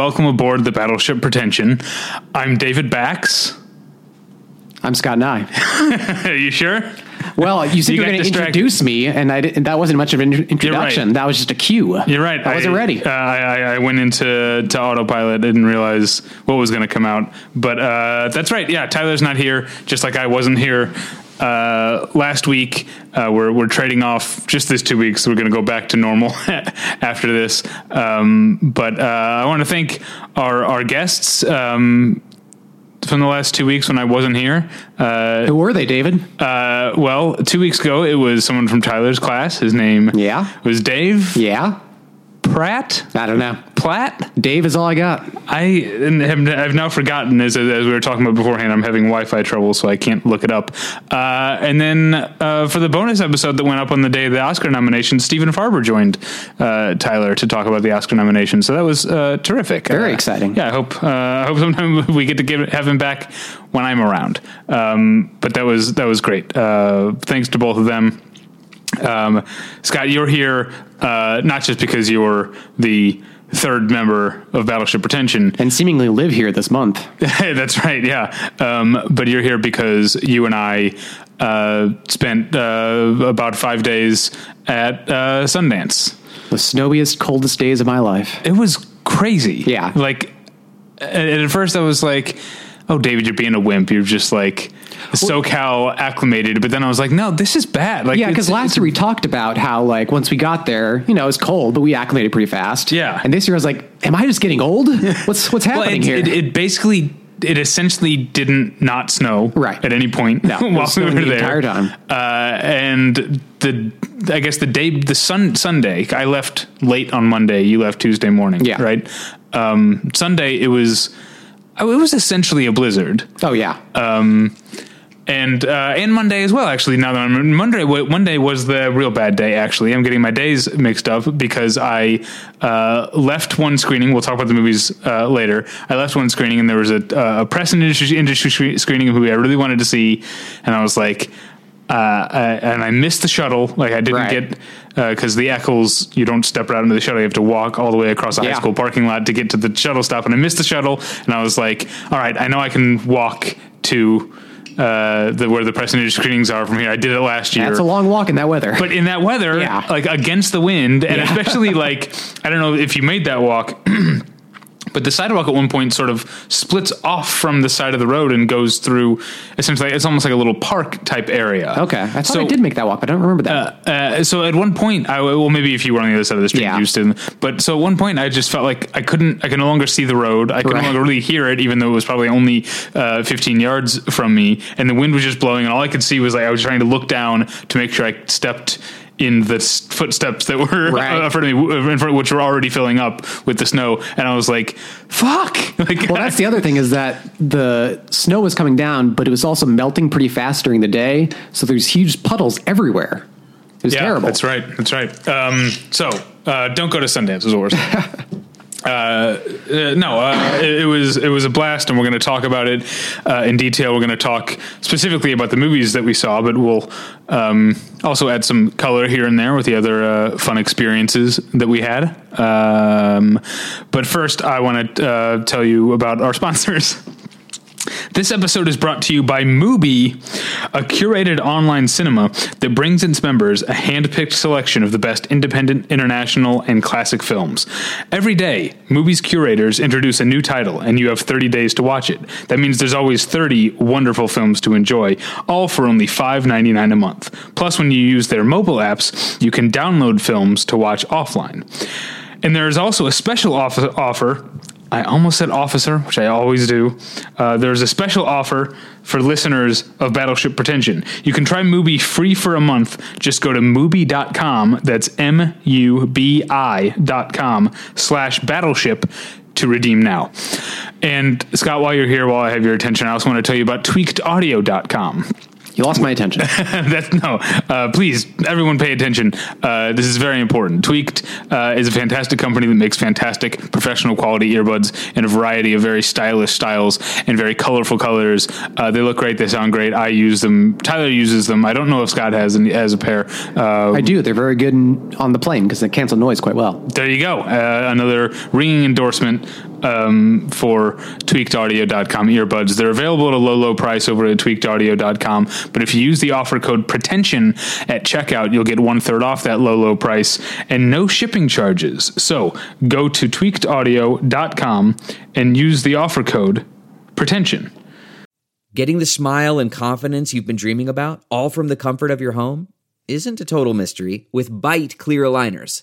welcome aboard the Battleship Pretension. I'm David Bax. I'm Scott Nye. Are you sure? Well, you said You you, were going to introduce me, and I didn't, that wasn't much of an introduction. right. That was just a cue. You're right. I wasn't ready. Uh, I, I, I went into to autopilot. Didn't realize what was going to come out. But uh, that's right. Yeah, Tyler's not here. Just like I wasn't here uh, last week. Uh, we're we're trading off just this two weeks. We're going to go back to normal after this. Um, but uh, I want to thank our our guests. Um, from the last two weeks when I wasn't here, uh, Who were they, David? uh, well, two weeks ago it was someone from Tyler's class. His name, Yeah. was Dave Yeah. Pratt. I don't know. Platt. Dave is all I got. I have, I've now forgotten as, as we were talking about beforehand. I'm having Wi-Fi trouble, so I can't look it up. Uh, and then uh, for the bonus episode that went up on the day of the Oscar nomination, Stephen Farber joined uh, Tyler to talk about the Oscar nomination. So that was uh, terrific. Very Uh, exciting. Yeah, I hope uh, I hope sometime we get to give, have him back when I'm around. Um, but that was that was great. Uh, thanks to both of them. Um, Scott, you're here uh, not just because you're the third member of Battleship Pretension. And seemingly live here this month. That's right, yeah. Um, but you're here because you and I uh, spent uh, about five days at uh, Sundance. The snowiest, coldest days of my life. It was crazy. Yeah. Like, at, at first I was like, oh, David, you're being a wimp. You're just like SoCal acclimated. But then I was like, no, this is bad. Like, Yeah, because last year we talked about how, like, once we got there, you know, it was cold, but we acclimated pretty fast. Yeah. And this year I was like, am I just getting old? What's what's Well, happening it, here? It, it basically, it essentially didn't not snow Right. at any point No, while we were the there. entire time. Uh, and the, I guess the day, the sun, Sunday, I left late on Monday. You left Tuesday morning. Yeah. Right. Um, Sunday, it was, oh, it was essentially a blizzard. oh, yeah. And uh, and Monday as well. Actually, now that I'm Monday, Monday was the real bad day. Actually, I'm getting my days mixed up because I uh, left one screening. We'll talk about the movies uh, later. I left one screening, and there was a, uh, a press and industry, industry screening of a movie I really wanted to see, and I was like. Uh, I, and I missed the shuttle. Like I didn't Right. get because the Eccles, you don't step out into the shuttle. You have to walk all the way across a high school parking lot to get to the shuttle stop. And I missed the shuttle, and I was like, "All right, I know I can walk to uh, the where the press and industry screenings are from here. I did it last year. That's a long walk in that weather. but in that weather, Yeah. like against the wind, and Yeah. especially like I don't know if you made that walk. But the sidewalk at one point sort of splits off from the side of the road and goes through essentially it's almost like a little park type area. okay. I thought So- I did make that walk, but I don't remember that. uh, so at one point, I well maybe if you were on the other side of the street, Yeah. you. But so at one point, I just felt like I couldn't. I could no longer see the road. I could Right. no longer really hear it, even though it was probably only uh, 15 yards from me, and the wind was just blowing, and all I could see was like I was trying to look down to make sure I stepped in the footsteps that were Right. in front of me, in front, which were already filling up with the snow, and I was like, "Fuck!" Like, Well, that's the other thing is that the snow was coming down, but it was also melting pretty fast during the day. So there's huge puddles everywhere. It was yeah, terrible. That's right. That's right. Um, so uh, don't go to Sundance. Is what we're saying. Uh, no, uh, it, it was it was a blast, and we're going to talk about it uh, in detail. We're going to talk specifically about the movies that we saw, but we'll um, also add some color here and there with the other uh, fun experiences that we had. Um, but first, I want to uh, tell you about our sponsors. This episode is brought to you by Mubi, a curated online cinema that brings its members a hand-picked selection of the best independent, international, and classic films. Every day, Mubi's curators introduce a new title, and you have 30 days to watch it. That means there's always 30 wonderful films to enjoy, all for only $5.99 a month. Plus, when you use their mobile apps, you can download films to watch offline. And there is also a special off- offer. I almost said officer, which I always do. Uh, there's a special offer for listeners of Battleship Pretension. You can try Mubi free for a month. Just go to Mubi.com. That's M U B I.com slash battleship to redeem now. And Scott, while you're here, while I have your attention, I also want to tell you about tweakedaudio.com. You lost my attention. That's no. Uh, please, everyone, pay attention. Uh, this is very important. Tweaked uh, is a fantastic company that makes fantastic professional quality earbuds in a variety of very stylish styles and very colorful colors. Uh, they look great. They sound great. I use them. Tyler uses them. I don't know if Scott has any, has a pair. Uh, I do. They're very good in, on the plane because they cancel noise quite well. there you go. Uh, another ringing endorsement um, for tweakedaudio.com earbuds. They're available at a low, low price over at tweakedaudio.com. But if you use the offer code pretension at checkout, you'll get one third off that low, low price and no shipping charges. So go to tweakedaudio.com and use the offer code pretension. Getting the smile and confidence you've been dreaming about, all from the comfort of your home, isn't a total mystery with Byte clear aligners.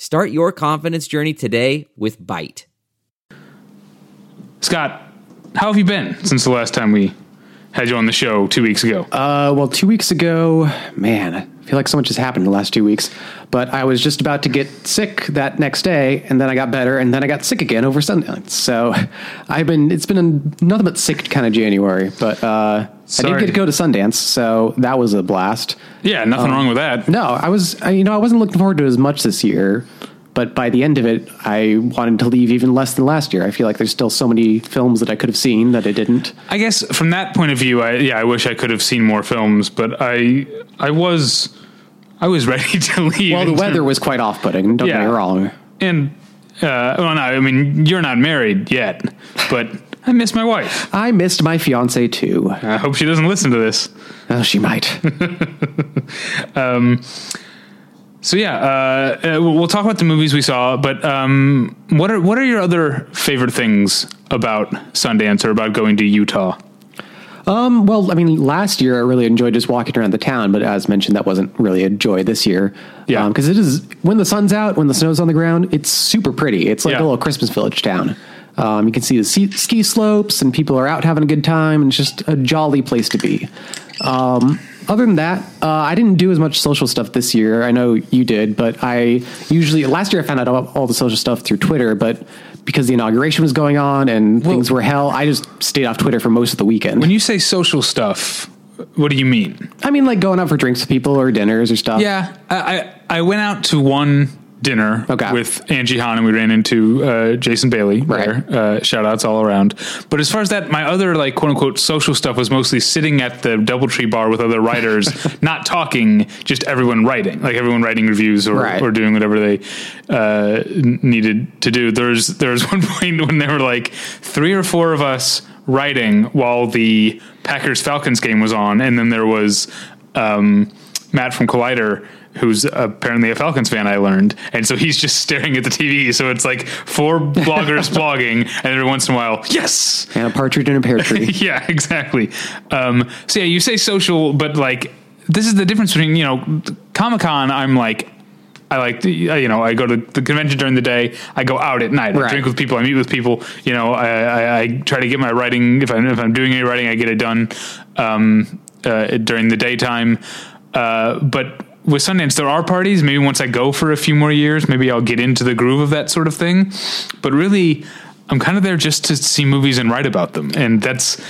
Start your confidence journey today with Byte. Scott, how have you been since the last time we had you on the show two weeks ago? Uh, well, two weeks ago, man, I feel like so much has happened in the last two weeks. But I was just about to get sick that next day, and then I got better, and then I got sick again over Sunday. So I've been it's been a, nothing but sick kind of January. But uh, I did get to go to Sundance, so that was a blast. yeah, nothing wrong with that. No, I was I, you know I wasn't looking forward to it as much this year. But by the end of it, I wanted to leave even less than last year. I feel like there's still so many films that I could have seen that I didn't. I guess from that point of view, I yeah, I wish I could have seen more films, but I I was I was ready to leave. Well, the weather term- was quite off-putting. Don't get me wrong. and uh, well, no, I mean you're not married yet, but I miss my wife. I missed my fiance too. I hope she doesn't listen to this. Oh, she might. So yeah, uh, uh, we'll talk about the movies we saw, but um, what are what are your other favorite things about Sundance or about going to Utah? Um, well, I mean, last year I really enjoyed just walking around the town, but as mentioned, that wasn't really a joy this year. Yeah. because it is when the sun's out, when the snow's on the ground, it's super pretty. It's like Yeah. a little Christmas village town. Um, you can see the ski, ski slopes, and people are out having a good time, and it's just a jolly place to be. Um, other than that, uh, I didn't do as much social stuff this year. I know you did, but I usually last year I found out all, all the social stuff through Twitter, but because the inauguration was going on and things were hell, I just stayed off Twitter for most of the weekend. When you say social stuff, what do you mean? I mean, like going out for drinks with people or dinners or stuff. Yeah, I I, I went out to one dinner Okay. with Angie Han and we ran into uh, Jason Bailey Right. there. Uh, shout outs all around. But as far as that, my other like quote unquote social stuff was mostly sitting at the DoubleTree bar with other writers, not talking, just everyone writing, like everyone writing reviews or, Right. or doing whatever they uh, needed to do. There's there's one point when there were like three or four of us writing while the Packers Falcons game was on, and then there was um, Matt from Collider. Who's apparently a Falcons fan? I learned, and so he's just staring at the TV. So it's like four bloggers blogging, and every once in a while, yes, And a partridge in a pear tree. yeah, exactly. Um, so yeah, you say social, but like this is the difference between you know Comic Con. I'm like. I like you know I go to the convention during the day. I go out at night. I drink with people. I meet with people. You know I, I, I try to get my writing if I'm if I'm doing any writing, I get it done um, uh, during the daytime. Uh, but with Sundance, there are parties. Maybe once I go for a few more years, maybe I'll get into the groove of that sort of thing. But really, I'm kind of there just to see movies and write about them, and that's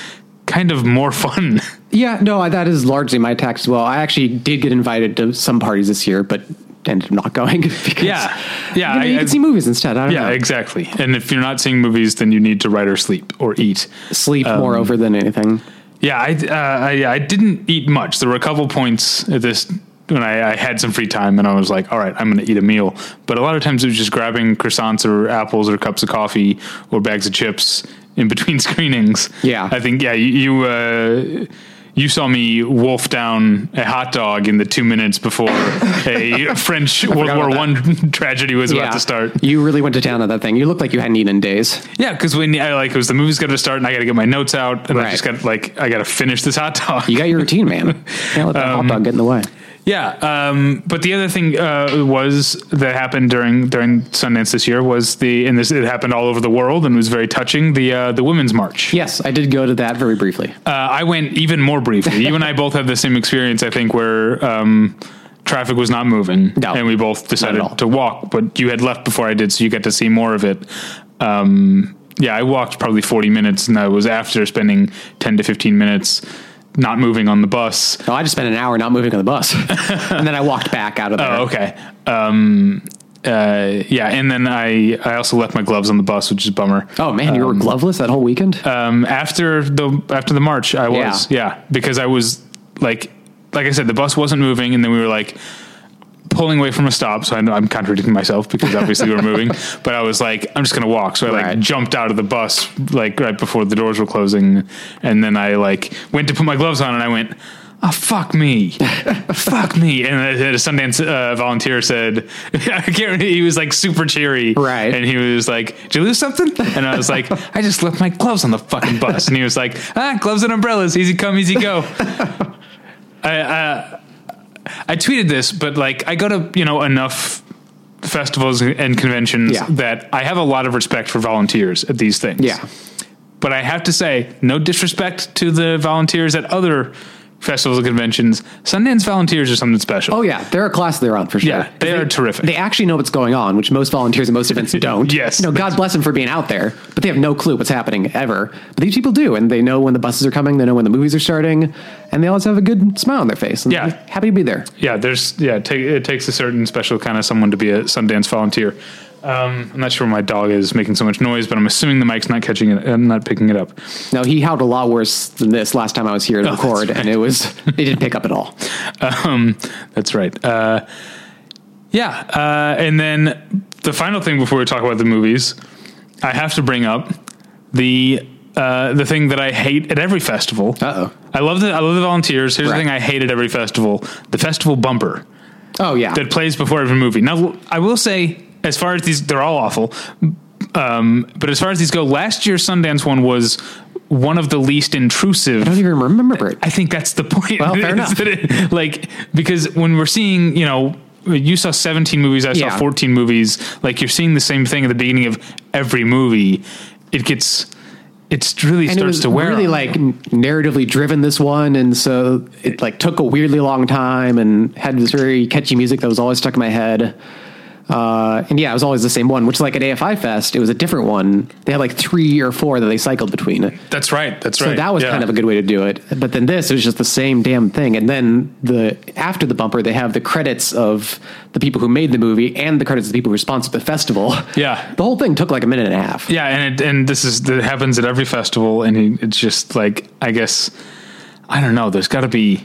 kind of more fun. yeah, no, that is largely my tax as well. I actually did get invited to some parties this year, but ended up not going because Yeah. Yeah, you, know, you I- can see movies instead. I don't yeah, know. exactly. And if you're not seeing movies, then you need to write or sleep or eat. Sleep Um, moreover than anything. Yeah, I, uh, I, yeah, I didn't eat much. There were a couple points at this when I, I had some free time, and I was like, "All right, I'm going to eat a meal." But a lot of times it was just grabbing croissants or apples or cups of coffee or bags of chips in between screenings. Yeah. I think yeah, you you, uh, you saw me wolf down a hot dog in the two minutes before a French World War One tragedy was about to start. You really went to town on that thing. You looked like you hadn't eaten in days. Yeah, because when I like it was the movie's got to start, and I got to get my notes out, and I just got like I got to finish this hot dog. You got your routine, man. Can't let that hot dog get in the way. Yeah, um, but the other thing uh, was that happened during during Sundance this year was the and this it happened all over the world and was very touching the uh, the women's march. Yes, I did go to that very briefly. Uh, I went even more briefly. you and I both had the same experience, I think, where um, traffic was not moving, No, and we both decided to walk. But you had left before I did, so you got to see more of it. Um, yeah, I walked probably forty minutes, and that was after spending ten to fifteen minutes not moving on the bus. No, I just spent an hour not moving on the bus, and then I walked back out of there. Oh, okay. Um, uh, yeah, and then I I also left my gloves on the bus, which is a bummer. Oh man, you were gloveless that whole weekend. Um, after the after the march, I was yeah. because I was like like I said, the bus wasn't moving, and then we were like pulling away from a stop. So I know I'm contradicting myself because obviously we're moving, but I was like, I'm just gonna walk. So I like Right. jumped out of the bus like right before the doors were closing, and then I like went to put my gloves on, and I went. Oh fuck me, fuck me! And a, Sundance uh, volunteer said, "I can't." remember, He was like super cheery, Right. And he was like, "Did you lose something?" And I was like, "I just left my gloves on the fucking bus." And he was like, "Ah, gloves and umbrellas, easy come, easy go." I uh, I tweeted this, but like I go to you know enough festivals and conventions Yeah. that I have a lot of respect for volunteers at these things. yeah, But I have to say, no disrespect to the volunteers at other festivals and conventions. Sundance volunteers are something special. oh yeah, they're a class they're on for sure. Yeah, they are terrific. They actually know what's going on, which most volunteers at most events don't. Yes. you know, God bless them for being out there, but they have no clue what's happening ever. But these people do, and they know when the buses are coming, they know when the movies are starting, and they always have a good smile on their face. And Yeah. happy to be there. Yeah, there's yeah, take, it takes a certain special kind of someone to be a Sundance volunteer. Um, I'm not sure why my dog is making so much noise, but I'm assuming the mic's not catching it, I'm not picking it up. No, he howled a lot worse than this last time I was here to Oh, record, right. and it was it didn't pick up at all. Um, that's right. Uh, yeah, uh, and then the final thing before we talk about the movies, I have to bring up the uh, the thing that I hate at every festival. Uh-oh. I love the I love the volunteers. Here's Right. the thing I hate at every festival: the festival bumper Oh yeah, that plays before every movie. Now, I will say, as far as these, they're all awful. Um, but as far as these go, last year's Sundance one was one of the least intrusive. I don't even remember it. I think that's the point. Well, fair enough. it- like because when we're seeing, you know, you saw 17 movies, I saw Yeah. 14 movies. Like you're seeing the same thing at the beginning of every movie. It gets, it's really and it starts was to wear. really on like narratively driven this one and so it like took a weirdly long time and had this very catchy music that was always stuck in my head uh, and yeah it was always the same one which like at afi fest it was a different one they had like three or four that they cycled between that's right. That's so right. So that was Yeah. kind of a good way to do it but then this it was just the same damn thing and then the after the bumper they have the credits of the people who made the movie and the credits of the people who sponsored the festival Yeah. the whole thing took like a minute and a half Yeah, and it, and this is that happens at every festival, and it's just like I guess I don't know. There's got to be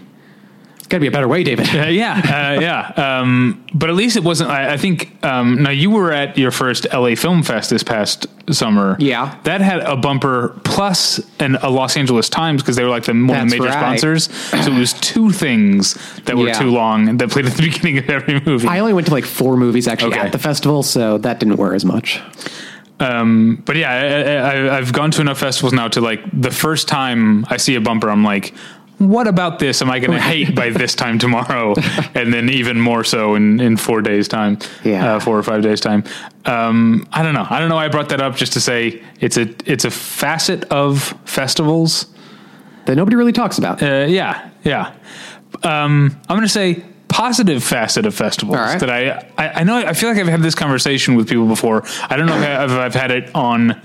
gotta be a better way david uh, yeah, uh, yeah. Um, but at least it wasn't. I, I think um, now you were at your first LA Film Fest this past summer. Yeah. that had a bumper plus an, a Los Angeles Times because they were like the one of the major right. sponsors. So it was two things that were Yeah. too long that played at the beginning of every movie. I only went to like four movies actually Okay. at the festival, so that didn't wear as much. but yeah, I, I, I've gone to enough festivals now to like the first time I see a bumper, I'm like, what about this? Am I going to hate by this time tomorrow? and then even more so in, in four days time, Yeah. uh, four or five days time. Um, I don't know. I don't know. why I brought that up just to say it's a, it's a facet of festivals. That nobody really talks about. Uh, yeah. Yeah. Um, I'm going to say positive facet of festivals right. that I, I, I know, I feel like I've had this conversation with people before. I don't know if I've, I've had it on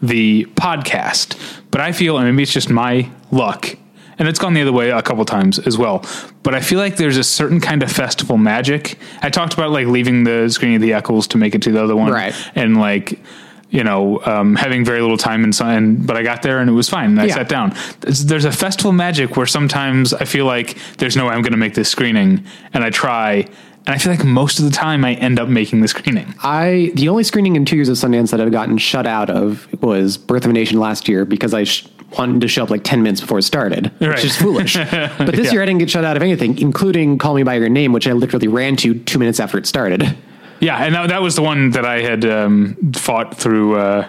the podcast, but I feel, and maybe it's just my luck, and it's gone the other way a couple times as well. But I feel like there's a certain kind of festival magic. I talked about like leaving the screening of the Eccles to make it to the other one, Right. And like, you know, um, having very little time and, so- and but I got there and it was fine. And I Yeah. sat down. There's, there's a festival magic where sometimes I feel like there's no way I'm going to make this screening, and I try, and I feel like most of the time I end up making the screening. I the only screening in two years of Sundance that I've gotten shut out of was Birth of a Nation last year because I sh- wanted to show up like ten minutes before it started, Right. which is foolish. but this Yeah. year I didn't get shut out of anything, including Call Me by Your Name, which I literally ran to two minutes after it started. Yeah, and that, that was the one that I had um, fought through. Uh,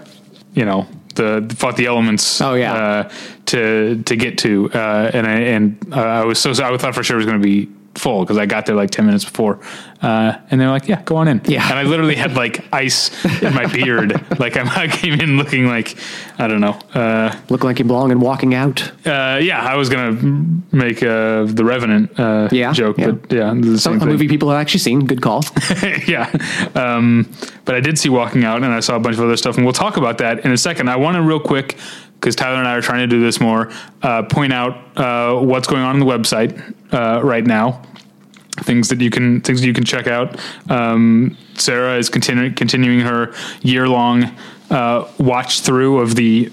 you know, the fought the elements. Oh, yeah. uh, to to get to, uh, and I and uh, I was so I thought for sure it was going to be full because I got there like ten minutes before, uh, and they're like, "Yeah, go on in." Yeah. and I literally had like ice in my beard. like I'm, I came in looking like I don't know. Uh, Look like you belong in walking out. uh, yeah, I was gonna make uh, the Revenant uh, Yeah, joke, yeah. but yeah, the So, same a thing. movie people have actually seen. Good call. yeah. Um, but I did see Walking Out and I saw a bunch of other stuff, and we'll talk about that in a second. I want to real quick, because Tyler and I are trying to do this more, uh, point out uh, what's going on on the website uh, right now. Things that you can things that you can check out. Um, Sarah is continuing continuing her year long uh, watch through of the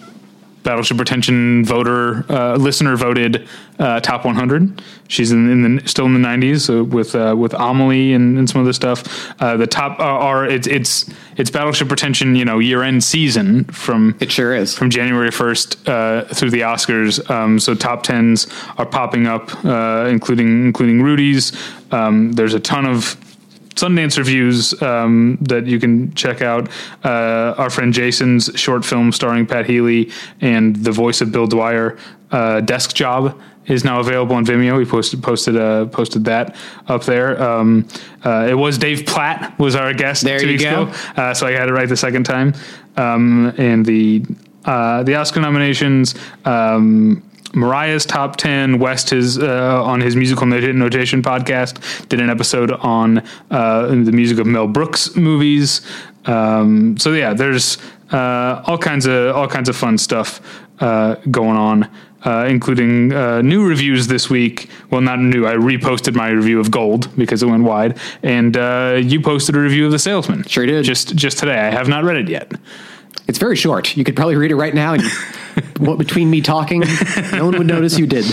Battleship Pretension voter uh, listener voted uh, top 100. She's in, in the still in the 90s uh, with uh, with Amelie and, and some other stuff. Uh, the top are, it's it's it's Battleship Pretension you know year end season from It sure is. from January 1st uh, through the Oscars. Um, so top tens are popping up, uh, including including Rudy's. Um, there's a ton of Sundance reviews um, that you can check out. Uh, our friend Jason's short film starring Pat Healy and the voice of Bill Dwyer, uh, Desk Job, is now available on Vimeo. We posted posted uh, posted that up there. Um, uh, it was Dave Platt was our guest There two weeks go. ago, uh, so I had it right the second time. Um, and the uh, the Oscar nominations. Um, Mariah's top ten. West his uh, on his musical notation podcast did an episode on uh, the music of Mel Brooks movies. Um, so yeah, there's uh, all kinds of all kinds of fun stuff uh, going on. Uh, including uh, new reviews this week. Well, not new. I reposted my review of Gold because it went wide, and uh, you posted a review of The Salesman. Sure did. Just just today. I have not read it yet. It's very short. You could probably read it right now, and what between me talking, no one would notice you did.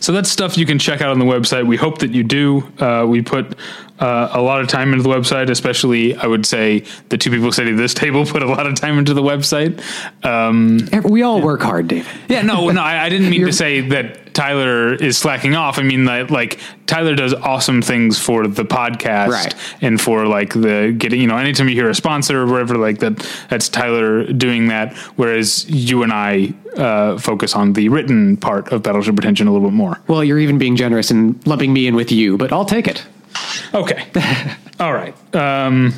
So that's stuff you can check out on the website. We hope that you do. Uh, we put uh, a lot of time into the website, especially I would say the two people sitting at this table put a lot of time into the website. Um, We all work hard, David. yeah, no, no, I, I didn't mean to say that Tyler is slacking off. I mean that like Tyler does awesome things for the podcast Right. and for like the getting, you know, anytime you hear a sponsor or whatever like that, that's Tyler doing that. Whereas you and I uh, focus on the written part of Battleship Pretension a little bit more. Well, you're even being generous and lumping me in with you, but I'll take it. Okay. All right. Um,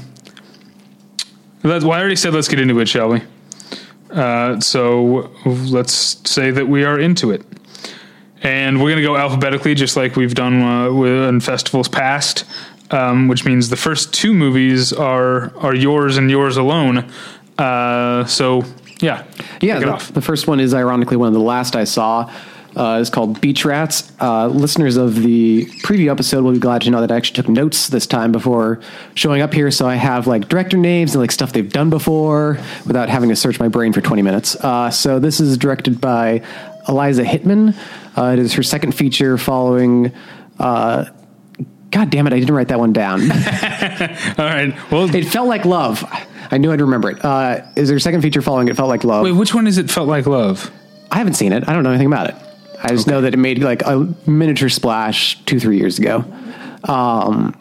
let well, I already said let's get into it, shall we? Uh, so let's say that we are into it. And we're going to go alphabetically, just like we've done uh, with, in festivals past, um, which means the first two movies are are yours and yours alone. Uh, so, yeah. Yeah, the, the first one is ironically one of the last I saw. Uh, is called Beach Rats. Uh, listeners of the preview episode will be glad to know that I actually took notes this time before showing up here, so I have like director names and like stuff they've done before without having to search my brain for 20 minutes. Uh, so this is directed by Eliza Hittman. Uh, it is her second feature following. Uh, God damn it! I didn't write that one down. All right. Well, it felt like love. I knew I'd remember it. Uh, is her second feature following? It felt like love. wait, which one is it felt like love? I haven't seen it. I don't know anything about it. I just know that it made like a miniature splash two, three years ago. Um,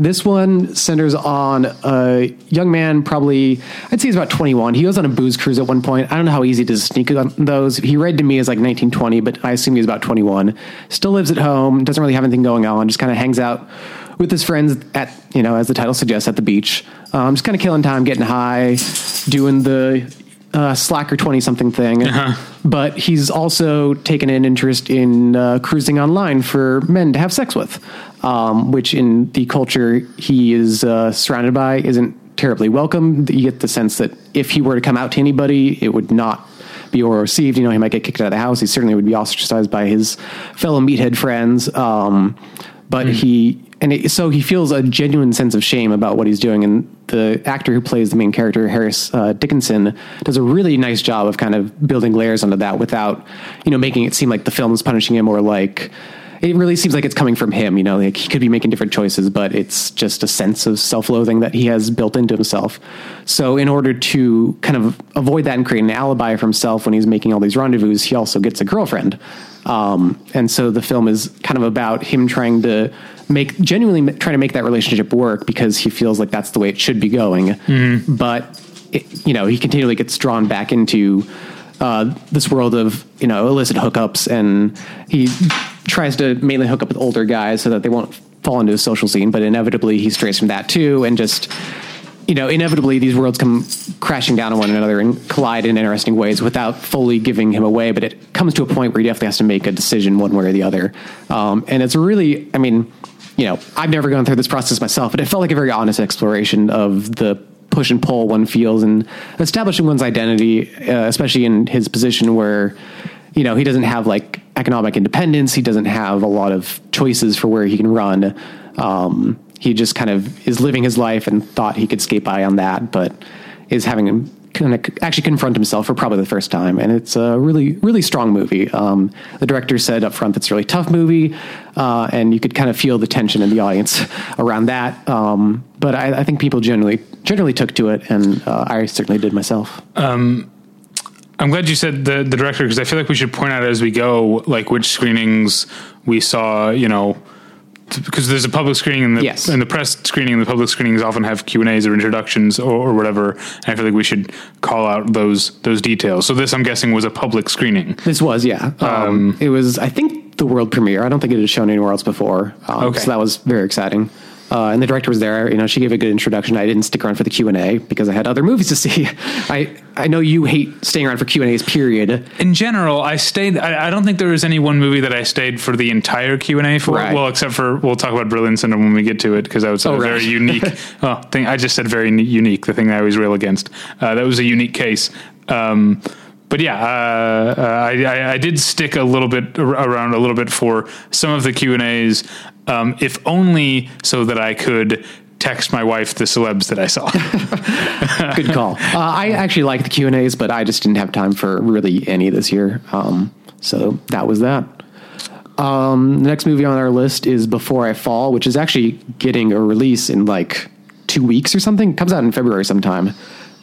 this one centers on a young man, probably, I'd say he's about 21. He goes on a booze cruise at one point. I don't know how easy it is to sneak on those. He read to me as like 1920, but I assume he's about 21. Still lives at home, doesn't really have anything going on, just kind of hangs out with his friends at, you know, as the title suggests, at the beach. Um, just kind of killing time, getting high, doing the uh, slacker 20 something thing. But he's also taken an interest in uh, cruising online for men to have sex with, um, which in the culture he is uh, surrounded by isn't terribly welcome. You get the sense that if he were to come out to anybody, it would not be well received. You know, he might get kicked out of the house. He certainly would be ostracized by his fellow meathead friends. Um, but he and it, so he feels a genuine sense of shame about what he's doing. And the actor who plays the main character, Harris uh, Dickinson, does a really nice job of kind of building layers onto that without, you know, making it seem like the film is punishing him or like it really seems like it's coming from him. You know, like he could be making different choices, but it's just a sense of self-loathing that he has built into himself. So, in order to kind of avoid that and create an alibi for himself when he's making all these rendezvous, he also gets a girlfriend. Um, and so the film is kind of about him trying to make genuinely trying to make that relationship work because he feels like that's the way it should be going. But it, you know, he continually gets drawn back into uh, this world of you know illicit hookups, and he tries to mainly hook up with older guys so that they won't fall into a social scene. But inevitably, he strays from that too, and just you know, inevitably these worlds come crashing down on one another and collide in interesting ways without fully giving him away. But it comes to a point where he definitely has to make a decision one way or the other. Um, and it's really, I mean, you know, I've never gone through this process myself, but it felt like a very honest exploration of the push and pull one feels and establishing one's identity, uh, especially in his position where, you know, he doesn't have like economic independence. He doesn't have a lot of choices for where he can run. Um, he just kind of is living his life and thought he could skate by on that, but is having kind of actually confront himself for probably the first time. And it's a really, really strong movie. Um, the director said up front it's a really tough movie, uh, and you could kind of feel the tension in the audience around that. Um, but I, I, think people generally generally took to it, and uh, I certainly did myself. Um, I'm glad you said the the director because I feel like we should point out as we go, like which screenings we saw. You know because there's a public screening and the yes. and the press screening and the public screenings often have Q and A's or introductions or, or, whatever. And I feel like we should call out those those details. So this, I'm guessing, was a public screening. This was, yeah. Um, um, it was, I think, the world premiere. I don't think it had shown anywhere else before. Um, okay. So that was very exciting. Uh, and the director was there. You know, she gave a good introduction. I didn't stick around for the Q and A because I had other movies to see. I I know you hate staying around for Q and A's. Period. In general, I stayed. I, I, don't think there was any one movie that I stayed for the entire Q and A for. Right. Well, except for we'll talk about Berlin Syndrome when we get to it because that was oh, a right. very unique. oh, thing. I just said very unique. The thing I always rail against. Uh, that was a unique case. Um, but yeah, uh, uh, I, I, did stick a little bit around a little bit for some of the Q and A's, um, if only so that I could text my wife the celebs that I saw. Good call. Uh, I actually like the Q and A's, but I just didn't have time for really any this year. Um, so that was that. Um, the next movie on our list is Before I Fall, which is actually getting a release in like two weeks or something. It comes out in February sometime.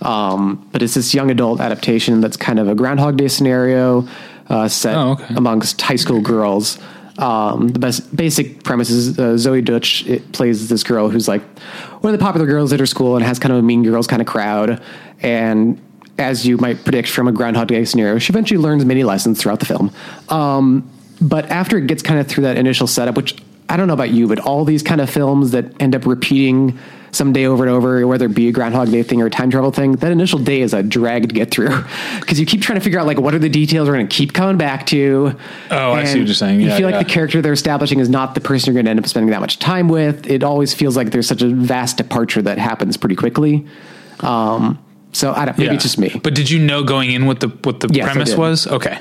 Um, but it's this young adult adaptation that's kind of a Groundhog Day scenario uh, set oh, okay. amongst high school girls. Um, the best basic premise is uh, Zoey Deutch it plays this girl who's like one of the popular girls at her school and has kind of a mean girls kind of crowd. And as you might predict from a Groundhog Day scenario, she eventually learns many lessons throughout the film. Um, but after it gets kind of through that initial setup, which I don't know about you, but all these kind of films that end up repeating someday over and over, whether it be a Groundhog Day thing or a time travel thing, that initial day is a drag to get through because you keep trying to figure out like what are the details we're going to keep coming back to. Oh, I see what you're saying. Yeah, you feel yeah. like the character they're establishing is not the person you're going to end up spending that much time with. It always feels like there's such a vast departure that happens pretty quickly. Um, so I don't, maybe yeah. it's just me. But did you know going in what the what the yes, premise was? Okay.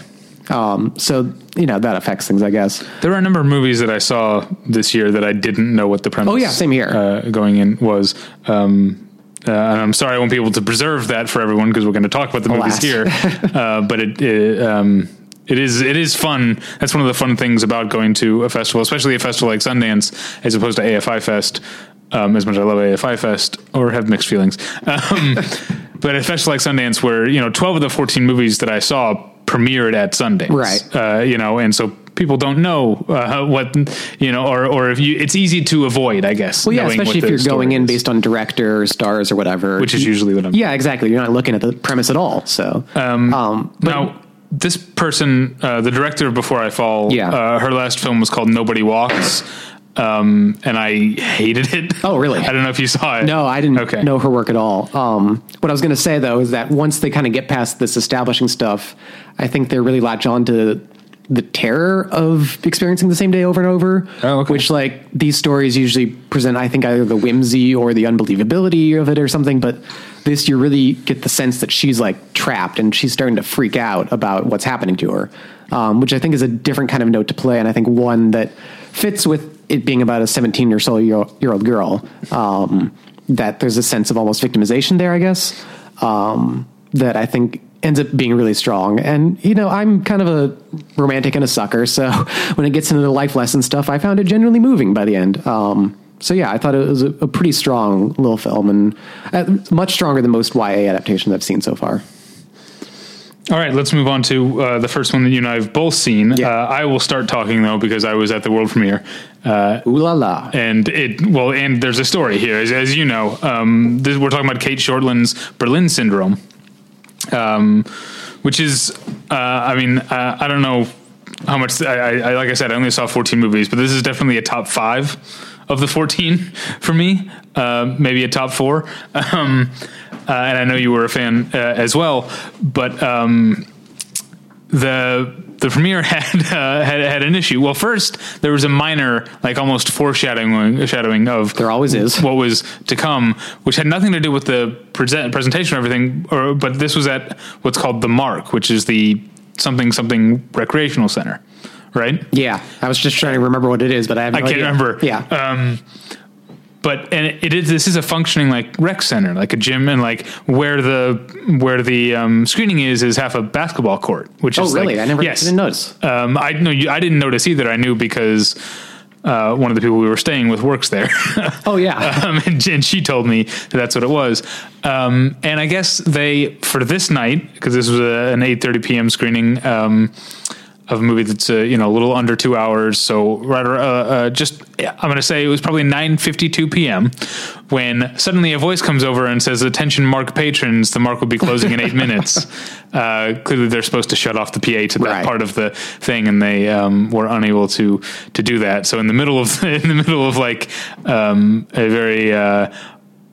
Um, so you know that affects things, I guess. There were a number of movies that I saw this year that I didn't know what the premise. Oh yeah, same here. Uh, going in was. Um, uh, and I'm sorry I won't be able to preserve that for everyone because we're going to talk about the Alas. movies here. uh, but it, it um, it is it is fun. That's one of the fun things about going to a festival, especially a festival like Sundance, as opposed to AFI Fest. Um, as much as I love AFI Fest, or have mixed feelings, um, but a festival like Sundance, where you know, twelve of the fourteen movies that I saw premiered at Sundance, right? Uh, you know, and so people don't know uh, what you know, or or if you, it's easy to avoid, I guess. Well, yeah, especially if you're going in based on director, or stars, or whatever, which is usually what I'm. Yeah, exactly. You're not looking at the premise at all. So um, um, now. This person, uh, the director of Before I Fall, yeah. Uh, her last film was called Nobody Walks, um, and I hated it. Oh, really? I don't know if you saw it. No, I didn't okay. know her work at all. Um, what I was going to say though is that once they kind of get past this establishing stuff, I think they really latch on to the terror of experiencing the same day over and over. Oh, okay. Which like these stories usually present, I think either the whimsy or the unbelievability of it or something. But this, you really get the sense that she's like trapped and she's starting to freak out about what's happening to her, um, which I think is a different kind of note to play, and I think one that fits with it being about a 17 year old girl. Um, that there's a sense of almost victimization there, I guess. Um, that I think ends up being really strong. And, you know, I'm kind of a romantic and a sucker. So when it gets into the life lesson stuff, I found it genuinely moving by the end. Um, so yeah, I thought it was a, a pretty strong little film and uh, much stronger than most YA adaptations I've seen so far. All right, let's move on to uh, the first one that you and I have both seen. Yeah. Uh, I will start talking though because I was at the world premiere. Uh, Ooh la la! And it well, and there's a story here, as, as you know. Um, this, we're talking about Cate Shortland's Berlin Syndrome. Um, which is, uh, I mean, uh, I don't know how much. I, I, like I said, I only saw 14 movies, but this is definitely a top five of the 14 for me. Uh, maybe a top four. Um, uh, and I know you were a fan uh, as well, but um, the the premiere had, uh, had had an issue. Well, first there was a minor, like almost foreshadowing, shadowing of There always is. what was to come, which had nothing to do with the present, presentation or everything. Or but this was at what's called the Mark, which is the something something recreational center, right? Yeah, I was just trying to remember what it is, but I have no I can't idea. remember. Yeah, Um, but and it is this is a functioning like rec center, like a gym, and like where the where the um, screening is is half a basketball court, which Oh, is really? Like, I never yes. didn't notice. Um, I know I didn't notice either. I knew because uh, one of the people we were staying with works there. oh yeah, um, and, and she told me that that's what it was. Um, and I guess they for this night because this was a, an eight thirty p.m. screening um, of a movie that's uh, you know a little under two hours. So right, uh, uh, just I'm going to say it was probably nine fifty two p.m. when suddenly a voice comes over and says, "Attention, Mark patrons! The Mark will be closing in eight minutes." Uh, clearly, they're supposed to shut off the PA to that Right. part of the thing, and they um, were unable to to do that. So in the middle of in the middle of like um, a very uh,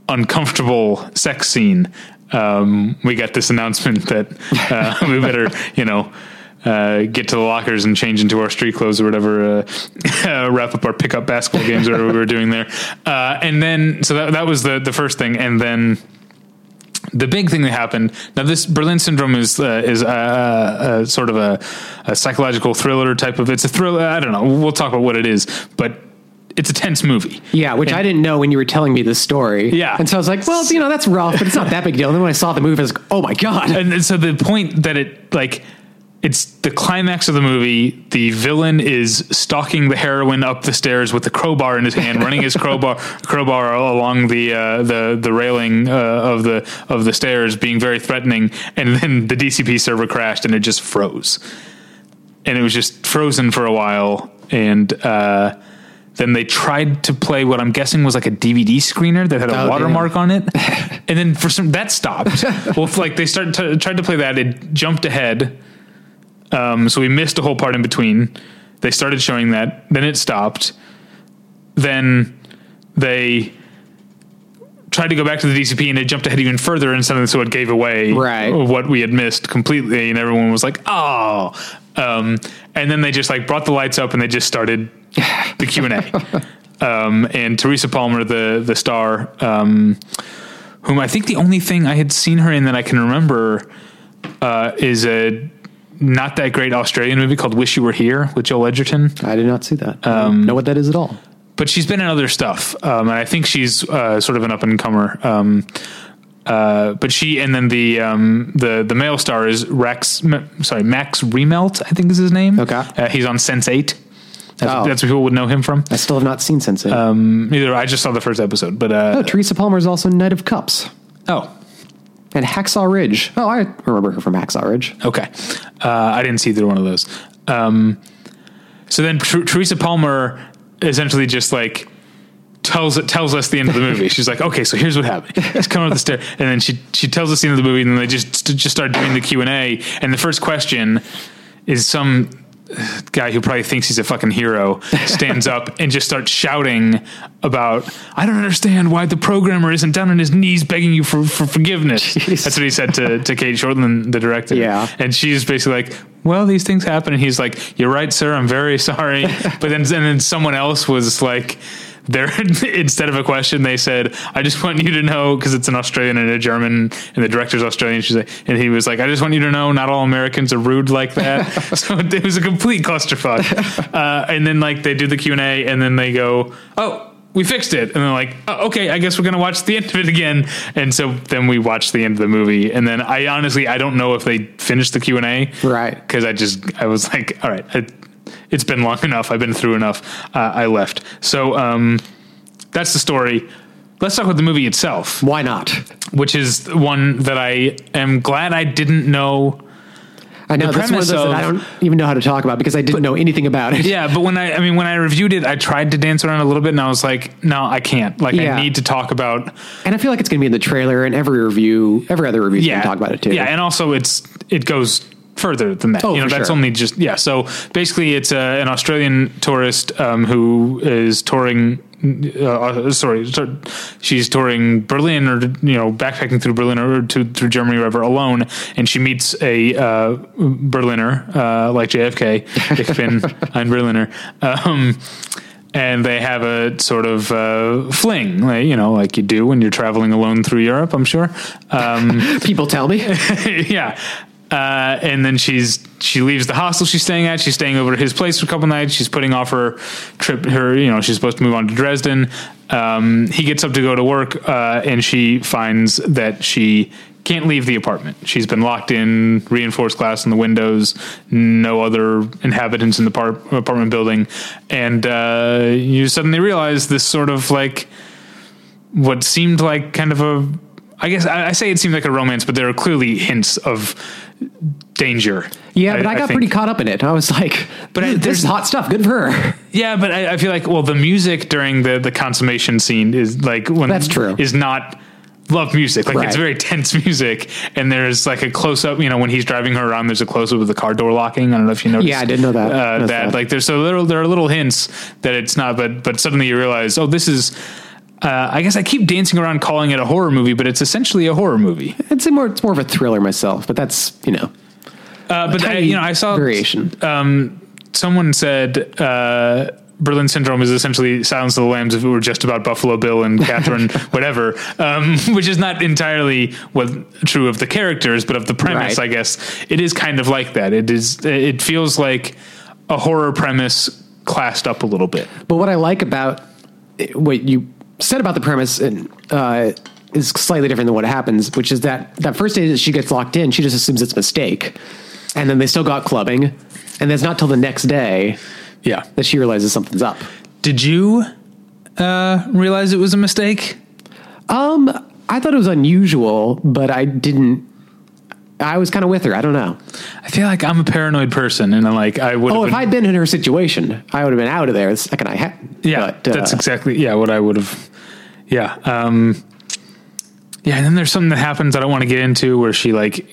uncomfortable sex scene, um, we got this announcement that uh, we better you know. Uh, get to the lockers and change into our street clothes or whatever. Uh, wrap up our pickup basketball games or whatever we were doing there, uh, and then so that that was the the first thing, and then the big thing that happened now this berlin syndrome is uh, is uh, uh, sort of a, a psychological thriller type of it's a thriller i don't know we'll talk about what it is but it's a tense movie yeah. Which I didn't know when you were telling me this story. Yeah. and so I was like, well, you know, that's rough, but it's not that big deal. And then when I saw the movie, I was like, oh my god. and then- so the point that it like it's the climax of the movie. The villain is stalking the heroine up the stairs with the crowbar in his hand, running his crowbar crowbar along the uh, the the railing uh, of the of the stairs, being very threatening. And then the DCP server crashed, and it just froze. And it was just frozen for a while, and uh, then they tried to play what I'm guessing was like a DVD screener that had a Oh, watermark on it, and then for some that stopped. well, like they started to, tried to play that, it jumped ahead. Um, so we missed a whole part in between. They started showing that, then it stopped. Then they tried to go back to the DCP and it jumped ahead even further and something so it gave away Right. what we had missed completely and everyone was like, oh. Um, and then they just like brought the lights up and they just started the Q and A. Um, and Teresa Palmer, the the star, um, whom I think the only thing I had seen her in that I can remember uh, is a not that great Australian movie called "Wish You Were Here" with Joel Edgerton. I did not see that. Um, know what that is at all. But she's been in other stuff, um, and I think she's uh, sort of an up and comer. Um, uh, but she and then the um, the the male star is Rex. M- sorry, Max Riemelt, I think is his name. Okay. uh, he's on Sense Eight. That's, Oh. that's what people would know him from. I still have not seen Sense8. Um, either I just saw the first episode, but uh, oh, Teresa Palmer is also Knight of Cups oh, and Hacksaw Ridge. Oh, I remember her from Hacksaw Ridge. Okay. Uh, I didn't see either one of those. Um, so then Ter- Teresa Palmer essentially just like tells tells us the end of the movie. She's like, okay, so here's what happened. He's coming up the stair, and then she she tells us the end of the movie, and then they just just start doing the Q and A. And the first question is some guy who probably thinks he's a fucking hero stands up and just starts shouting about I don't understand why the programmer isn't down on his knees begging you for, for forgiveness. Jeez. That's what he said to, to Cate Shortland, the director. Yeah. And she's basically like, Well, these things happen and he's like, You're right, sir, I'm very sorry. but then and then someone else was like there instead of a question they said i just want you to know because it's an australian and a german and the director's australian she's like and he was like i just want you to know not all americans are rude like that. So it was a complete clusterfuck. Uh, and then like they do the q&a and then they go oh we fixed it. And they're like oh, okay i guess we're gonna watch the end of it again. And so then we watched the end of the movie. And then i honestly i don't know if they finished the q&a Right. because i just i was like all right I, it's been long enough i've been through enough uh, i left so um, that's the story let's talk about the movie itself Why not? which is one that i am glad i didn't know I know the that's one of those that I of- don't even know how to talk about because I didn't know anything about it. Yeah, but when I, I mean, when I reviewed it, I tried to dance around a little bit, and I was like, no, I can't. Like, Yeah. I need to talk about. And I feel like it's going to be in the trailer and every review, every other review Yeah, talk about it too. Yeah, and also it's it goes further than that. Oh, you know, that's sure. only just yeah. So basically, it's uh, an Australian tourist um, who is touring. Uh, sorry, she's touring Berlin or you know backpacking through Berlin or to, through Germany, or whatever, alone, and she meets a uh, Berliner uh, like JFK. Ich bin ein Berliner. Um, and they have a sort of uh, fling, like, you know, like you do when you're traveling alone through Europe. I'm sure. Um, People tell me. yeah. Uh, and then she's she leaves the hostel she's staying at. She's staying over at his place for a couple nights. She's putting off her trip. Her you know she's supposed to move on to Dresden. Um, he gets up to go to work, uh, and she finds that she can't leave the apartment. She's been locked in, reinforced glass in the windows, no other inhabitants in the par- apartment building, and uh, you suddenly realize this sort of like what seemed like kind of a I guess I, I say it seemed like a romance, but there are clearly hints of danger. Yeah, but I, got think. pretty caught up in it. I was like, But I- this there's- is hot stuff. Good for her. Yeah, but I, I feel like well, the music during the the consummation scene is like when That's true. is not love music. Like it's very tense music, and there's like a close up. You know, when he's driving her around, there's a close up of the car door locking. I don't know if you noticed. Yeah, I didn't know that. Uh, that that. like there's so little there are little hints that it's not, but but suddenly you realize, oh, this is. Uh, I guess I keep dancing around calling it a horror movie, but it's essentially a horror movie. I'd more. It's more of a thriller myself, but that's you know Uh, but I, you know, I saw variation. someone said uh, Berlin Syndrome is essentially Silence of the Lambs if it were just about Buffalo Bill and Catherine, whatever, um, which is not entirely what true of the characters, but of the premise. Right. I guess it is kind of like that. It is. It feels like a horror premise classed up a little bit. But what I like about what you said about the premise and uh, is slightly different than what happens, which is that that first day that she gets locked in, she just assumes it's a mistake, and then they still got clubbing, and it's not till the next day Yeah. that she realizes something's up. Did you uh, realize it was a mistake? Um, I thought it was unusual, but I didn't. I was kind of with her. I don't know. I feel like I'm a paranoid person, and I'm like I would. Oh, if I'd been in her situation, I would have been out of there the second I had. Yeah, but, uh, that's exactly yeah what I would have. Yeah, um, yeah, and then there's something that happens I don't want to get into where she like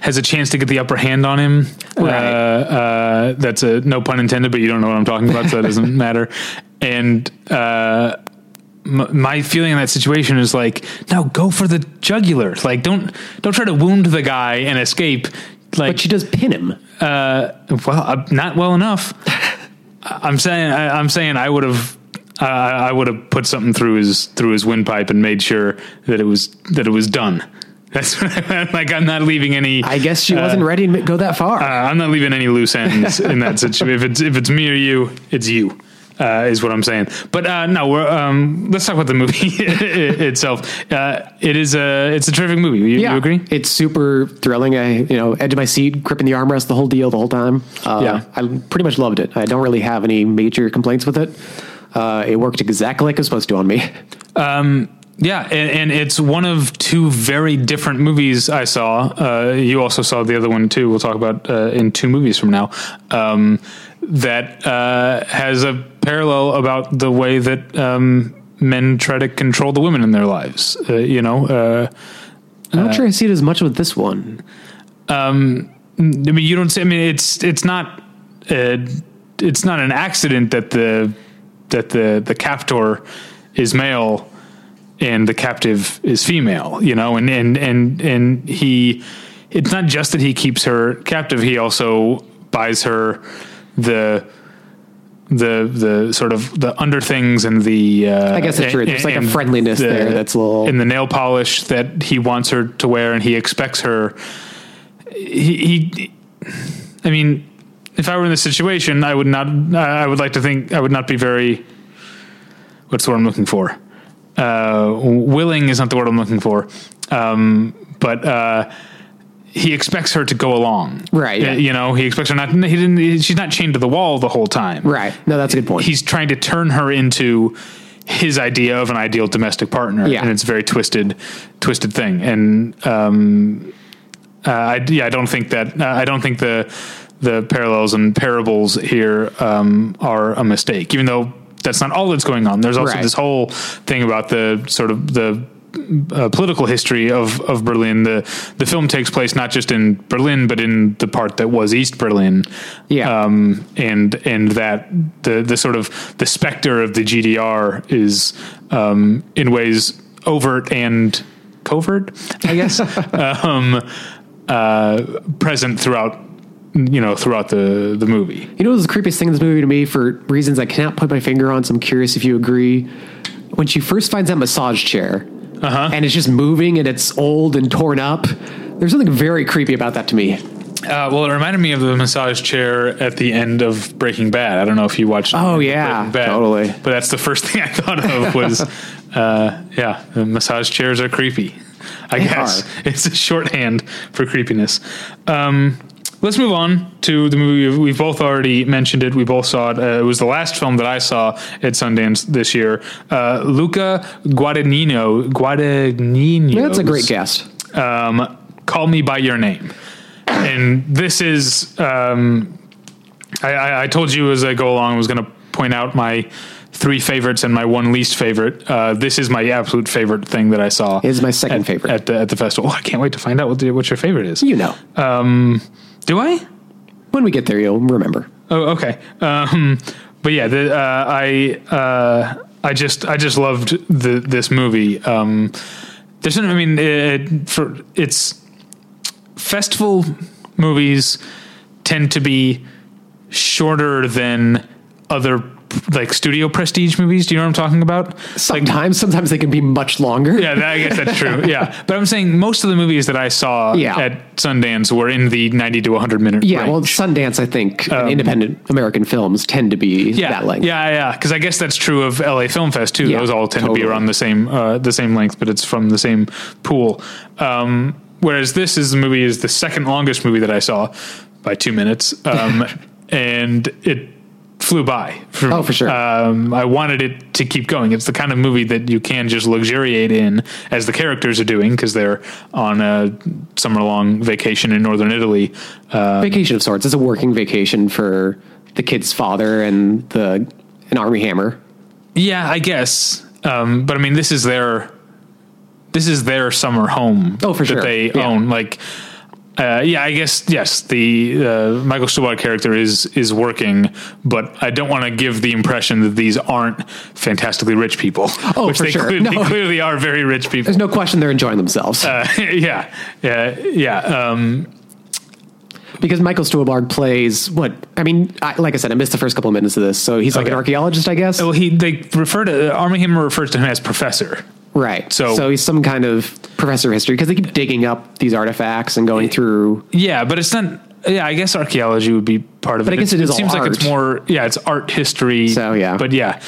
has a chance to get the upper hand on him. Right. Uh, uh, that's a no pun intended, but you don't know what I'm talking about, so that doesn't matter. And uh, my feeling in that situation is like, no, go for the jugular. Like, don't don't try to wound the guy and escape. Like, But she does pin him. uh, well, uh, not well enough. I'm saying, I, I'm saying, I would have, uh, I would have put something through his through his windpipe and made sure that it was that it was done. That's what I, like. I'm not leaving any. I guess she wasn't ready to go that far. uh, I'm not leaving any loose ends in that situation. If it's if it's me or you, it's you. Uh, is what I'm saying. But uh, no, we're, um, let's talk about the movie itself. Uh, it is a it's a terrific movie. You, you agree? It's super thrilling. I, you know, edge of my seat, gripping the armrest, the whole deal, the whole time. Uh, Yeah. I pretty much loved it. I don't really have any major complaints with it. Uh, it worked exactly like it was supposed to on me. Yeah, and, and it's one of two very different movies I saw. Uh, you also saw the other one too. We'll talk about uh, in two movies from now. Um, that uh, has a parallel about the way that um, men try to control the women in their lives. Uh, you know, uh, I'm not sure I see it as much with this one. I mean, you don't say. I mean, it's it's not uh, it's not an accident that the that the the captor is male and the captive is female. You know, and and and and he. It's not just that he keeps her captive. He also buys her the the the sort of the under things and the uh, I guess that's true. There's like a friendliness the- there that's a little- and the nail polish that he wants her to wear and he expects her he, he I mean, if I were in this situation, I would not. I would like to think I would not be very. What's the word I'm looking for? Uh, willing is not the word I'm looking for. Um, but uh, he expects her to go along, Right, yeah. Uh, You know, he expects her not. He didn't. She's not chained to the wall the whole time. Right. No, that's a good point. He's trying to turn her into his idea of an ideal domestic partner, Yeah. and it's a very twisted, twisted thing. And um, uh, I, yeah, I don't think that uh, I don't think the the parallels and parables here um, are a mistake, even though that's not all that's going on. There's also Right. this whole thing about the sort of the uh, political history of, of Berlin. The the film takes place not just in Berlin, but in the part that was East Berlin. Yeah. Um, and and that the the sort of the specter of the GDR is um, in ways overt and covert, I guess, um, uh, present throughout you know throughout the the movie. You know the creepiest thing in this movie to me for reasons I cannot put my finger on, so I'm curious if you agree. When she first finds that massage chair Uh-huh. and it's just moving and it's old and torn up, there's something very creepy about that to me. Uh, well, it reminded me of the massage chair at the end of Breaking Bad. I don't know if you watched. Oh, yeah, Bad, totally. But that's the first thing I thought of was, uh, yeah, the massage chairs are creepy. I They guess are. it's a shorthand for creepiness. Um, let's move on to the movie. We've both already mentioned it. We both saw it. Uh, it was the last film that I saw at Sundance this year. Uh, Luca Guadagnino. Guadagnino. That's a great guess. um, "Call Me by Your Name," and this is. Um, I, I, I told you as I go along, I was going to point out my three favorites and my one least favorite. Uh, this is my absolute favorite thing that I saw. Is my second at, favorite. at the at the festival. Oh, I can't wait to find out what the, what your favorite is. You know, Do I? when we get there, you'll remember. Oh, okay. Um, but yeah, the, uh, I uh, I just I just loved the this movie. Um, there's I mean it, for it's festival movies tend to be shorter than other like studio prestige movies. Do you know what I'm talking about? Sometimes, sometimes they can be much longer. Yeah, that, I guess that's true. Yeah, but I'm saying most of the movies that I saw Yeah. at Sundance were in the 90 to 100 minute. Yeah, range. well, Sundance, I think, and independent American films tend to be Um, yeah, that length. Yeah, yeah, because I guess that's true of LA Film Fest too. Yeah, Those all tend to be around the same uh, the same length, but it's from the same pool. Um, whereas this is the movie is the second longest movie that I saw by two minutes, um, and it flew by. For Oh, for sure. Um, I wanted it to keep going. It's the kind of movie that you can just luxuriate in, as the characters are doing, because they're on a summer long vacation in northern Italy. Uh, Vacation of sorts. It's a working vacation for the kid's father and the an Armie Hammer. Yeah, I guess. Um, but I mean, this is their this is their summer home. Oh, for that sure. They Yeah. own like. Uh, yeah, I guess yes. The uh, Michael Stuhlbarg character is is working, but I don't want to give the impression that these aren't fantastically rich people. Oh, which for they, sure. cle- No. they clearly are very rich people. There's no question they're enjoying themselves Uh, yeah, yeah, yeah. Um, because Michael Stuhlbarg plays what I mean. I, like I said, I missed the first couple of minutes of this, so he's like Okay. an archaeologist, I guess. well, he they refer to Armie Hammer refers to him as professor. Right. so- so he's some kind of professor of history because they keep digging up these artifacts and going through. Yeah, but it's not. Yeah, I guess archaeology would be part of But it. I guess it is all seems like it's more. Yeah, it's art history. So, yeah. but yeah,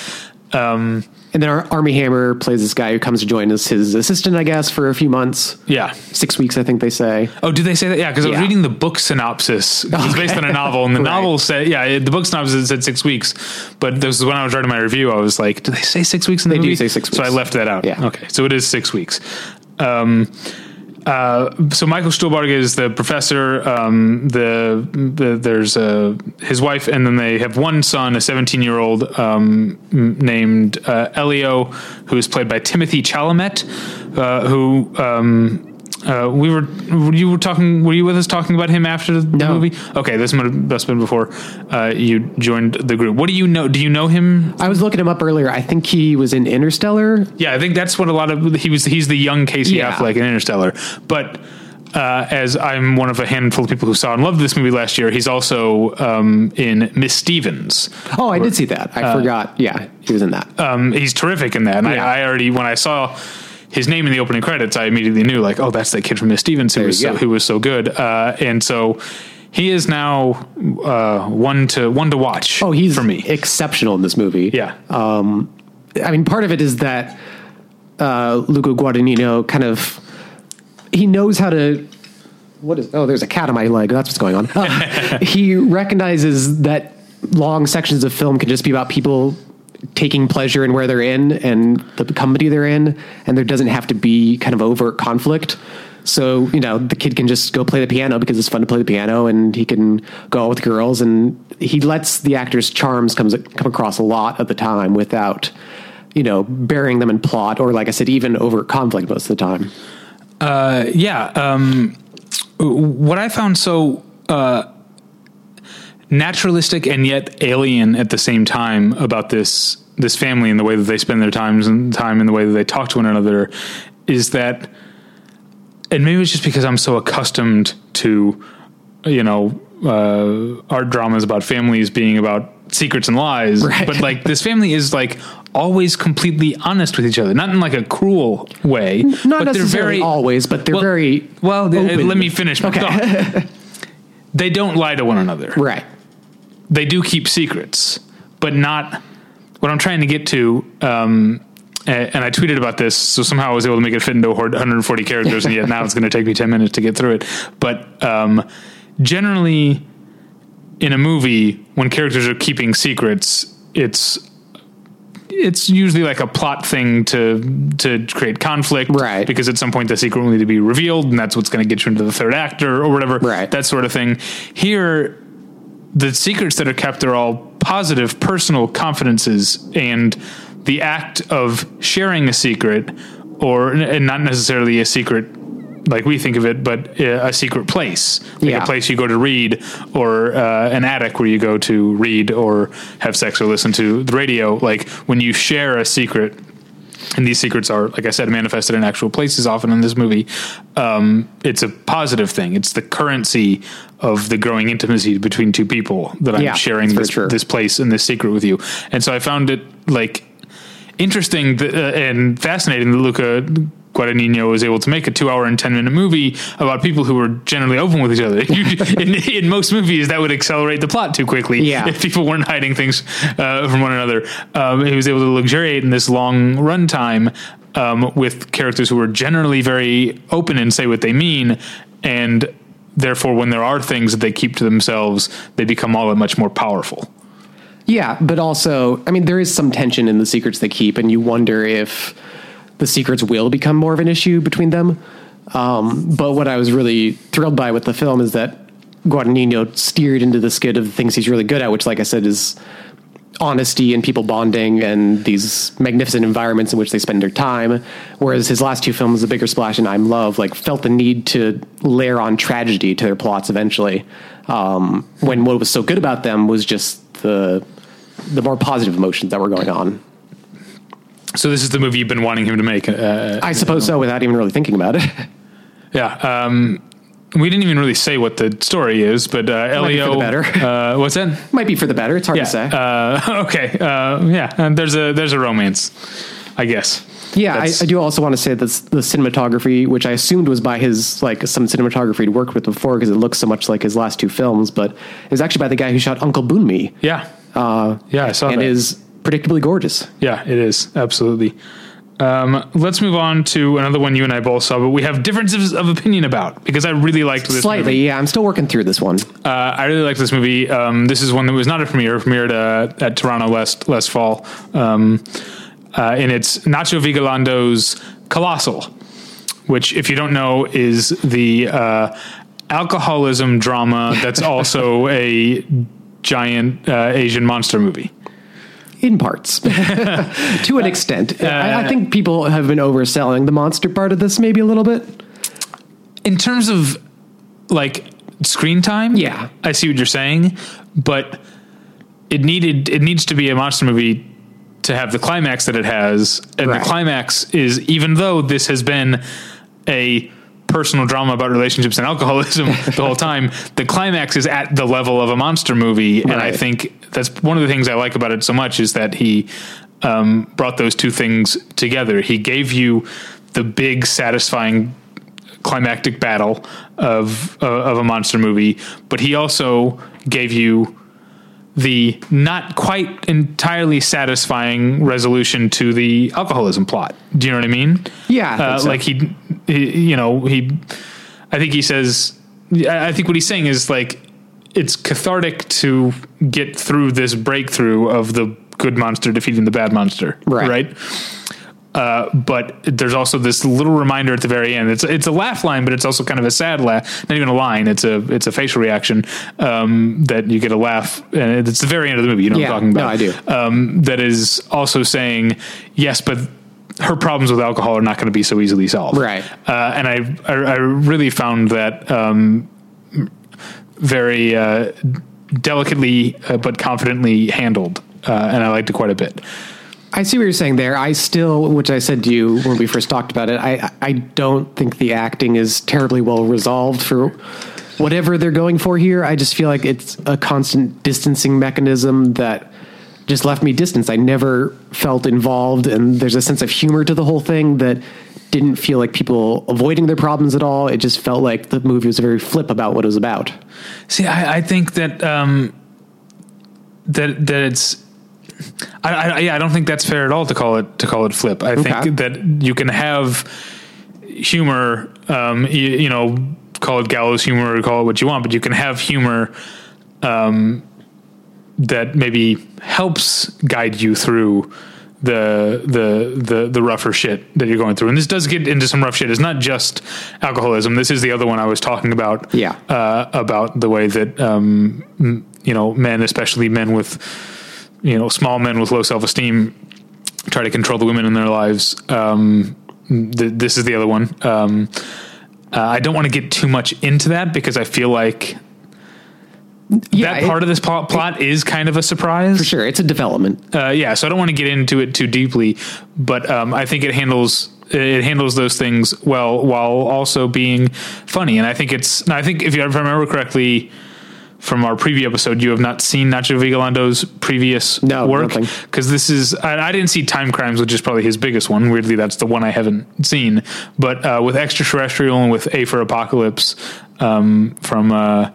um, And then our Armie Hammer plays this guy who comes to join as his assistant, I guess, for a few months, yeah. six weeks, I think they say. Oh, did they say that? Yeah, because I was Yeah. reading the book synopsis. It's Okay. based on a novel, and the Right. novel said, yeah, it- the book synopsis said six weeks. But this is when I was writing my review. I was like, do they say six weeks in the They do movie? say six weeks, So I weeks. left that out. Yeah. Okay, so it is six weeks. Um, uh, so Michael Stuhlbarg is the professor. Um, the, the there's his wife, and then they have one son, a 17 year old um, named uh, Elio, who is played by Timothée Chalamet, uh, who. Um, uh, we were you were talking were you with us talking about him after the No. movie okay this might have must have been before uh, you joined the group what do you know do you know him I was looking him up earlier. I think he was in Interstellar. yeah, I think that's what a lot of he was. He's the young Casey Yeah. Affleck in Interstellar. But uh, as I'm one of a handful of people who saw and loved this movie last year, he's also um, in Miss Stevens. Oh, I did see that. I forgot. Yeah, he was in that. Um, he's terrific in that. And Yeah. I, I already when I saw his name in the opening credits, I immediately knew like, oh, that's that kid from Miss Stevens who There was so, who was so good. Uh, and so he is now uh, one to one to watch. oh, he's for me. exceptional in this movie. yeah. I mean, part of it is that uh, Luca Guadagnino kind of he knows how to. What is? Oh, there's a cat on my leg. That's what's going on. He recognizes that long sections of film can just be about people taking pleasure in where they're in and the company they're in, and there doesn't have to be kind of overt conflict. So, you know, the kid can just go play the piano because it's fun to play the piano and he can go out with girls and he lets the actor's charms comes come across a lot of the time without, you know, burying them in plot or like I said, even over conflict most of the time. Uh, yeah. Um, what I found so uh, naturalistic and yet alien at the same time about this this family and the way that they spend their times and time and the way that they talk to one another is that and maybe it's just because I'm so accustomed to you know uh, art dramas about families being about secrets and lies Right. but like this family is like always completely honest with each other not in like a cruel way Not but they're necessarily very always, but they're well, very well open. let me finish my thought they don't lie to one another right. They do keep secrets, but not what I'm trying to get to. Um, and I tweeted about this, so somehow I was able to make it fit into 140 characters, and yet now it's going to take me 10 minutes to get through it. But um, generally, in a movie, when characters are keeping secrets, it's it's usually like a plot thing to to create conflict, Right. Because at some point the secret will need to be revealed, and that's what's going to get you into the third act or, or whatever, Right. That sort of thing. Here, the secrets that are kept are all positive personal confidences and the act of sharing a secret or and not necessarily a secret like we think of it but a secret place like Yeah. a place you go to read or uh, an attic where you go to read or have sex or listen to the radio like when you share a secret and these secrets are, like I said, manifested in actual places often in this movie. Um, it's a positive thing. It's the currency of the growing intimacy between two people that I'm Yeah, sharing this, true. this place and this secret with you. And so I found it like interesting th- uh, and fascinating that Luca Guadagnino was able to make a two hour and 10 minute movie about people who were generally open with each other. in, in most movies, that would accelerate the plot too quickly. Yeah. If people weren't hiding things uh, from one another. Um, he was able to luxuriate in this long runtime um, with characters who were generally very open and say what they mean. And therefore, when there are things that they keep to themselves, they become all that much more powerful. Yeah, but also, I mean, there is some tension in the secrets they keep, and you wonder if the secrets will become more of an issue between them. Um, but what I was really thrilled by with the film is that Guadagnino steered into the skid of the things he's really good at, which, like I said, is honesty and people bonding and these magnificent environments in which they spend their time. Whereas his last two films, The Bigger Splash and I'm Love, like felt the need to layer on tragedy to their plots eventually. Um, when what was so good about them was just the the more positive emotions that were going on. So this is the movie you've been wanting him to make. Uh, I suppose so, without even really thinking about it. yeah. Um, we didn't even really say what the story is, but uh, be for Elio. the better. Uh, what's that? Might be for the better. It's hard Yeah. to say. Uh, okay. Uh, yeah. And there's a there's a romance, I guess. yeah, I, I do also want to say that the cinematography, which I assumed was by his like some cinematography he'd worked with before, because it looks so much like his last two films, but it was actually by the guy who shot Uncle Boonmee. Yeah. Uh, Yeah, I saw and that. is predictably gorgeous. Yeah, it is absolutely. Um, let's move on to another one you and I both saw, but we have differences of opinion about because I really liked this Slightly, movie. yeah. I'm still working through this one. Uh, I really like this movie. Um, this is one that was not a premiere. It premiered uh, at Toronto last last fall, um, uh, and it's Nacho Vigalondo's Colossal, which, if you don't know, is the uh, alcoholism drama that's also a giant uh, Asian monster movie. In parts to an extent. Uh, I, I think people have been overselling the monster part of this maybe a little bit. in terms of like screen time, Yeah. I see what you're saying, but it needed it needs to be a monster movie to have the climax that it has, and Right. the climax is even though this has been a personal drama about relationships and alcoholism the whole time, the climax is at the level of a monster movie, and I think that's one of the things I like about it so much is that he um, brought those two things together. He gave you the big, satisfying climactic battle of uh, of a monster movie, but he also gave you the not quite entirely satisfying resolution to the alcoholism plot. Do you know what I mean? Yeah, I uh, so. like he, he, you know, he. I think he says. I I think what he's saying is like it's cathartic to get through this breakthrough of the good monster defeating the bad monster, Right. Right. Uh, but there's also this little reminder at the very end. It's it's a laugh line, but it's also kind of a sad laugh. Not even a line. It's a it's a facial reaction um, that you get a laugh, and it's the very end of the movie. You know Yeah, what I'm talking no, about? I do. Um, that is also saying yes, but her problems with alcohol are not going to be so easily solved. Right. Uh, and I, I I really found that um, very uh, delicately uh, but confidently handled, uh, and I liked it quite a bit. I see what you're saying there. I still, which I said to you when we first talked about it, I I don't think the acting is terribly well resolved for whatever they're going for here. I just feel like it's a constant distancing mechanism that just left me distanced. I never felt involved, and there's a sense of humor to the whole thing that didn't feel like people avoiding their problems at all. It just felt like the movie was very flip about what it was about. See, I, I think that um, that that it's. I, I, yeah, I don't think that's fair at all to call it to call it flip. I Okay. think that you can have humor, um, you, you know, call it gallows humor or call it what you want, but you can have humor um, that maybe helps guide you through the the the the rougher shit that you're going through. And this does get into some rough shit. It's not just alcoholism. This is the other one I was talking about. Yeah. uh, about the way that um, m- you know men, especially men with you know small men with low self esteem, try to control the women in their lives. Um, th- this is the other one. Um, uh, I don't want to get too much into that because I feel like Yeah, that it- part of this plot, plot is kind of a surprise. for sure, it's a development. Uh, yeah, so I don't want to get into it too deeply, but um, I think it handles it handles those things well while also being funny. And I think it's I think if you if I remember correctly from our preview episode, you have not seen Nacho Vigalondo's previous No, work because this is I, I didn't see Time Crimes, which is probably his biggest one. Weirdly, that's the one I haven't seen. But uh, with Extraterrestrial and with A for Apocalypse um, from uh,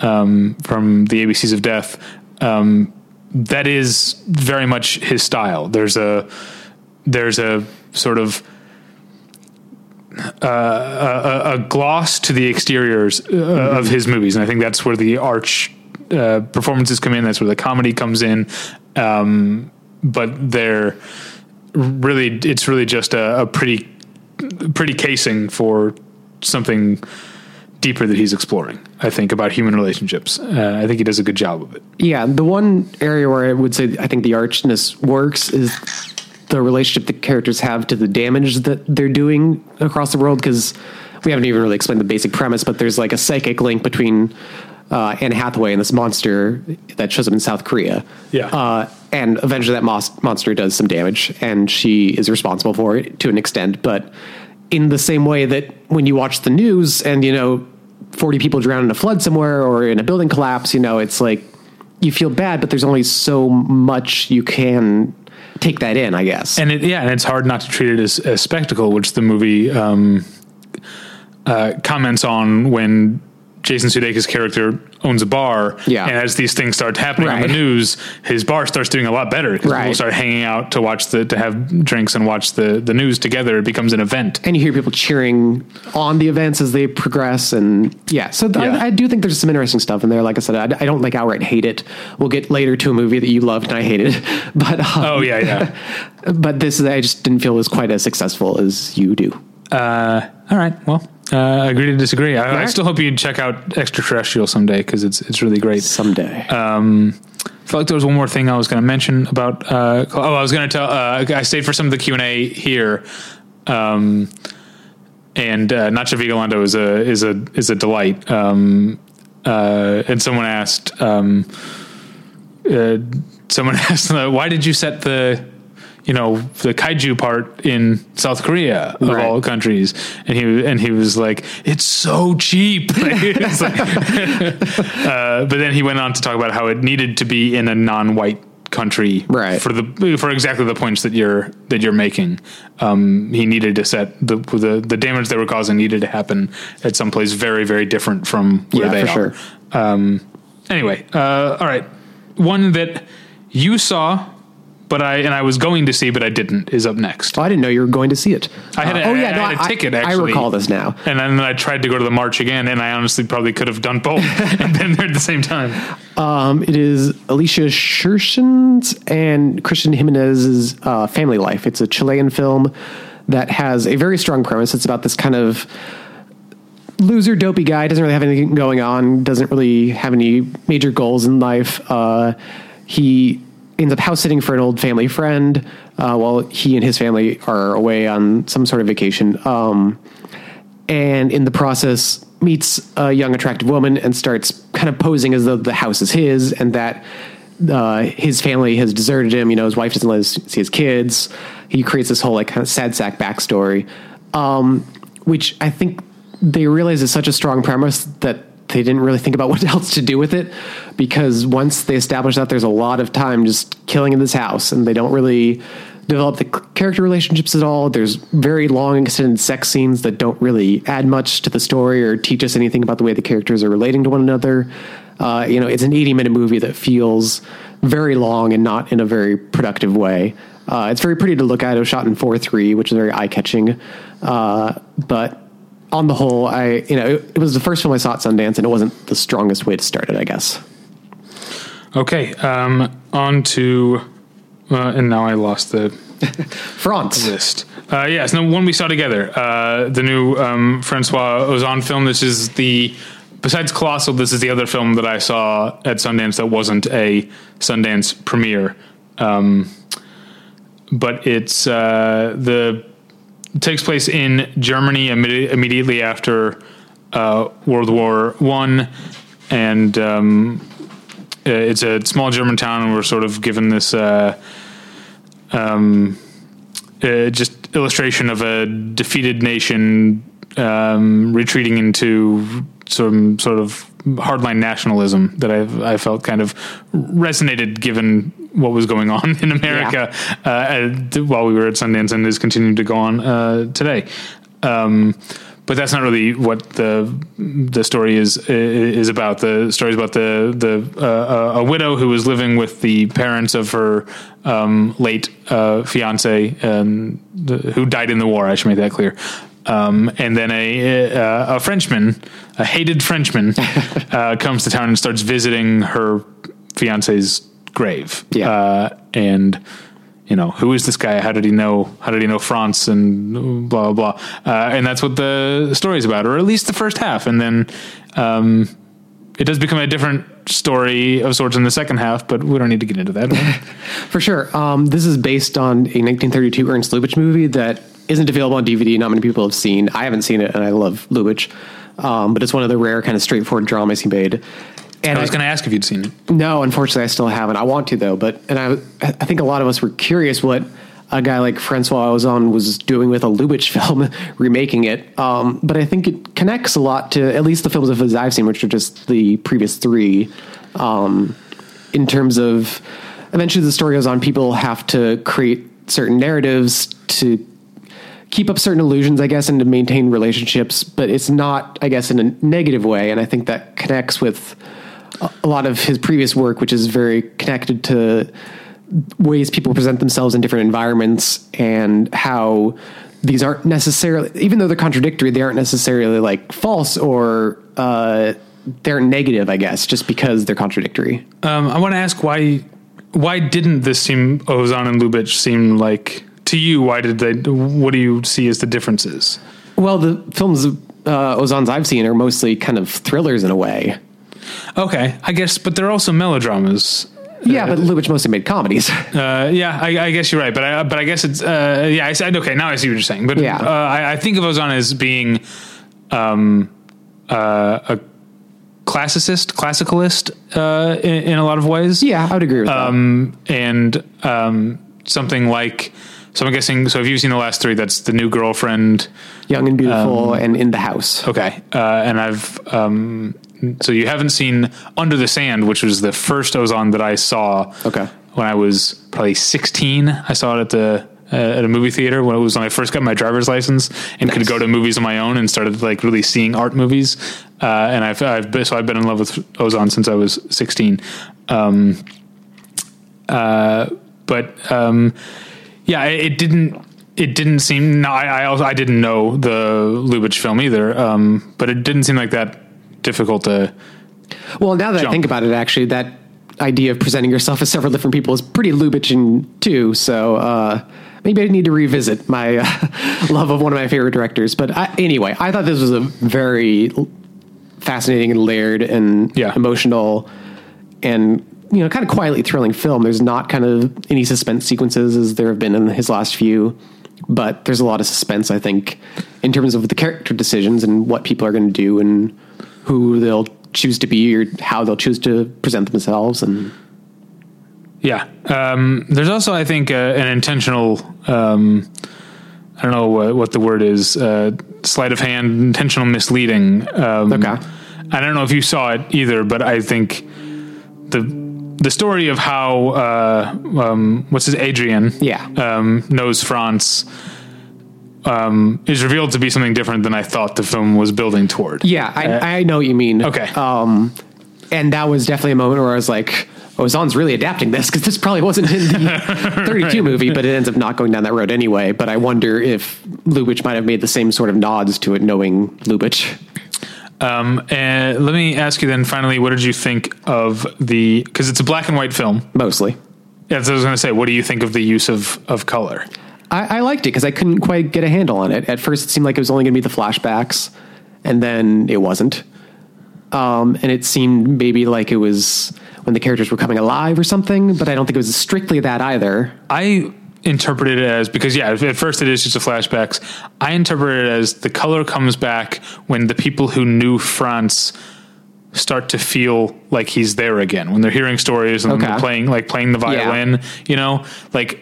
um, from the ABCs of Death. Um, that is very much his style. There's a there's a sort of uh, a, a gloss to the exteriors uh, of his movies, and I think that's where the arch uh, performances come in. That's where the comedy comes in. Um, but they're really it's really just a, a pretty pretty casing for something deeper that he's exploring. I think about human relationships. Uh, I think he does a good job of it. Yeah, the one area where I would say I think the archness works is the relationship the characters have to the damage that they're doing across the world. Because we haven't even really explained the basic premise, but there's like a psychic link between uh, Anne Hathaway and this monster that shows up in South Korea. Yeah. uh, and eventually that mos- monster does some damage, and she is responsible for it to an extent. But in the same way that when you watch the news and you know 40 people drown in a flood somewhere or in a building collapse, you know, it's like you feel bad, but there's only so much you can take that in, I guess. and it, yeah, and it's hard not to treat it as a spectacle, which the movie um, uh, comments on when Jason Sudeikis' character owns a bar. Yeah. and as these things start happening on the news, his bar starts doing a lot better because people start hanging out to watch the to have drinks and watch the the news together. It becomes an event. and you hear people cheering on the events as they progress, and yeah. So th- Yeah. I, I do think there's some interesting stuff in there. Like I said, I, I don't like outright hate it. We'll get later to a movie that you loved and I hated, but um, Oh yeah, yeah. but this is I just didn't feel was quite as successful as you do. Uh, all right. Well, uh, agree to disagree. I, I still hope you check out Extraterrestrial someday because it's it's really great. Someday, Um, I felt like there was one more thing I was going to mention about. Uh, oh, I was going to tell. Uh, I stayed for some of the Q and A here, um, and uh, Nacho Vigalondo is a is a is a delight. Um, uh, and someone asked, um, uh, someone asked, why did you set the you know the kaiju part in South Korea of Right. all countries, and he and he was like, "It's so cheap." It's like- uh, but then he went on to talk about how it needed to be in a non-white country Right. for the for exactly the points that you're that you're making. Um, he needed to set the the the damage they were causing needed to happen at some place very very different from where Yeah, they for are. sure. Um, anyway, uh, all right, one that you saw but I and I was going to see, but I didn't. Is up next. Oh, I didn't know you were going to see it. I had a- oh yeah, I no, had a ticket, I, actually. recall this now. And then I tried to go to the march again, and I honestly probably could have done both and been there at the same time. Um, it is Alicia Scherson's and Christian Jimenez's uh, Family Life. It's a Chilean film that has a very strong premise. It's about this kind of loser, dopey guy. Doesn't really have anything going on. Doesn't really have any major goals in life. Uh, he ends up house sitting for an old family friend uh, while he and his family are away on some sort of vacation. Um, and in the process meets a young attractive woman and starts kind of posing as though the house is his and that uh, his family has deserted him. You know, his wife doesn't let us see his kids. He creates this whole like kind of sad sack backstory, um, which I think they realize is such a strong premise that they didn't really think about what else to do with it because once they establish that there's a lot of time just killing in this house and they don't really develop the character relationships at all. There's very long extended sex scenes that don't really add much to the story or teach us anything about the way the characters are relating to one another. Uh, you know, it's an 80 minute movie that feels very long and not in a very productive way. Uh, it's very pretty to look at. It was shot in 4 3, which is very eye catching. Uh, but on the whole, I, you know, it, it was the first film I saw at Sundance and it wasn't the strongest way to start it, I guess. Okay, um, on to, uh, and now I lost the France. list. Uh, yes, no, one we saw together. Uh, the new um, Francois Ozon film. This is the besides Colossal. This is the other film that I saw at Sundance that wasn't a Sundance premiere. Um, but it's uh, the takes place in Germany imme- immediately after uh, World War One, and um, uh, it's a small German town, and we're sort of given this. Uh, um, uh, just illustration of a defeated nation um, retreating into some sort of hardline nationalism that I I felt kind of resonated given what was going on in America uh, while we were at Sundance and is continuing to go on uh, today. Um, but that's not really what the the story is is about. The story is about the the uh, a widow who was living with the parents of her um, late uh, fiance, um, the, who died in the war. I should make that clear. Um, and then a uh, a Frenchman, a hated Frenchman, uh, comes to town and starts visiting her fiance's grave. Yeah. Uh, and you know who is this guy how did he know how did he know Frantz and blah blah blah uh, and that's what the story is about or at least the first half and then um, it does become a different story of sorts in the second half but we don't need to get into that For sure. Um, this is based on a 1932 Ernst Lubitsch movie that isn't available on DVD. Not many people have seen. I haven't seen it, and I love Lubitsch. Um, but it's one of the rare kind of straightforward dramas he made. And i was going to ask if you'd seen it No, unfortunately, I still haven't. I want to though, but and I, I think a lot of us were curious what a guy like Francois Ozon was doing with a Lubitsch film, remaking it. Um, but I think it connects a lot to at least the films of his I've seen, which are just the previous three. Um, in terms of eventually, the story goes on. People have to create certain narratives to keep up certain illusions, I guess, and to maintain relationships, but it's not, I guess, in a negative way. And I think that connects with a- lot of his previous work, which is very connected to ways people present themselves in different environments and how these aren't necessarily, even though they're contradictory, they aren't necessarily like false or uh, they're negative, I guess, just because they're contradictory. um, i want to ask why why didn't this seem ozon and lubitsch seem like to you why did they what do you see as the differences Well, the films uh, Ozon's I've seen are mostly kind of thrillers in a way. okay i guess but they're also melodramas Yeah, but Lubitsch mostly made comedies. Uh, yeah, I, I guess you're right, but I, but I guess it's uh, yeah. I said okay. Now I see what you're saying, but Yeah. uh, I, I think of Ozon as being um, uh, a classicist, classicalist uh, in, in a lot of ways. yeah, I would agree with that. um, and um, something like. So I'm guessing. So have you seen the last three? That's the new girlfriend. Young and Beautiful um, and In the House. Okay, uh, and I've um, so you haven't seen Under the Sand, which was the first Ozon that I saw. Okay. when I was probably 16, I saw it at the uh, at a movie theater when it was when I first got my driver's license and could go to movies on my own and started like really seeing art movies. Uh, and I've, I've been, so I've been in love with Ozon since I was 16. Um, uh, but um, yeah, it, it didn't. It didn't seem. No, I I, also, I didn't know the Lubitsch film either, um, but it didn't seem like that difficult to. Well, now that I think about it, actually, that idea of presenting yourself as several different people is pretty Lubitsch too. So uh, maybe I need to revisit my uh, love of one of my favorite directors. But I, anyway, I thought this was a very fascinating and layered and Yeah. emotional and you know kind of quietly thrilling film. There's not kind of any suspense sequences as there have been in his last few, but there's a lot of suspense. I think in terms of the character decisions and what people are going to do and who they'll choose to be or how they'll choose to present themselves. And Yeah. Um, there's also, I think, uh, an intentional. Um, I don't know what, what the word is. Uh, sleight of hand, intentional misleading. Um, Okay. I don't know if you saw it either, but I think the the story of how uh, um, what's his Adrian, Yeah. um, knows Frantz. Um, is revealed to be something different than I thought the film was building toward. yeah, I, I know what you mean. Okay. Um, and that was definitely a moment where I was like, oh, Ozon's really adapting this because this probably wasn't in the 32 movie, but it ends up not going down that road anyway. But I wonder if Lubitsch might have made the same sort of nods to it, knowing Lubitsch. Um, and let me ask you then, finally, what did you think of the? Because it's a black and white film. Mostly. What I was going to say. What do you think of the use of of color? I, I liked it because I couldn't quite get a handle on it. At first, it seemed like it was only going to be the flashbacks, and then it wasn't. Um, and it seemed maybe like it was when the characters were coming alive or something, but I don't think it was strictly that either. I interpret it as because yeah, at first it is just a flashbacks. I interpret it as the color comes back when the people who knew Frantz start to feel like he's there again when they're hearing stories and Okay. they're playing like playing the violin. You know, like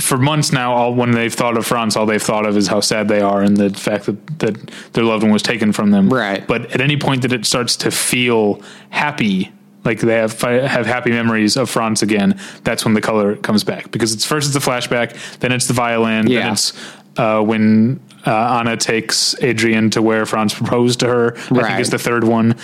for months now, all when they've thought of Frantz, all they've thought of is how sad they are and the fact that that their loved one was taken from them. Right. But at any point that it starts to feel happy, like they have have happy memories of Frantz again, that's when the color comes back. Because it's first it's a flashback, then it's the violin, Yeah. then it's uh, when uh, Anna takes Adrian to where Frantz proposed to her. I think Right. is the third one.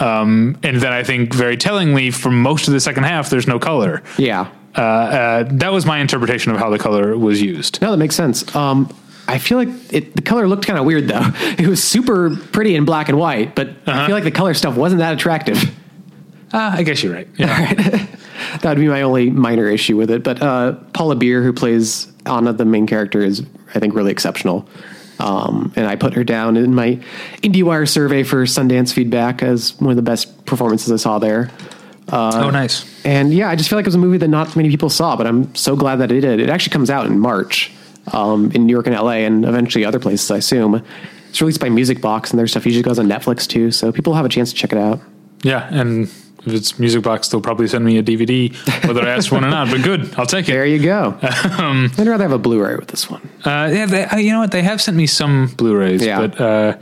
Um, and then I think very tellingly, for most of the second half, there's no color. Yeah. Uh, uh, that was my interpretation of how the color was used. No, that makes sense. Um, I feel like it, the color looked kind of weird though. It was super pretty in black and white, but I feel like the color stuff wasn't that attractive. Uh, I guess you're right. Yeah. that would be my only minor issue with it. But uh, Paula Beer, who plays Anna, the main character, is I think really exceptional. Um, and I put her down in my IndieWire survey for Sundance feedback as one of the best performances I saw there. oh, nice. And yeah, I just feel like it was a movie that not many people saw, but I'm so glad that it did. It actually comes out in March um, in New York and LA, and eventually other places, I assume. It's released by Music Box, and their stuff usually goes on Netflix too, so people have a chance to check it out. Yeah, and if it's Music Box, they'll probably send me a DVD, whether I asked for one or not. But good, I'll take it. There you go. I'd rather have a Blu-ray with this one. Uh, yeah, they, uh, you know what? They have sent me some Blu-rays, Yeah. but uh,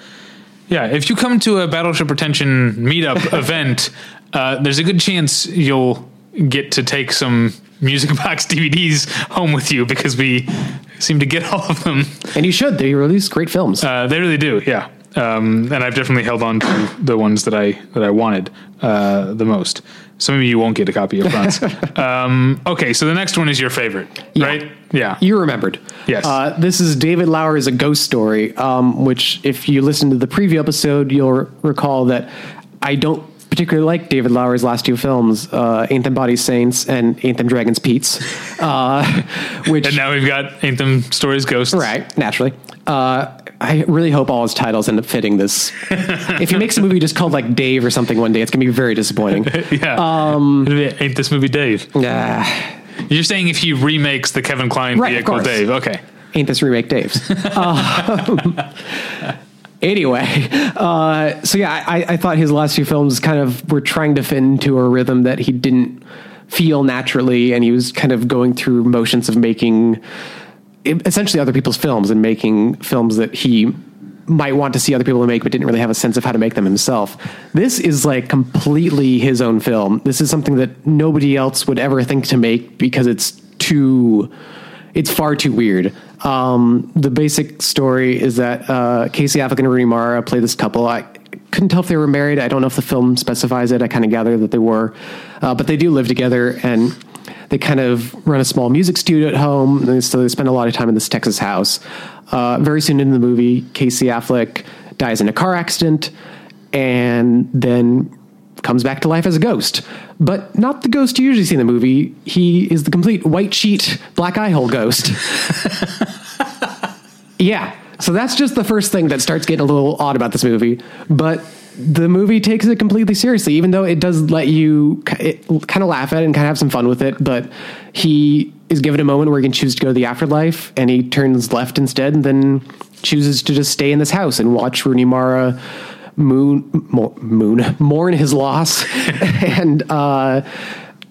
yeah, if you come to a Battleship Pretension meetup event, uh, there's a good chance you'll get to take some Music Box DVDs home with you because we seem to get all of them. And you should. They release great films. Uh, they really do, yeah. Um, and I've definitely held on to the ones that I that I wanted uh, the most. So maybe you won't get a copy of Frantz. um, okay, so the next one is your favorite, right? Yeah. You remembered. Yes. Uh, this is David Lowery's A Ghost Story, um, which, if you listen to the preview episode, you'll r- recall that I don't particularly like David Lowery's last two films, uh, Ain't Them Bodies Saints and Anthem Dragons Pete's, uh, which. and now we've got Anthem Stories Ghosts. Right, naturally. Uh, I really hope all his titles end up fitting this. if he makes a movie just called like Dave or something one day, it's gonna be very disappointing. Yeah. Um, Ain't this movie Dave? Ah, You're saying if he remakes the Kevin Kline Right, vehicle. Dave? Okay. ain't this remake Dave's? Um, anyway, uh, so yeah, I, I thought his last few films kind of were trying to fit into a rhythm that he didn't feel naturally, and he was kind of going through motions of making essentially other people's films and making films that he might want to see other people make but didn't really have a sense of how to make them himself. This is like completely his own film. This is something that nobody else would ever think to make because it's too it's far too weird. Um, the basic story is that uh, Casey Affleck and Rooney Mara play this couple. I couldn't tell if they were married. I don't know if the film specifies it. I kind of gather that they were, uh, but they do live together and They kind of run a small music studio at home, and so they spend a lot of time in this Texas house. Uh, very soon in the movie, Casey Affleck dies in a car accident, and then comes back to life as a ghost. But not the ghost you usually see in the movie. He is the complete white sheet, black eye hole ghost. yeah. So that's just the first thing that starts getting a little odd about this movie. But the movie takes it completely seriously, even though it does let you kind of laugh at it and kind of have some fun with it. But he is given a moment where he can choose to go to the afterlife, and he turns left instead, and then chooses to just stay in this house and watch Rooney Mara moon moon mourn his loss and uh,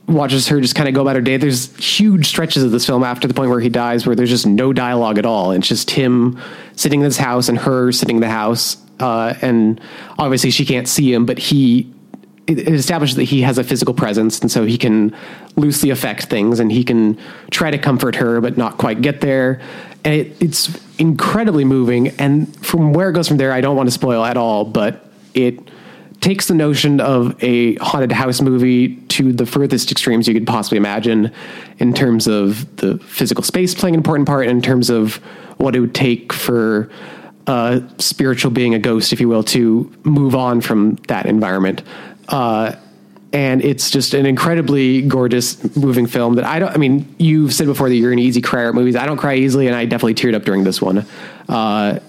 watches her just kind of go about her day. There's huge stretches of this film after the point where he dies where there's just no dialogue at all. It's just him sitting in this house and her sitting in the house. Uh, and obviously she can't see him, but he it establishes that he has a physical presence and so he can loosely affect things and he can try to comfort her but not quite get there. And it, it's incredibly moving and from where it goes from there i don't want to spoil at all but it takes the notion of a haunted house movie to the furthest extremes you could possibly imagine in terms of the physical space playing an important part in terms of what it would take for a spiritual being a ghost if you will to move on from that environment. Uh, and it's just an incredibly gorgeous moving film that I don't I mean you've said before that you're an easy crier at movies. I don't cry easily and I definitely teared up during this one. Uh,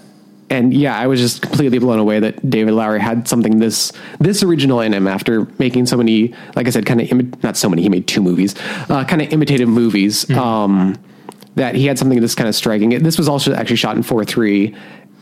and yeah I was just completely blown away that David Lowery had something this this original in him after making so many like I said kind of imi- not so many he made two movies uh, kind of imitative movies mm-hmm. um, that he had something this kind of striking. This was also actually shot in 4-3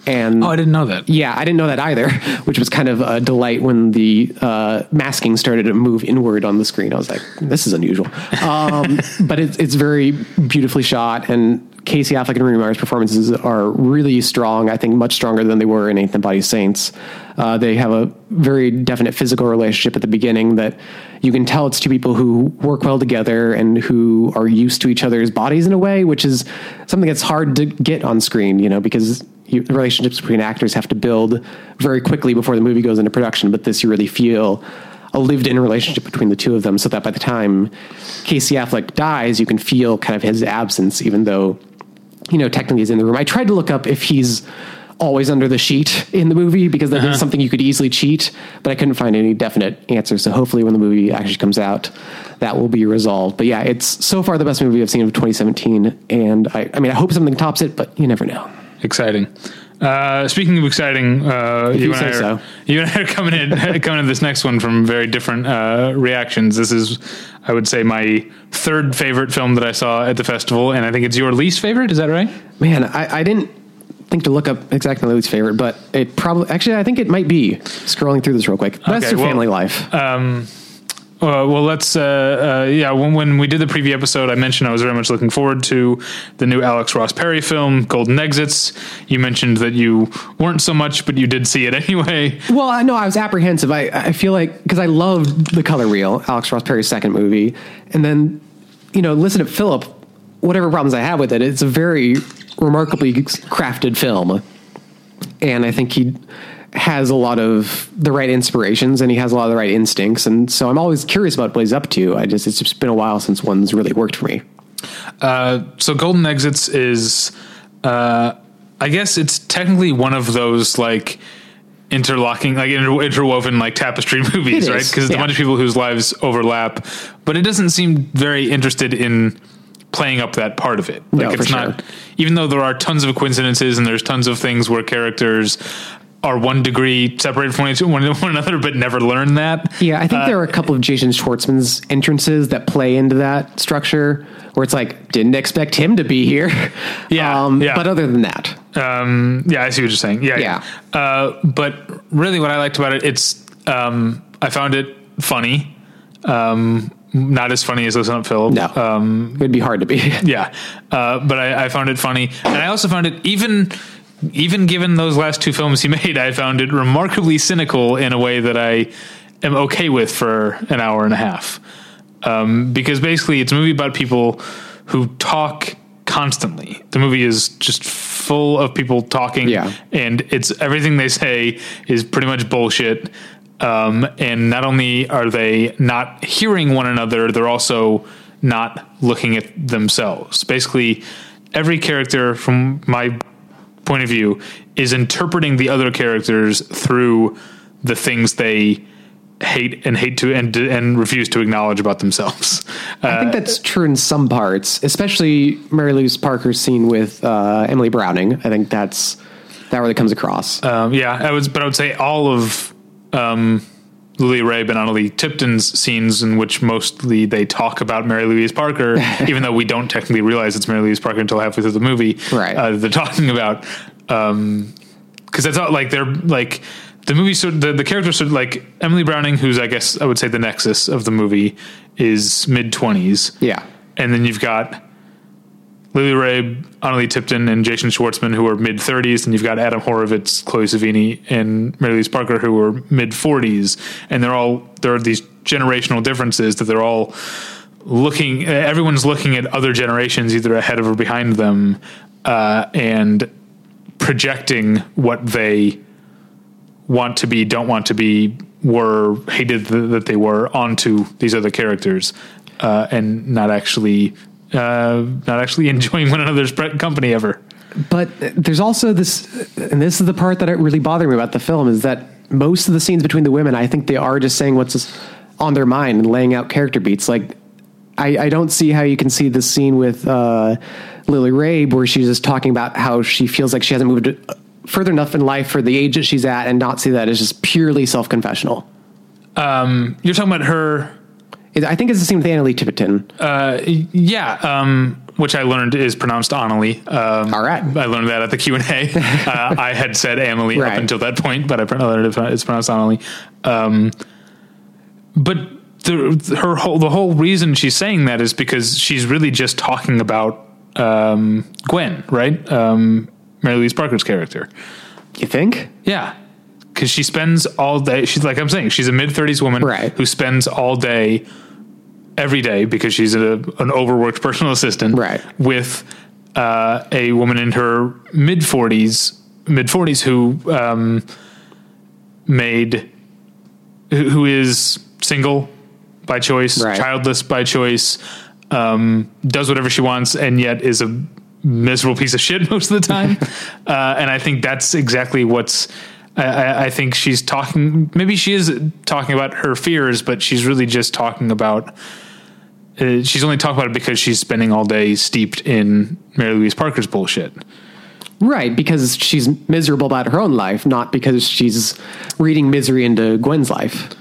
and oh, I didn't know that. Yeah, I didn't know that either, which was kind of a delight when the uh, masking started to move inward on the screen. I was like, this is unusual. Um, but it's, it's very beautifully shot, and Casey Affleck and Rooney Mara's performances are really strong. I think much stronger than they were in Ain't Body Saints. Uh, they have a very definite physical relationship at the beginning that you can tell it's two people who work well together and who are used to each other's bodies in a way, which is something that's hard to get on screen, you know, because you, the relationships between actors have to build very quickly before the movie goes into production. But this, you really feel a lived-in relationship between the two of them, so that by the time Casey Affleck dies, you can feel kind of his absence, even though you know technically he's in the room. I tried to look up if he's always under the sheet in the movie because that uh-huh. is something you could easily cheat, but I couldn't find any definite answer. So hopefully, when the movie actually comes out, that will be resolved. But yeah, it's so far the best movie I've seen of 2017, and I, I mean, I hope something tops it, but you never know exciting. Uh, speaking of exciting, uh, you, and I are, so. you and I are coming in coming in this next one from very different uh, reactions. This is, I would say, my third favorite film that I saw at the festival, and I think it's your least favorite. Is that right? Man, I, I didn't think to look up exactly my least favorite, but it probably actually I think it might be scrolling through this real quick. Best okay, well, Family Life. Um, uh, well, let's. Uh, uh, yeah, when, when we did the preview episode, I mentioned I was very much looking forward to the new Alex Ross Perry film, Golden Exits. You mentioned that you weren't so much, but you did see it anyway. Well, I know I was apprehensive. I, I feel like because I loved the Color Wheel, Alex Ross Perry's second movie, and then you know, listen to Philip. Whatever problems I have with it, it's a very remarkably crafted film, and I think he has a lot of the right inspirations and he has a lot of the right instincts. And so I'm always curious about what he's up to. I just, it's just been a while since one's really worked for me. Uh, so Golden Exits is, uh, I guess it's technically one of those like interlocking, like inter- interwoven like tapestry movies, right? Because it's yeah. a bunch of people whose lives overlap, but it doesn't seem very interested in playing up that part of it. Like no, it's not, sure. even though there are tons of coincidences and there's tons of things where characters are one degree separated from each one another, but never learn that. Yeah, I think uh, there are a couple of Jason Schwartzman's entrances that play into that structure, where it's like didn't expect him to be here. Yeah, um, yeah. But other than that, um, yeah, I see what you're saying. Yeah, yeah. yeah. Uh, but really, what I liked about it, it's um, I found it funny. Um, not as funny as Listen Up Philip. No, um, it'd be hard to be. yeah, uh, but I, I found it funny, and I also found it even even given those last two films he made, I found it remarkably cynical in a way that I am okay with for an hour and a half. Um, because basically, it's a movie about people who talk constantly. The movie is just full of people talking, yeah. and it's everything they say is pretty much bullshit. Um, and not only are they not hearing one another, they're also not looking at themselves. Basically, every character, from my point of view, is interpreting the other characters through the things they hate and hate to and and refuse to acknowledge about themselves. I think that's true in some parts, especially Mary Louise Parker's scene with uh, Emily Browning. I think that's that really comes across. Um, yeah, I was, but I would say all of um, Lily Rabe and Analeigh Tipton's scenes in which mostly they talk about Mary Louise Parker, even though we don't technically realize it's Mary Louise Parker until halfway through the movie. Right. Uh, they're talking about because that's all like they're like the movie. So the the characters sort of like Emily Browning, who's I guess I would say the nexus of the movie is mid twenties. yeah, and then you've got Lily Rabe, Analeigh Tipton, and Jason Schwartzman, who are mid 30s, and you've got Adam Horovitz, Chloë Sevigny, and Mary Louise Parker, who are mid 40s, and they're all there are these generational differences that they're all looking. Everyone's looking at other generations, either ahead of or behind them, uh, and projecting what they want to be, don't want to be, were hated th- that they were onto these other characters, uh, and not actually, uh, not actually enjoying one another's company ever. but there's also this, and this is the part that really bothered me about the film is that most of the scenes between the women, I think they are just saying what's on their mind and laying out character beats. Like, I, I don't see how you can see the scene with uh, Lily Rabe where she's just talking about how she feels like she hasn't moved further enough in life for the age that she's at, and not see that as just purely self confessional. You're talking about her, I think it's the same with Analeigh Tipton. uh, yeah, um, which I learned is pronounced Annalie. Um, All right. I learned that at the Q and A. Uh, I had said Emily Right. up until that point, but I learned it's pronounced Annalie. Um, but the, her whole the whole reason she's saying that is because she's really just talking about um, Gwen, right? Um, Mary Louise Parker's character. You think? Yeah. Because she spends all day, she's like I'm saying, she's a mid 30s woman Right. who spends all day, every day, because she's a, an overworked personal assistant, Right. with uh, a woman in her mid 40s, mid 40s who um, made, who is single by choice, Right. childless by choice, um, does whatever she wants, and yet is a miserable piece of shit most of the time. uh, and I think that's exactly what's. I, I think she's talking. Maybe she is talking about her fears, but she's really just talking about. Uh, she's only talking about it because she's spending all day steeped in Mary Louise Parker's bullshit. Right, because she's miserable about her own life, not because she's reading misery into Gwen's life.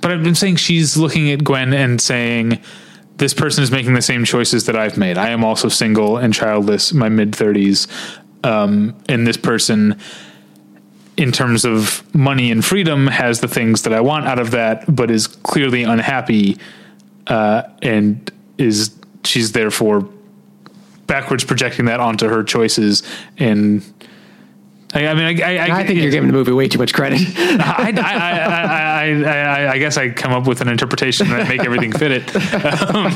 But I've been saying she's looking at Gwen and saying, "This person is making the same choices that I've made. I am also single and childless, my mid thirties, um, and this person." In terms of money and freedom, has the things that I want out of that, but is clearly unhappy, uh, and is she's therefore backwards projecting that onto her choices. And I, I mean, I, I, I think you're giving the movie way too much credit. I, I, I, I, I, I guess I come up with an interpretation and I make everything fit it. Um,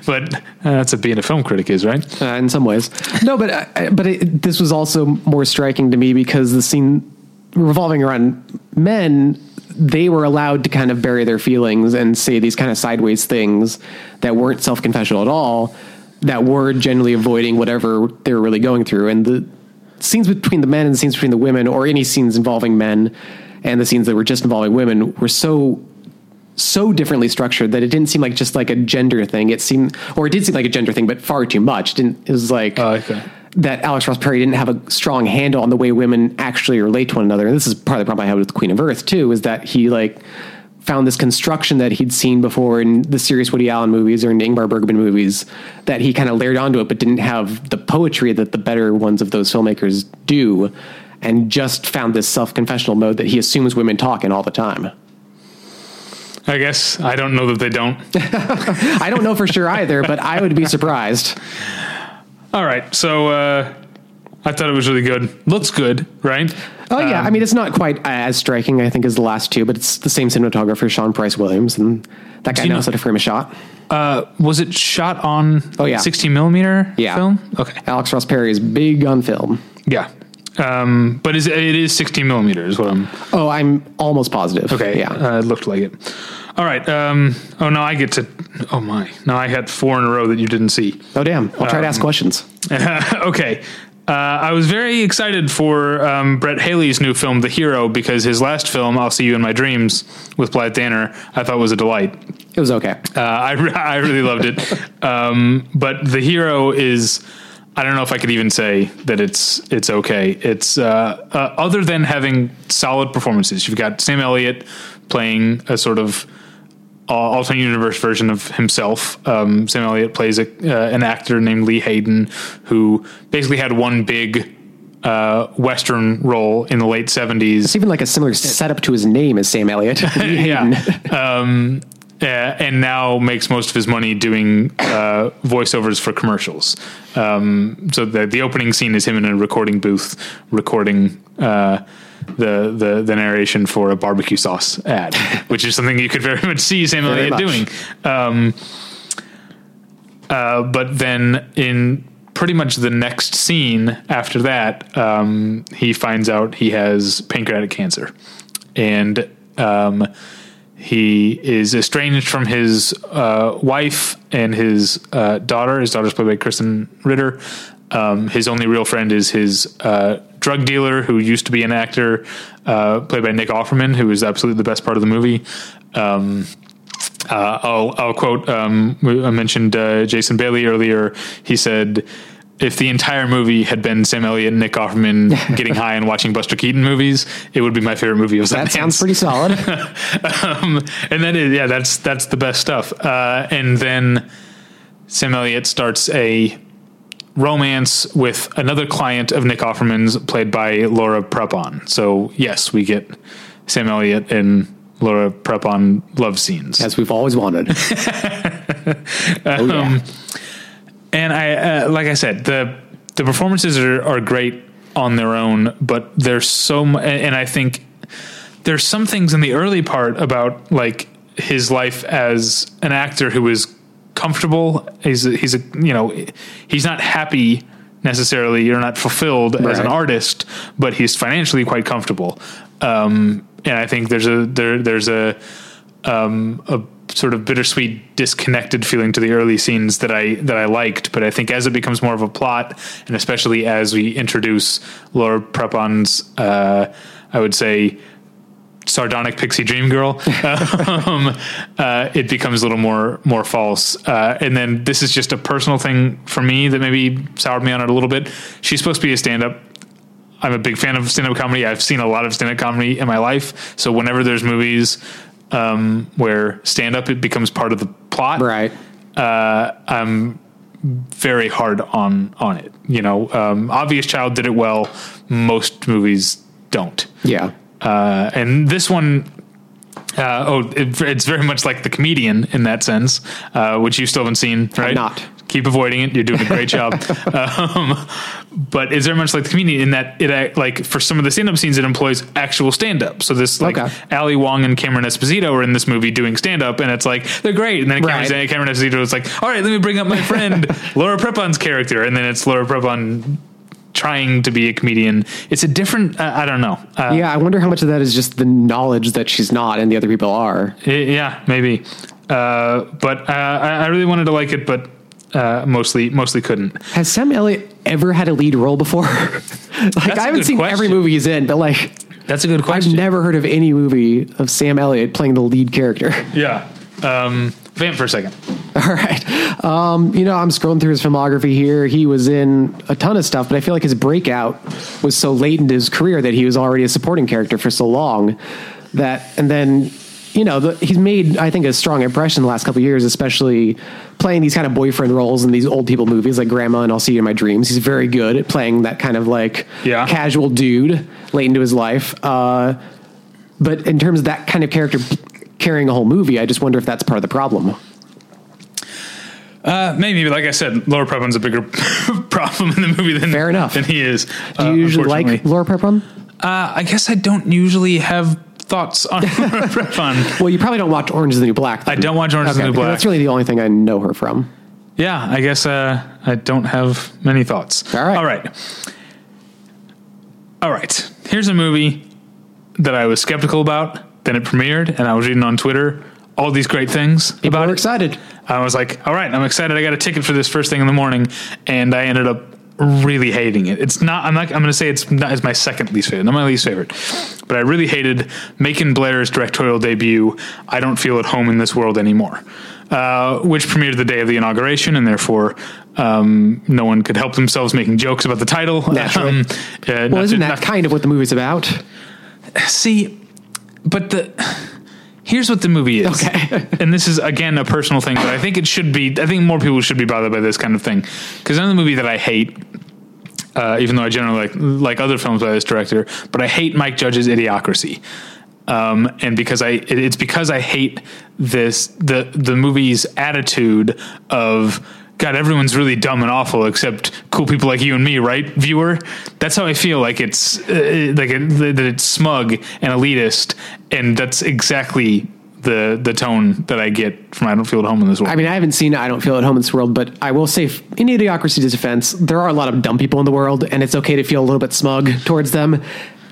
but uh, that's what being a film critic is, right? uh, in some ways. No, but uh, but it, this was also more striking to me because the scene revolving around men, they were allowed to kind of bury their feelings and say these kind of sideways things that weren't self confessional at all, that were generally avoiding whatever they were really going through, and the scenes between the men and the scenes between the women, or any scenes involving men, and the scenes that were just involving women, were so so differently structured that it didn't seem like just like a gender thing. It seemed, or it did seem like a gender thing, but far too much. It didn't it was like Oh, okay. That Alex Ross Perry didn't have a strong handle on the way women actually relate to one another. And this is part of the problem I had with Queen of Earth too, is that he like found this construction that he'd seen before in the serious Woody Allen movies or in Ingmar Bergman movies that he kind of layered onto it, but didn't have the poetry that the better ones of those filmmakers do. And just found this self confessional mode that he assumes women talk in all the time. I guess I don't know that they don't. I don't know for sure either, but I would be surprised. All right, so uh, I thought it was really good. Looks good, right? Oh yeah, Um, I mean it's not quite as striking, I think, as the last two, but it's the same cinematographer, Sean Price Williams, and that guy you knows know- how to frame a shot. Uh, was it shot on Oh, yeah. 16 millimeter Yeah. film? Okay, Alex Ross Perry is big on film. yeah. Um, but is, it is 16 millimeter is what I'm Oh, I'm almost positive. Okay. yeah. Uh, it looked like it. All right. Um, oh no, I get to. Oh my. No, I had four in a row that you didn't see. Oh damn! I'll try to ask questions. okay. Uh, I was very excited for um, Brett Haley's new film, The Hero, because his last film, I'll See You in My Dreams, with Blythe Danner, I thought was a delight. It was okay. Uh, I, re- I really loved it. Um, but The Hero is, I don't know if I could even say that it's it's okay. It's uh, uh, other than having solid performances. You've got Sam Elliott playing a sort of alternate universe version of himself. Um, Sam Elliott plays a, uh, an actor named Lee Hayden who basically had one big uh, Western role in the late seventies. It's even like a similar setup to his name as Sam Elliott. yeah. Um, uh, and now makes most of his money doing uh, voiceovers for commercials. Um, so the the opening scene is him in a recording booth recording uh, the, the the narration for a barbecue sauce ad, which is something you could very much see Sam Elliott doing. Um, uh, but then in pretty much the next scene after that, um, he finds out he has pancreatic cancer, and um, he is estranged from his uh, wife and his uh, daughter. His daughter's played by Krysten Ritter. Um, his only real friend is his uh, drug dealer, who used to be an actor, uh, played by Nick Offerman, who is absolutely the best part of the movie. Um, uh, I'll, I'll quote. Um, I mentioned uh, Jason Bailey earlier. He said, "If the entire movie had been Sam Elliott and Nick Offerman getting high and watching Buster Keaton movies, it would be my favorite movie of all that sounds pretty solid. um, and then, yeah, that's that's the best stuff. Uh, and then Sam Elliott starts a romance with another client of Nick Offerman's, played by Laura Prepon. So yes, we get Sam Elliott and Laura Prepon love scenes. as we've always wanted. oh, yeah. and I uh, like I said the the performances are, are great on their own, but there's so and I think there's some things in the early part about like his life as an actor who is comfortable. He's a, he's a you know he's not happy necessarily You're not fulfilled as an artist, but he's financially quite comfortable. Um, and I think there's a there there's a um, a sort of bittersweet, disconnected feeling to the early scenes that I that I liked. But I think as it becomes more of a plot, and especially as we introduce Laura Prepon's, uh, I would say, sardonic pixie dream girl, um, uh, it becomes a little more more false. Uh, and then this is just a personal thing for me that maybe soured me on it a little bit. She's supposed to be a stand up. I'm a big fan of stand up comedy. I've seen a lot of stand up comedy in my life. So whenever there's movies um, where stand up it becomes part of the plot, right. uh, I'm very hard on on it. You know, um, Obvious Child did it well. Most movies don't. Yeah. Uh, and this one, uh, oh, it, it's very much like the comedian in that sense, uh, which you still haven't seen, right? not. Keep avoiding it. You're doing a great job. um, but it's very much like the comedian in that it like for some of the stand-up scenes it employs actual stand-up. So this like Okay. Ali Wong and Cameron Esposito are in this movie doing stand-up, and it's like they're great. And then Cameron, Right. Cameron Esposito is like, all right, let me bring up my friend Laura Prepon's character, and then it's Laura Prepon trying to be a comedian. It's a different. Uh, I don't know. Uh, Yeah, I wonder how much of that is just the knowledge that she's not and the other people are. Yeah, maybe. Uh, but uh, I, I really wanted to like it, but uh, mostly mostly couldn't. Has Sam Elliott ever had a lead role before? like I haven't seen every movie he's in, but like That's a good question. I've never heard of any movie of Sam Elliott playing the lead character. yeah. Um, vamp for a second. All right. Um, you know, I'm scrolling through his filmography here. He was in a ton of stuff, but I feel like his breakout was so late into his career that he was already a supporting character for so long that, and then, you know, the, he's made, I think, a strong impression the last couple years, especially playing these kind of boyfriend roles in these old people movies like Grandma and I'll See You in My Dreams. He's very good at playing that kind of like Yeah. casual dude late into his life. Uh, but in terms of that kind of character carrying a whole movie, I just wonder if that's part of the problem. Uh, maybe, but like I said, Laura Prepon's a bigger problem in the movie than Fair enough. than he is. Do you usually like Laura Prepon? Uh, I guess I don't usually have thoughts on Laura Prepon. Well, you probably don't watch Orange is the New Black. I don't watch Orange is the New Black. That's really the only thing I know her from. Yeah, I guess uh, I don't have many thoughts. All right. All right. All right. Here's a movie that I was skeptical about. Then it premiered, and I was reading on Twitter all these great things People about are it. excited. I was like, all right, I'm excited. I got a ticket for this first thing in the morning, and I ended up really hating it. It's not. I'm not. I'm going to say it's not. It's my second least favorite. Not my least favorite, but I really hated Macon Blair's directorial debut. I don't feel at home in this world anymore. Uh, which premiered the day of the inauguration, and therefore um, no one could help themselves making jokes about the title. Naturally. Um, uh, Well, isn't to- that kind of what the movie's about? See, but the here's what the movie is. Okay. and this is again a personal thing, but I think it should be. I think more people should be bothered by this kind of thing because another movie that I hate. Uh, even though I generally like like other films by this director, but I hate Mike Judge's Idiocracy, um, and because I it, it's because I hate this the the movie's attitude of God, everyone's really dumb and awful except cool people like you and me, right, viewer? That's how I feel. Like it's uh, like it, that it's smug and elitist, and that's exactly the the tone that I get from I don't feel at home in this world. I mean, I haven't seen I Don't Feel at Home in this world, but I will say, in Idiocracy's defense, there are a lot of dumb people in the world, and it's okay to feel a little bit smug towards them.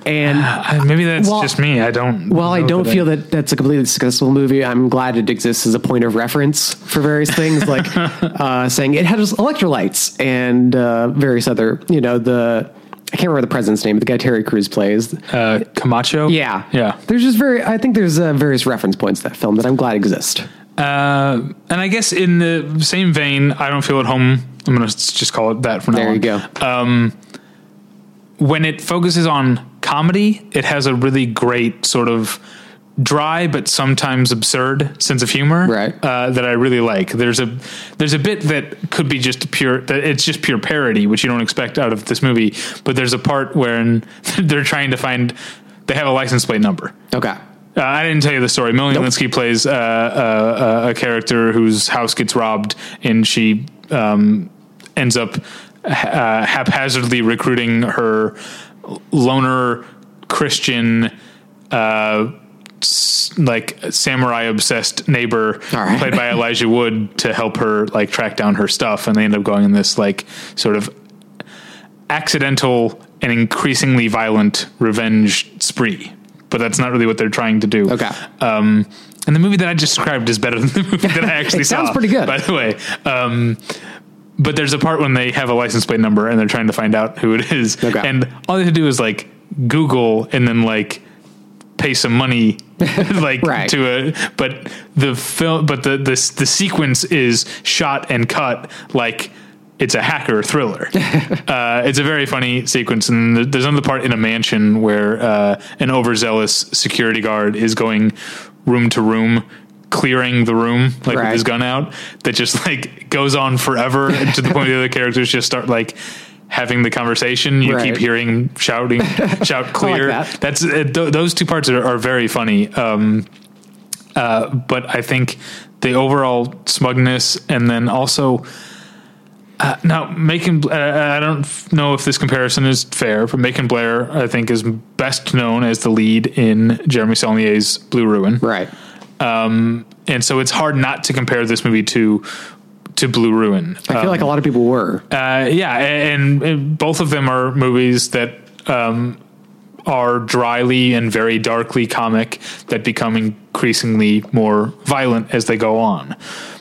And Uh, Maybe that's Well- just me. I don't. while I don't that feel that that's a completely successful movie, I'm glad it exists as a point of reference for various things, like uh, saying it has electrolytes and uh, various other, you know, the I can't remember the president's name, but the guy Terry Crews plays. uh, Camacho. Yeah, yeah. There's just very, I think there's uh, various reference points to that film that I'm glad exist. Uh, and I guess in the same vein, I don't feel at home. I'm going to just call it that for now. There you on. go. When it focuses on comedy, it has a really great sort of dry but sometimes absurd sense of humor Right. uh, that I really like. There's a there's a bit that could be just pure that it's just pure parody, which you don't expect out of this movie. But there's a part where they're trying to find they have a license plate number. Okay. Uh, I didn't tell you the story. Melanie Lynskey plays uh, uh, a character whose house gets robbed, and she um, ends up uh, haphazardly recruiting her loner Christian, uh, s- like samurai obsessed neighbor, right. played by Elijah Wood, to help her like track down her stuff, and they end up going in this like sort of accidental and increasingly violent revenge spree. But that's not really what they're trying to do. Okay. Um, and the movie that I just described is better than the movie that I actually It saw. sounds pretty good. by the way. Um, but there's a part when they have a license plate number and they're trying to find out who it is, Okay. and all they have to do is like Google and then like pay some money like Right. to a but the film but the the the sequence is shot and cut like it's a hacker thriller. uh, it's a very funny sequence, and there's another part in a mansion where uh, an overzealous security guard is going room to room, clearing the room like with his gun out. That just like goes on forever to the point where the other characters just start like having the conversation. You Right. keep hearing shouting, shout clear. that. That's uh, th- those two parts are, are very funny. Um, uh, but I think the overall smugness, and then also uh, now Macon. Uh, I don't know if this comparison is fair, but Macon Blair, I think, is best known as the lead in Jeremy Saulnier's Blue Ruin, Right. And so it's hard not to compare this movie to to Blue Ruin. I feel like a lot of people were. Uh, yeah, and, and both of them are movies that um, are dryly and very darkly comic that become increasingly more violent as they go on.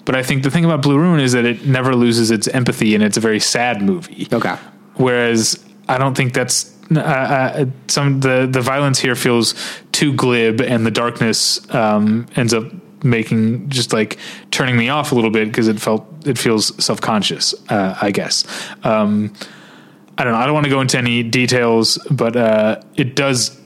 But I think the thing about Blue Ruin is that it never loses its empathy, and it's a very sad movie. Okay. Whereas I don't think that's uh, uh, some the the violence here feels too glib, and the darkness um, ends up making just like turning me off a little bit because it felt it feels self conscious. Uh, I guess. Um, I don't know. I don't want to go into any details, but uh, it does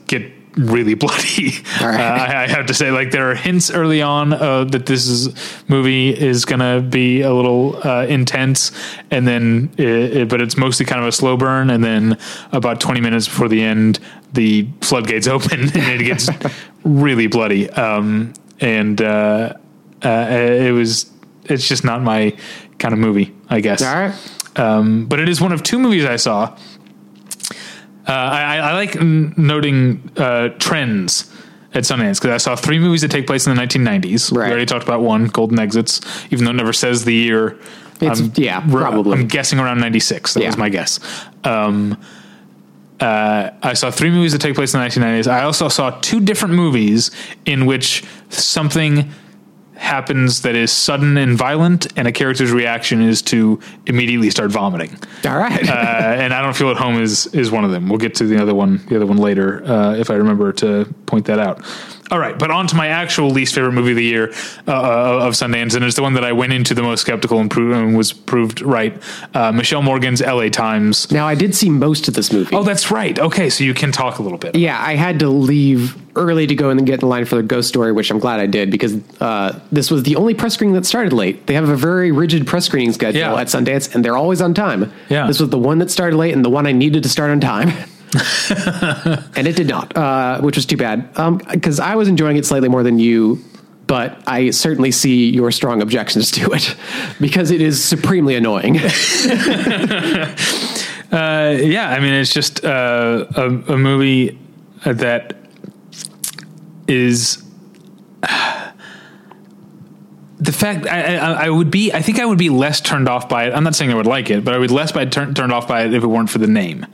really bloody. Right. Uh, I, I have to say, like there are hints early on uh, that this is movie is gonna be a little uh, intense, and then, it, it- but it's mostly kind of a slow burn, and then about twenty minutes before the end, the floodgates open and it gets really bloody. Um, and uh, uh, it was, it's just not my kind of movie, I guess. All right. Um, but it is one of two movies I saw. Uh, I, I like n- noting uh, trends at Sundance because I saw three movies that take place in the 1990s. Right. We already talked about one, Golden Exits, even though it never says the year. It's- I'm- yeah, probably. I'm guessing around 96. That Yeah. was my guess. Um, uh, I saw three movies that take place in the 1990s. I also saw two different movies in which something happens that is sudden and violent, and a character's reaction is to immediately start vomiting. All right. Uh, and I don't feel at home is is one of them. We'll get to the other one, the other one later, uh, if I remember to point that out. All right, but on to my actual least favorite movie of the year uh, of Sundance, and it's the one that I went into the most skeptical and, pro- and was proved right. Uh, Michelle Morgan's L.A. Times. now I did see most of this movie. Oh, that's right. Okay, so you can talk a little bit. Yeah, I had to leave early to go and get in line for the ghost story, which I'm glad I did because uh, this was the only press screening that started late. They have a very rigid press screening schedule Yeah. at Sundance, and they're always on time. Yeah. this was the one that started late and the one I needed to start on time. and it did not, uh, which was too bad. Because I was enjoying it slightly more than you, but I certainly see your strong objections to it because it is supremely annoying. Uh, yeah, I mean, it's just uh, a, a movie that is. The fact I, I, I would be, I think I would be less turned off by it. I'm not saying I would like it, but I would less be turn, turned off by it if it weren't for the name,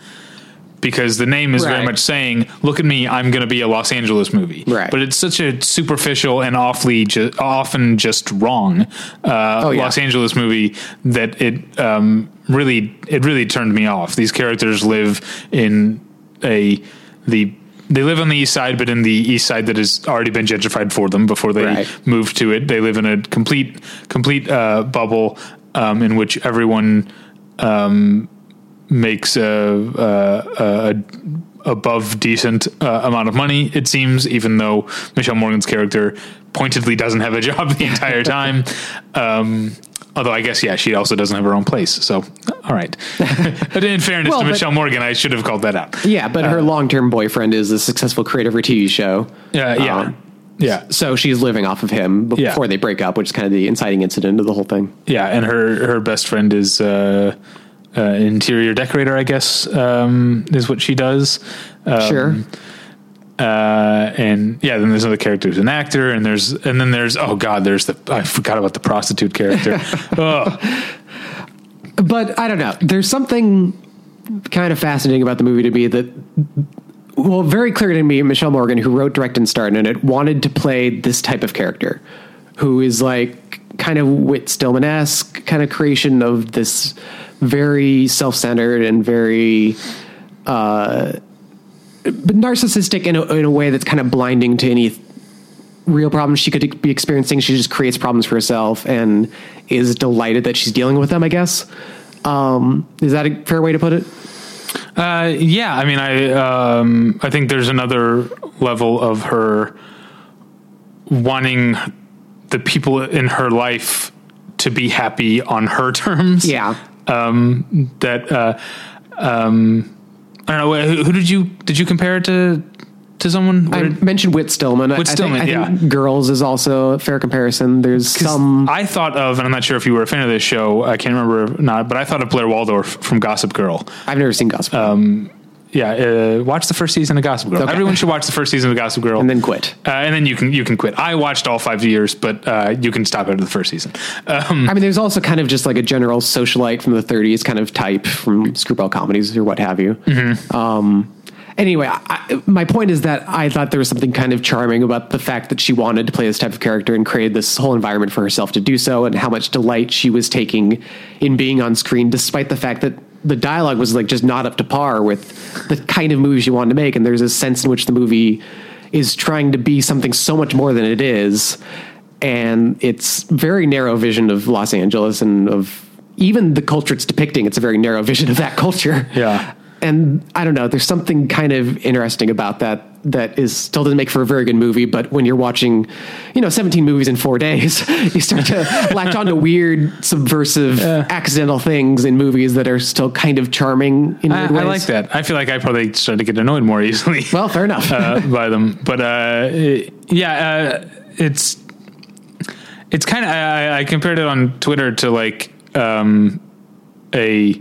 because the name is very much saying, "Look at me, I'm going to be a Los Angeles movie." Right. But it's such a superficial and awfully, ju- often just wrong uh, Oh, yeah. Los Angeles movie that it um, really, it really turned me off. These characters live in a the they live on the east side, but in the east side that has already been gentrified for them before they Right. move to it. They live in a complete complete uh, bubble um, in which everyone um, makes a, a, a above decent uh, amount of money. It seems, even though Michelle Morgan's character pointedly doesn't have a job the entire time. Um, although I guess yeah, she also doesn't have her own place. So all right. but in fairness Well, to but- Michelle Morgan, I should have called that out. yeah, but her long term boyfriend is a successful creator of a TV show. Yeah, yeah, Um, yeah. So she's living off of him before Yeah. they break up, which is kind of the inciting incident of the whole thing. Yeah, and her her best friend is uh, uh, interior decorator, I guess, um, is what she does. Um, sure. Uh, and yeah, then there's another character who's an actor, and there's and then there's oh god, there's the I forgot about the prostitute character. oh, But I don't know. There's something kind of fascinating about the movie to me that, well, very clear to me, Michelle Morgan, who wrote, directed, and starred in it, wanted to play this type of character who is like kind of Whit Stillman esque kind of creation of this very self centered and very. Uh, but narcissistic in a, in a way that's kind of blinding to any real problems she could be experiencing. She just creates problems for herself and is delighted that she's dealing with them. I guess. Um, is that a fair way to put it? uh, yeah. I mean, I um, I think there's another level of her wanting the people in her life to be happy on her terms. Yeah. Um, that uh, um, I don't know who, who did you did you compare it to to someone? I did- mentioned Whit Stillman. I- Whit Stillman, I think, I think yeah. Girls is also a fair comparison. There's some. I thought of, and I'm not sure if you were a fan of this show. I can't remember or not, but I thought of Blair Waldorf from Gossip Girl. I've never seen Gospel Yeah, uh, watch the first season of Gossip Girl. Okay. Everyone should watch the first season of Gossip Girl, and then quit. uh, and then you can you can quit. I watched all five years, but uh, you can stop after the first season. Um, I mean, there's also kind of just like a general socialite from the 30s kind of type from screwball comedies or what have you. Mm-hmm. Um, anyway, I, my point is that I thought there was something kind of charming about the fact that she wanted to play this type of character and created this whole environment for herself to do so, and how much delight she was taking in being on screen, despite the fact that the dialogue was like just not up to par with the kind of movies you wanted to make. And there's a sense in which the movie is trying to be something so much more than it is and it's very narrow vision of Los Angeles and of even the culture it's depicting. It's a very narrow vision of that culture. Yeah. And I don't know, there's something kind of interesting about that that is still doesn't make for a very good movie, but when you're watching, you know, 17 movies in four days, you start to latch onto weird, subversive, accidental things in movies that are still kind of charming in I. I like that. I feel like I probably started to get annoyed more easily. Well, fair enough. uh, by them. But uh, it- yeah, uh, it's it's kind of I, I compared it on Twitter to like um, a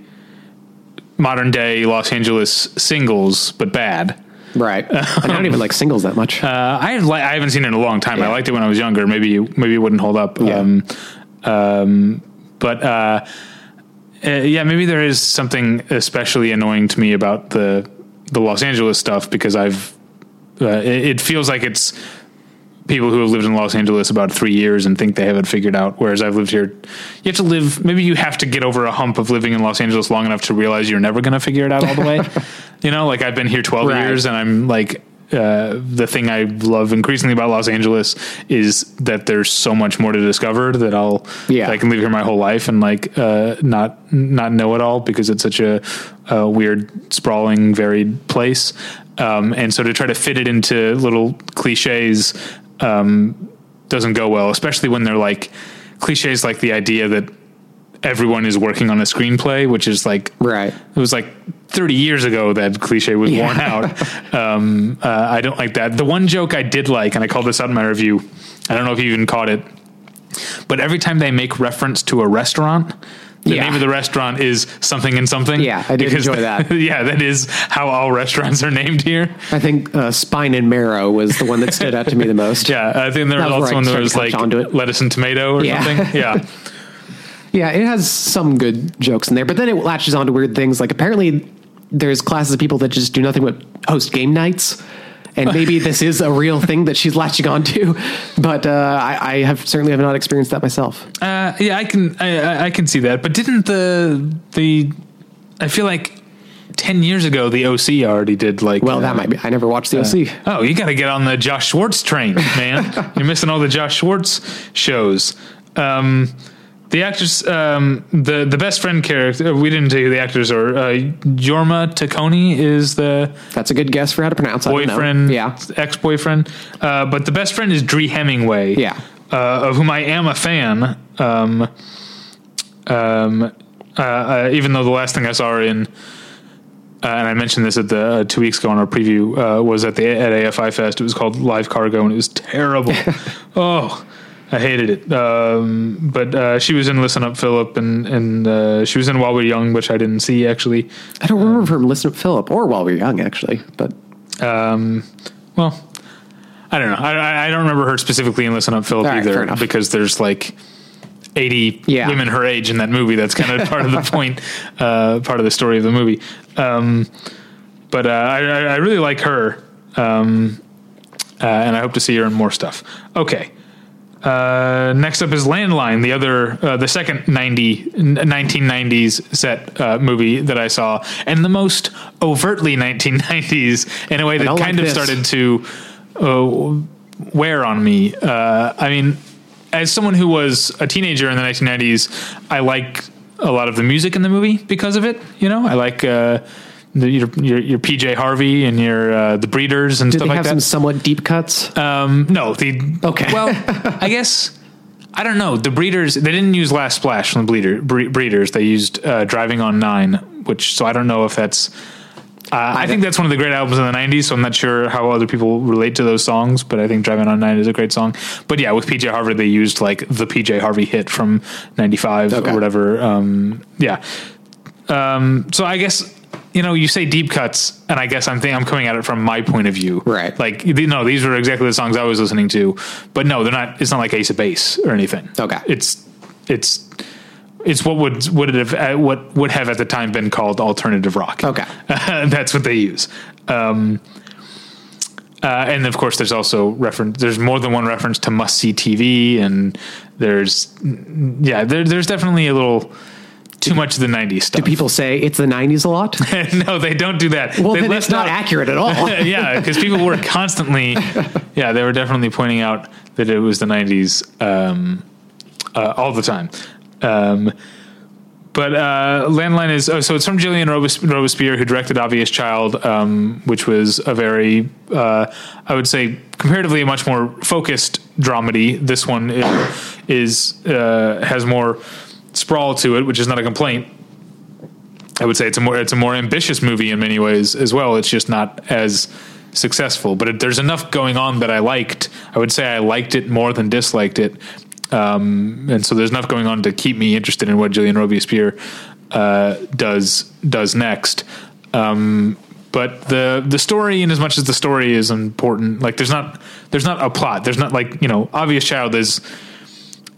modern day Los Angeles singles, but bad. Right. I don't even like singles that much. Uh, I li- I haven't seen it in a long time. I liked it when I was younger. Maybe maybe it wouldn't hold up. Yeah. Um, um, but uh, uh, yeah, maybe there is something especially annoying to me about the the Los Angeles stuff because I've uh, it, it feels like it's people who have lived in Los Angeles about three years and think they have it figured out. Whereas I've lived here, you have to live. Maybe you have to get over a hump of living in Los Angeles long enough to realize you're never going to figure it out all the way. you know, like I've been here twelve Right. years, and I'm like. Uh, the thing I love increasingly about Los Angeles is that there's so much more to discover that I'll Yeah. I can live here my whole life and like uh, not not know it all because it's such a, a weird, sprawling, varied place. Um, and so to try to fit it into little cliches um, doesn't go well, especially when they're like cliches like the idea that everyone is working on a screenplay, which is like Right. it was like 30 years ago that cliche was Yeah. worn out. Um, uh, I don't like that. The one joke I did like, and I called this out in my review, I don't know if you even caught it, but every time they make reference to a restaurant, the Yeah. name of the restaurant is something and something. Yeah, I did enjoy that. Yeah, that is how all restaurants are named here. I think uh, spine and marrow was the one that stood out to me the most. Yeah, I think there was was also one that was like catch on to it. lettuce and tomato or Yeah. something. Yeah. Yeah, it has some good jokes in there, but then it latches on to weird things. Like apparently, there's classes of people that just do nothing but host game nights, and maybe this is a real thing that she's latching on to. But uh, I, I have certainly have not experienced that myself. Uh, yeah, I can I, I- can see that. But didn't the the I feel like ten years ago the OC already did like Well, uh, that might be. I never watched the OC. Oh, you got to get on the Josh Schwartz train, man. You're missing all the Josh Schwartz shows. Um, the actors, um, the the best friend character. We didn't tell you the actors are. Uh, Jorma Taccone is the That's a good guess for how to pronounce. I don't know. boyfriend, Yeah, ex boyfriend. Uh, but the best friend is Dree Hemingway, Yeah. uh, of whom I am a fan. Um, um, uh, uh, even though the last thing I saw in, uh, and I mentioned this at the uh, two weeks ago on our preview, uh, was at the at AFI Fest. It was called Live Cargo, and it was terrible. oh. I hated it, um, but uh, she was in Listen Up, Philip, and and uh, she was in While We're Young, which I didn't see actually. I don't remember from Listen to Philip or While We Were Young, actually. But Um, well, I don't know. I, I- don't remember her specifically in Listen Up, Philip right, either, because there's like 80 Yeah. women her age in that movie. That's kind of part of the point, uh, part of the story of the movie. Um, but uh, I, I I really like her, um, uh, and I hope to see her in more stuff. Okay. Uh, next up is Landline, the other, uh, the second 90, 1990s set uh, movie that I saw, and the most overtly 1990s in a way that kind like of this. started to uh, wear on me. Uh, I mean, as someone who was a teenager in the 1990s, I like a lot of the music in the movie because of it. You know, I like uh, the, your, your your PJ Harvey and your uh, the Breeders and did stuff they like have that. some somewhat deep cuts? Um, no, the Okay. Well, I guess I don't know. The breeders they didn't use Last Splash from the bleeder, bre- breeders. They used uh, Driving on Nine, which so I don't know if that's. Uh, I think that's one of the great albums in the '90s. So I'm not sure how other people relate to those songs, but I think Driving on Nine is a great song. But yeah, with PJ Harvey, they used like the PJ Harvey hit from '95 Okay. or whatever. Um, yeah. Um, so I guess you know you say deep cuts, and I guess I'm thinking I'm coming at it from my point of view, Right. Like you know, these were exactly the songs I was listening to, but no, they're not. It's not like Ace of Base or anything. Okay. it's it's it's what would would it have uh, what would have at the time been called alternative rock. Okay. that's what they use. Um, uh, and of course, there's also reference. There's more than one reference to must see TV, and there's yeah, there, there's definitely a little too much of the '90s stuff. Do people say it's the 90s a lot. no, they don't do that. Well, they then it's not out- accurate at all. yeah, because people were constantly, yeah, they were definitely pointing out that it was the '90s um, uh, all the time. Um, but uh, Landline is oh, so it's from Gillian Robes- Robespierre, who directed Obvious Child, um, which was a very, uh, I would say, comparatively a much more focused dramedy. This one is, is uh, has more sprawl to it, which is not a complaint. I would say it's a more it's a more ambitious movie in many ways as well. It's just not as successful, but it, there's enough going on that I liked. I would say I liked it more than disliked it, um, and so there's enough going on to keep me interested in what Gillian Robespierre uh, does does next. Um, but the the story, in as much as the story is important, like there's not there's not a plot. There's not like you know, obvious child is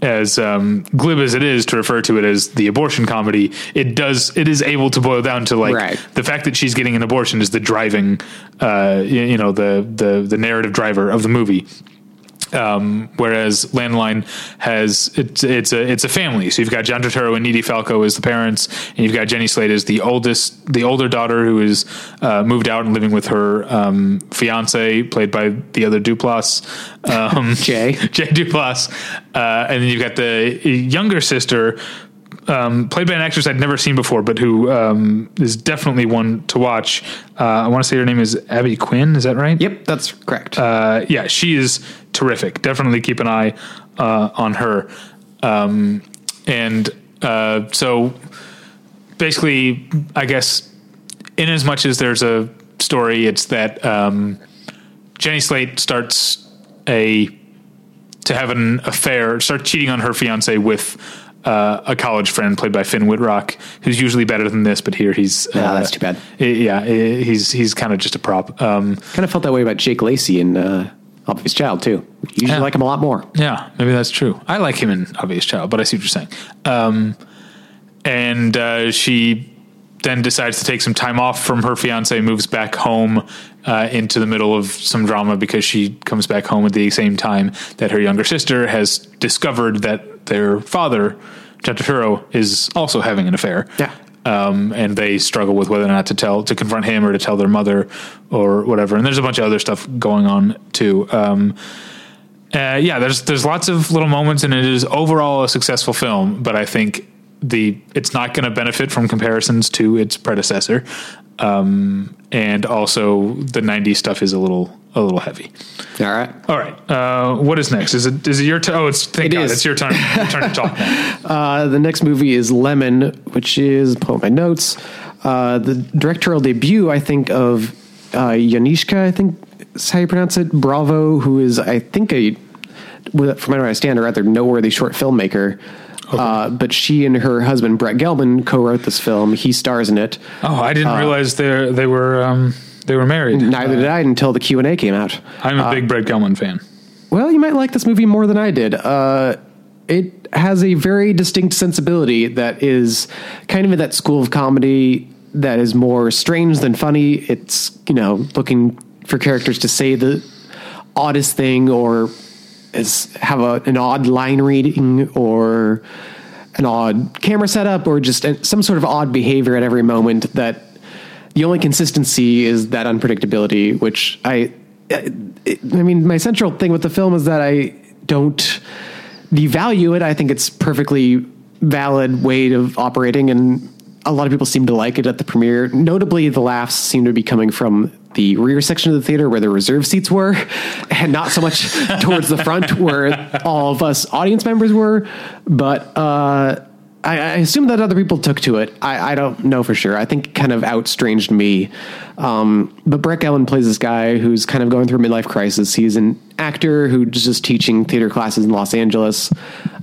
as um, glib as it is to refer to it as the abortion comedy, it does it is able to boil down to like Right. the fact that she's getting an abortion is the driving, uh, you, you know, the the the narrative driver of the movie. Um, whereas Landline has it's it's a it's a family. So you've got John Turturro and Edie Falco as the parents, and you've got Jenny Slate as the oldest, the older daughter who is uh, moved out and living with her um, fiance, played by the other Duplass, um, Jay. Jay Duplass, uh, and then you've got the younger sister. Um, played by an actress I'd never seen before, but who um, is definitely one to watch. Uh, I want to say her name is Abby Quinn. Is that right? Yep, that's correct. uh, yeah, she is terrific. Definitely keep an eye uh, on her. Um, and uh, so basically, I guess, in as much as there's a story, it's that um, Jenny Slate starts a to have an affair, start cheating on her fiance with uh, a college friend played by Finn Wittrock, who's usually better than this, but here he's Yeah, that's too bad. Yeah, he's he's kind of just a prop. Um, kind of felt that way about Jake Lacy in uh, Obvious Child too. Usually Yeah. like him a lot more. Yeah, maybe that's true. I like him in Obvious Child, but I see what you're saying. Um, and uh, she then decides to take some time off from her fiance, moves back home uh, into the middle of some drama because she comes back home at the same time that her younger sister has discovered that their father, John is also having an affair. Yeah. Um, and they struggle with whether or not to tell, to confront him or to tell their mother or whatever. And there's a bunch of other stuff going on too. Um, uh, yeah, there's there's lots of little moments, and it is overall a successful film. But I think the it's not going to benefit from comparisons to its predecessor, um, and also the '90s stuff is a little a little heavy. All right. All right, uh, what is next? Is it is it your turn? Oh, it's thank It God, is. it's your turn. Your turn to talk now. Uh, the next movie is Lemon, which is pull up my notes. Uh, the directorial debut, I think, of uh, Janicza, I think is how you pronounce it. Bravo, who is, I think, a from what I understand, a rather noteworthy short filmmaker. Uh, but she and her husband Brett Gelman co-wrote this film. He stars in it. Oh, I didn't realize they they were um, they were married. Neither did I until the Q and A came out. I'm a big Brett Gelman fan. Well, you might like this movie more than I did. Uh, it has a very distinct sensibility that is kind of in that school of comedy that is more strange than funny. It's, you know, looking for characters to say the oddest thing or is have a, an odd line reading or an odd camera setup or just some sort of odd behavior at every moment that the only consistency is that unpredictability, which I, I mean, my central thing with the film is that I don't devalue it. I think it's perfectly valid way of operating, and a lot of people seem to like it at the premiere. Notably, the laughs seem to be coming from the rear section of the theater where the reserve seats were, and not so much towards the front where all of us audience members were. But uh, I, I assume that other people took to it. I, I don't know for sure. I think it kind of outstranged me. Um, but Brett Gelman plays this guy who's kind of going through a midlife crisis. He's an actor who's just teaching theater classes in Los Angeles.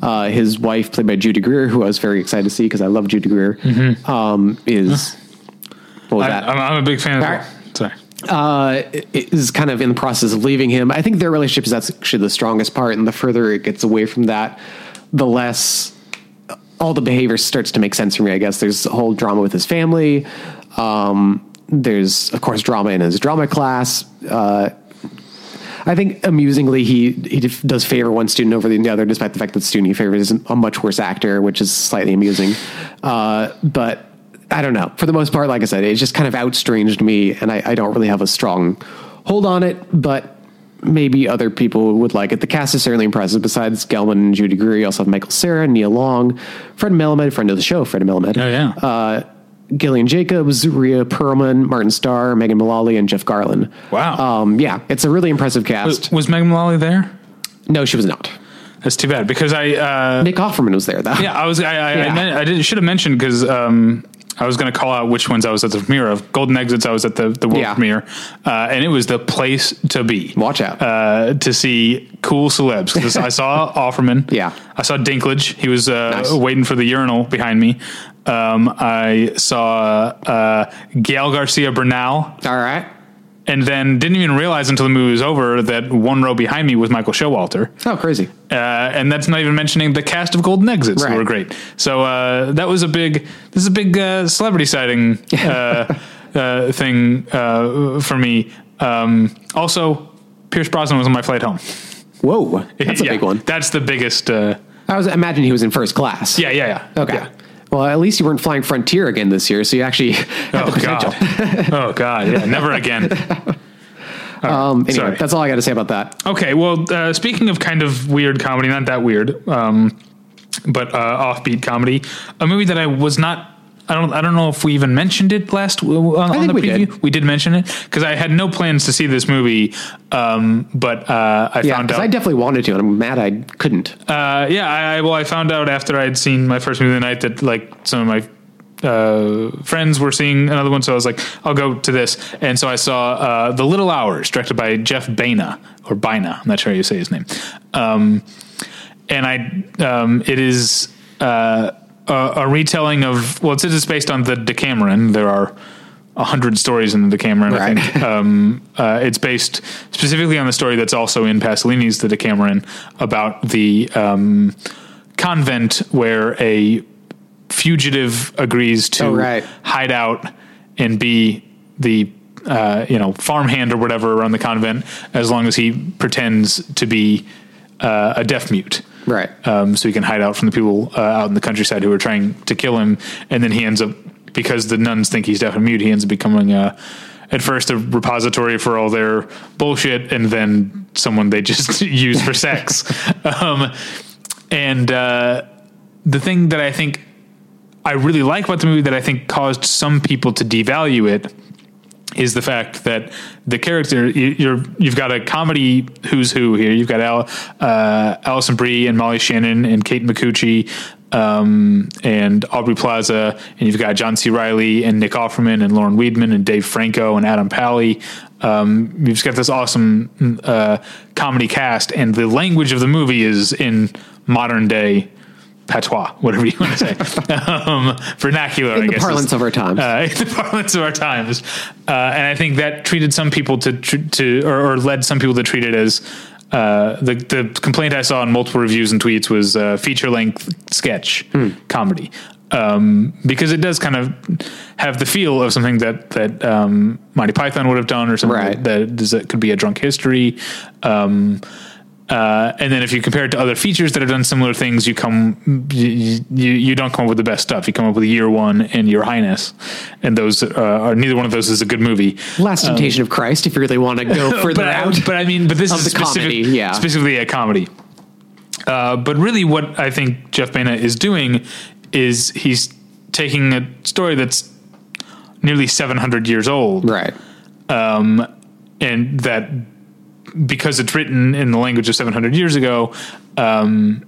Uh, his wife, played by Judy Greer, who I was very excited to see because I love Judy Greer, um, is what was I, that? I'm, I'm a big fan. All Of right. Sorry. uh, is kind of in the process of leaving him. I think their relationship is actually the strongest part, and the further it gets away from that, the less all the behavior starts to make sense for me. I guess there's a whole drama with his family. Um, there's of course drama in his drama class. Uh, I think amusingly he he does favor one student over the other, despite the fact that the student he favors is a much worse actor, which is slightly amusing. Uh, but I don't know. For the most part, like I said, it just kind of outstranged me, and I, I don't really have a strong hold on it. But maybe other people would like it. The cast is certainly impressive. Besides Gelman and Judy Greer, you also have Michael Cera, Nia Long, Fred Melamed, friend of the show, Fred Melamed. Oh yeah. Uh, Gillian Jacobs, Rhea Perlman, Martin Starr, Megan Mullally, and Jeff Garlin. Wow. Um, yeah, it's a really impressive cast. was, was Megan Mullally there? No, she was not. That's too bad because I uh, Nick Offerman was there, though. yeah I was I I, Yeah. I, I did, should have mentioned because um, I was going to call out which ones I was at the premiere of. Golden Exits I was at the the world Yeah. premiere, uh, and it was the place to be. Watch out. uh, to see cool celebs. I saw Offerman. Yeah. I saw Dinklage. He was uh, Nice. waiting for the urinal behind me. Um, I saw uh, Gael Garcia Bernal. All right. And then didn't even realize until the movie was over that one row behind me was Michael Showalter. Oh, crazy. Uh, and that's not even mentioning the cast of Golden Exits who were great. So uh, that was a big. This is a big uh, celebrity sighting uh, uh, thing uh, for me. Um, also, Pierce Brosnan was on my flight home. Whoa, that's a Yeah, big one. That's the biggest. Uh, I was imagining he was in first class. yeah, yeah, yeah. Okay. Yeah. Well, at least you weren't flying Frontier again this year, so you actually Oh god. oh god. Yeah. Never again. Um, anyway, Sorry. that's all I got to say about that. Okay, well, uh, speaking of kind of weird comedy, not that weird, um, but uh, offbeat comedy, a movie that I was not. I don't. I don't know if we even mentioned it last on, on the we preview. did. We did mention it because I had no plans to see this movie, um, but uh, I Yeah, found out. I definitely wanted to, and I'm mad I couldn't. Uh, yeah, I, I well, I found out after I'd seen my first movie of the night that like some of my uh, friends were seeing another one, so I was like, I'll go to this, and so I saw uh, The Little Hours, directed by Jeff Baena or Baena. I'm not sure how you say his name. Um, and I, um, it is uh, a, a retelling of well, it's, it's based on the Decameron. There are a hundred stories in the Decameron. I think um, uh, it's based specifically on the story that's also in Pasolini's The Decameron about the um, convent where a fugitive agrees to Oh, right. hide out and be the uh, you know farmhand or whatever around the convent as long as he pretends to be uh, a deaf mute Right. um, so he can hide out from the people uh, out in the countryside who are trying to kill him. And then he ends up because the nuns think he's deaf and mute. He ends up becoming a, at first a repository for all their bullshit, and then someone they just use for sex. Um, and uh, the thing that I think I really like about the movie that I think caused some people to devalue it is the fact that the character you- you're you've got a comedy who's who here. You've got Al, uh, Alison Brie and Molly Shannon and Kate Micucci um, and Aubrey Plaza, and you've got John C. Reilly and Nick Offerman and Lauren Weedman and Dave Franco and Adam Pally. Um, you've got this awesome uh, comedy cast, and the language of the movie is in modern day patois, whatever you want to say, um, vernacular. In I the guess parlance is- of our times. uh, in the parlance of our times, uh, and I think that treated some people to to or, or led some people to treat it as uh, the the complaint I saw in multiple reviews and tweets was feature length sketch Hmm. comedy. Um, because it does kind of have the feel of something that that um, Monty Python would have done, or something Right. that, that, that could be a drunk history. Um, uh, and then if you compare it to other features that have done similar things, you come you, you you don't come up with the best stuff. You come up with Year One and Your Highness, and those uh, are neither one of those is a good movie. Last Temptation of Christ, if you really want to go further but, I, out. but I mean, but this is specific, comedy, yeah. specifically a comedy. Uh, but really, what I think Jeff Baena is doing is he's taking a story that's nearly 700 years old, right. and that because it's written in the language of 700 years ago, um,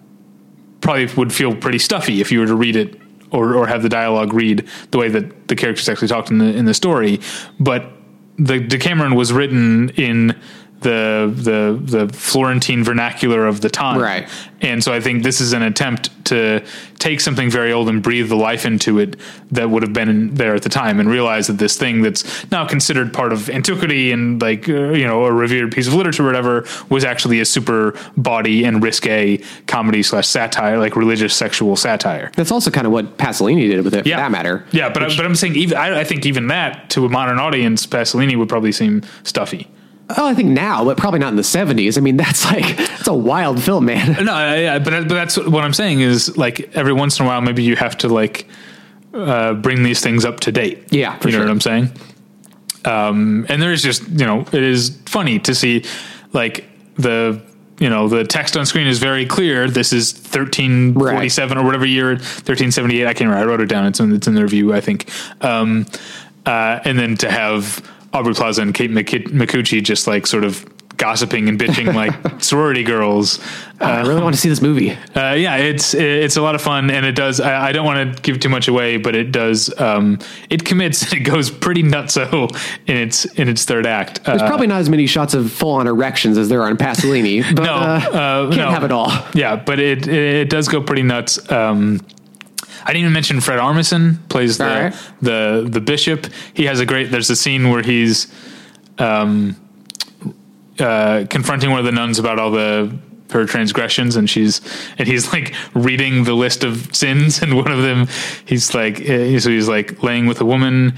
probably would feel pretty stuffy if you were to read it or, or have the dialogue read the way that the characters actually talked in the in the story. But the Decameron was written in the the the Florentine vernacular of the time, Right. And so I think this is an attempt to take something very old and breathe the life into it that would have been in there at the time, and realize that this thing that's now considered part of antiquity and like uh, you know a revered piece of literature or whatever was actually a super body and risque comedy slash satire, like religious sexual satire. That's also kind of what Pasolini did with it, for that matter. Yeah, but I, but I'm saying even I, I think even that to a modern audience, Pasolini would probably seem stuffy. Oh, I think now, but probably not in the 70s. I mean, that's like, it's a wild film, man. No, yeah, but but that's what I'm saying is like every once in a while, maybe you have to like uh, bring these things up to date. Yeah, for you know sure. what I'm saying. Um, and there's just you know it is funny to see like the you know the text on screen is very clear. This is 1347 or whatever year 1378. I can't remember. I wrote it down. It's in it's in the review. I think. Um, uh, and then to have Aubrey Plaza and Kate McK- Micucci just like sort of gossiping and bitching like sorority girls. I really want to see this movie. Uh, yeah, it's it's a lot of fun, and it does. I, I don't want to give too much away, but it does. Um, it commits. And it goes pretty nutso in its in its third act. Uh, There's probably not as many shots of full on erections as there are in Pasolini, but no, uh, uh, can't no. have it all. Yeah, but it it, it does go pretty nuts. Um, I didn't even mention Fred Armisen plays the right. the the bishop. He has a great. There's a scene where he's um, uh, confronting one of the nuns about all the her transgressions and she's and he's like reading the list of sins and one of them he's like uh, so he's like laying with a woman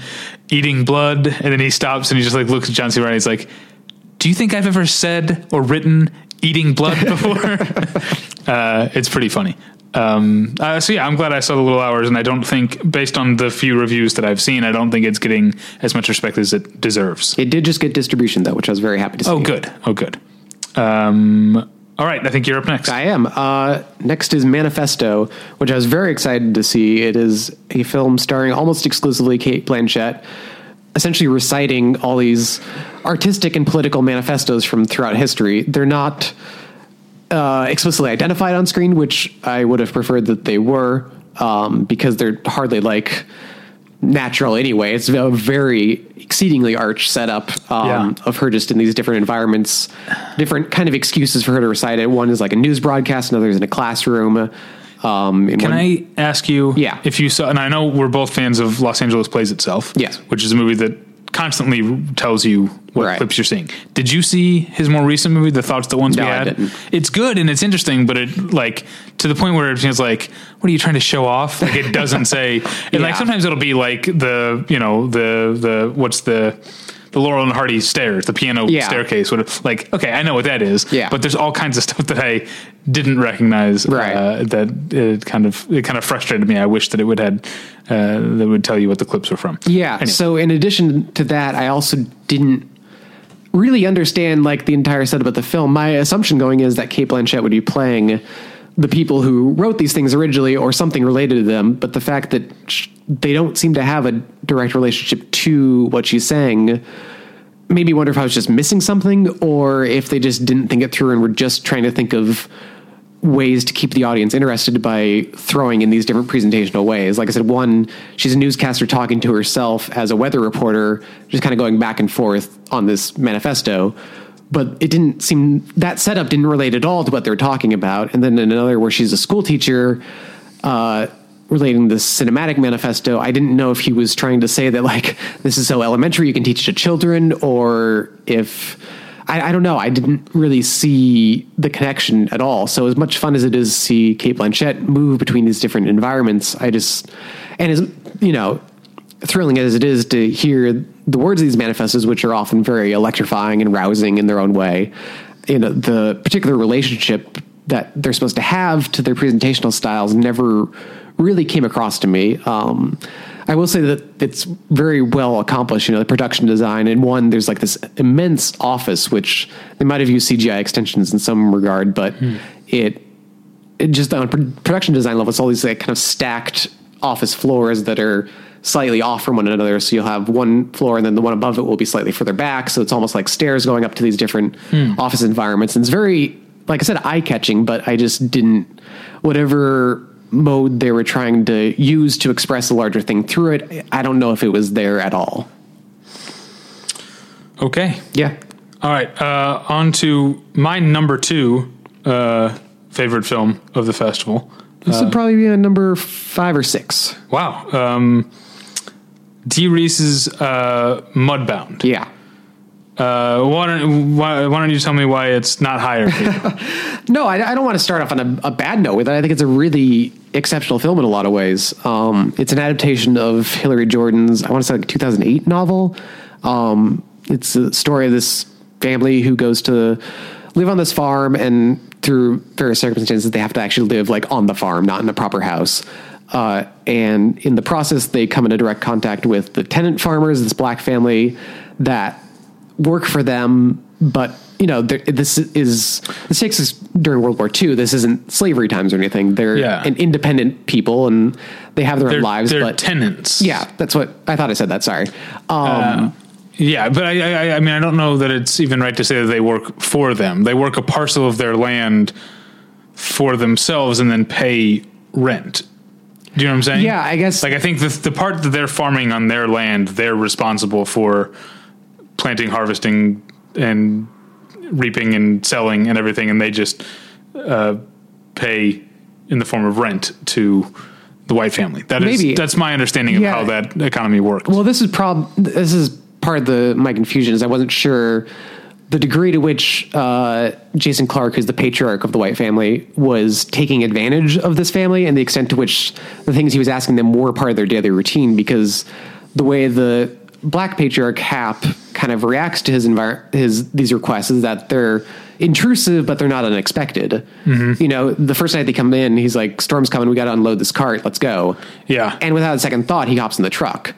eating blood and then he stops and he just like looks at John C. Reilly he's like do you think I've ever said or written eating blood before. uh, it's pretty funny. Um, uh, so yeah, I'm glad I saw the Little Hours, and I don't think, based on the few reviews that I've seen, I don't think it's getting as much respect as it deserves. It did just get distribution though, which I was very happy to see. Oh, good. Oh, good. Um, all right, I think you're up next. I am. Uh, next is Manifesto, which I was very excited to see. It is a film starring almost exclusively Cate Blanchett, essentially reciting all these artistic and political manifestos from throughout history. They're not uh, explicitly identified on screen, which I would have preferred that they were, um, because they're hardly like natural anyway. It's a very exceedingly arch setup um, Yeah. of her just in these different environments, different kind of excuses for her to recite it. One is like a news broadcast, another is in a classroom. Um, Can one- I ask you Yeah. if you saw, and I know we're both fans of Los Angeles Plays Itself, Yes. which is a movie that constantly tells you what Right. clips you're seeing. Did you see his more recent movie, The Thoughts That Once No, We Had? It's good and it's interesting, but it like to the point where it's like, what are you trying to show off? Like it doesn't say, and like sometimes it'll be like the, you know, the, the, what's the, the Laurel and Hardy stairs, the piano Yeah. staircase. What, like, okay, I know what that is. Yeah. But there's all kinds of stuff that I didn't recognize. Right. Uh, that it kind of it kind of frustrated me. I wish that it would had uh, that would tell you what the clips were from. Yeah. Anyway. So in addition to that, I also didn't really understand like the entire setup of the film. My assumption going is that Cate Blanchett would be playing the people who wrote these things originally or something related to them. But the fact that they don't seem to have a direct relationship to what she's saying made me wonder if I was just missing something or if they just didn't think it through and were just trying to think of ways to keep the audience interested by throwing in these different presentational ways. Like I said, one, she's a newscaster talking to herself as a weather reporter, just kind of going back and forth on this manifesto. But it didn't seem that setup didn't relate at all to what they're talking about. And then another where she's a school teacher, uh, relating the cinematic manifesto, I didn't know if he was trying to say that like this is so elementary you can teach it to children, or if I, I don't know. I didn't really see the connection at all. So as much fun as it is to see Cate Blanchett move between these different environments, I just and as you know, thrilling as it is to hear the words of these manifestos, which are often very electrifying and rousing in their own way. You know, the particular relationship that they're supposed to have to their presentational styles never really came across to me. Um, I will say that it's very well accomplished. You know, the production design and one, there's like this immense office, which they might have used CGI extensions in some regard, but it it just on production design level, it's all these like kind of stacked office floors that are slightly off from one another. So you'll have one floor and then the one above it will be slightly further back. So it's almost like stairs going up to these different office environments. And it's very, like I said, eye catching, but I just didn't, whatever mode they were trying to use to express a larger thing through it, I don't know if it was there at all. okay, Yeah. all right. Uh, on to my number two uh, favorite film of the festival. This would probably be a number five or six. Wow. Um, Dee Rees's uh, Mudbound. Yeah. Uh, why, don't, why, why don't you tell me why it's not higher? No, I, I don't want to start off on a, a bad note with it. I think it's a really exceptional film in a lot of ways. Um, it's an adaptation of Hillary Jordan's, I want to say, like 2008 novel. Um, it's the story of this family who goes to live on this farm, and through various circumstances, they have to actually live like on the farm, not in a proper house. Uh, and in the process, they come into direct contact with the tenant farmers, this black family that work for them, but you know, there- this is this takes us during World War II. This isn't slavery times or anything. They're Yeah. an independent people and they have their they're own lives. they're but tenants. yeah, that's what I thought. I said that. Sorry. Um, Yeah, but I, I, I mean, I don't know that it's even right to say that they work for them. They work a parcel of their land for themselves and then pay rent. Do you know what I'm saying? Yeah, I guess- Like, I think the the part that they're farming on their land, they're responsible for planting, harvesting, and reaping and selling and everything, and they just uh, pay in the form of rent to the white family. That is Maybe. that's my understanding of Yeah. how that economy works. Well, this is prob. This is part of the my confusion is I wasn't sure the degree to which uh, Jason Clarke, who's the patriarch of the White family, was taking advantage of this family, and the extent to which the things he was asking them were part of their daily routine. Because the way the black patriarch Hap kind of reacts to his envir- his these requests is that they're intrusive, but they're not unexpected. You know, the first night they come in, he's like, "Storm's coming. We got to unload this cart. Let's go." Yeah. And without a second thought, he hops in the truck.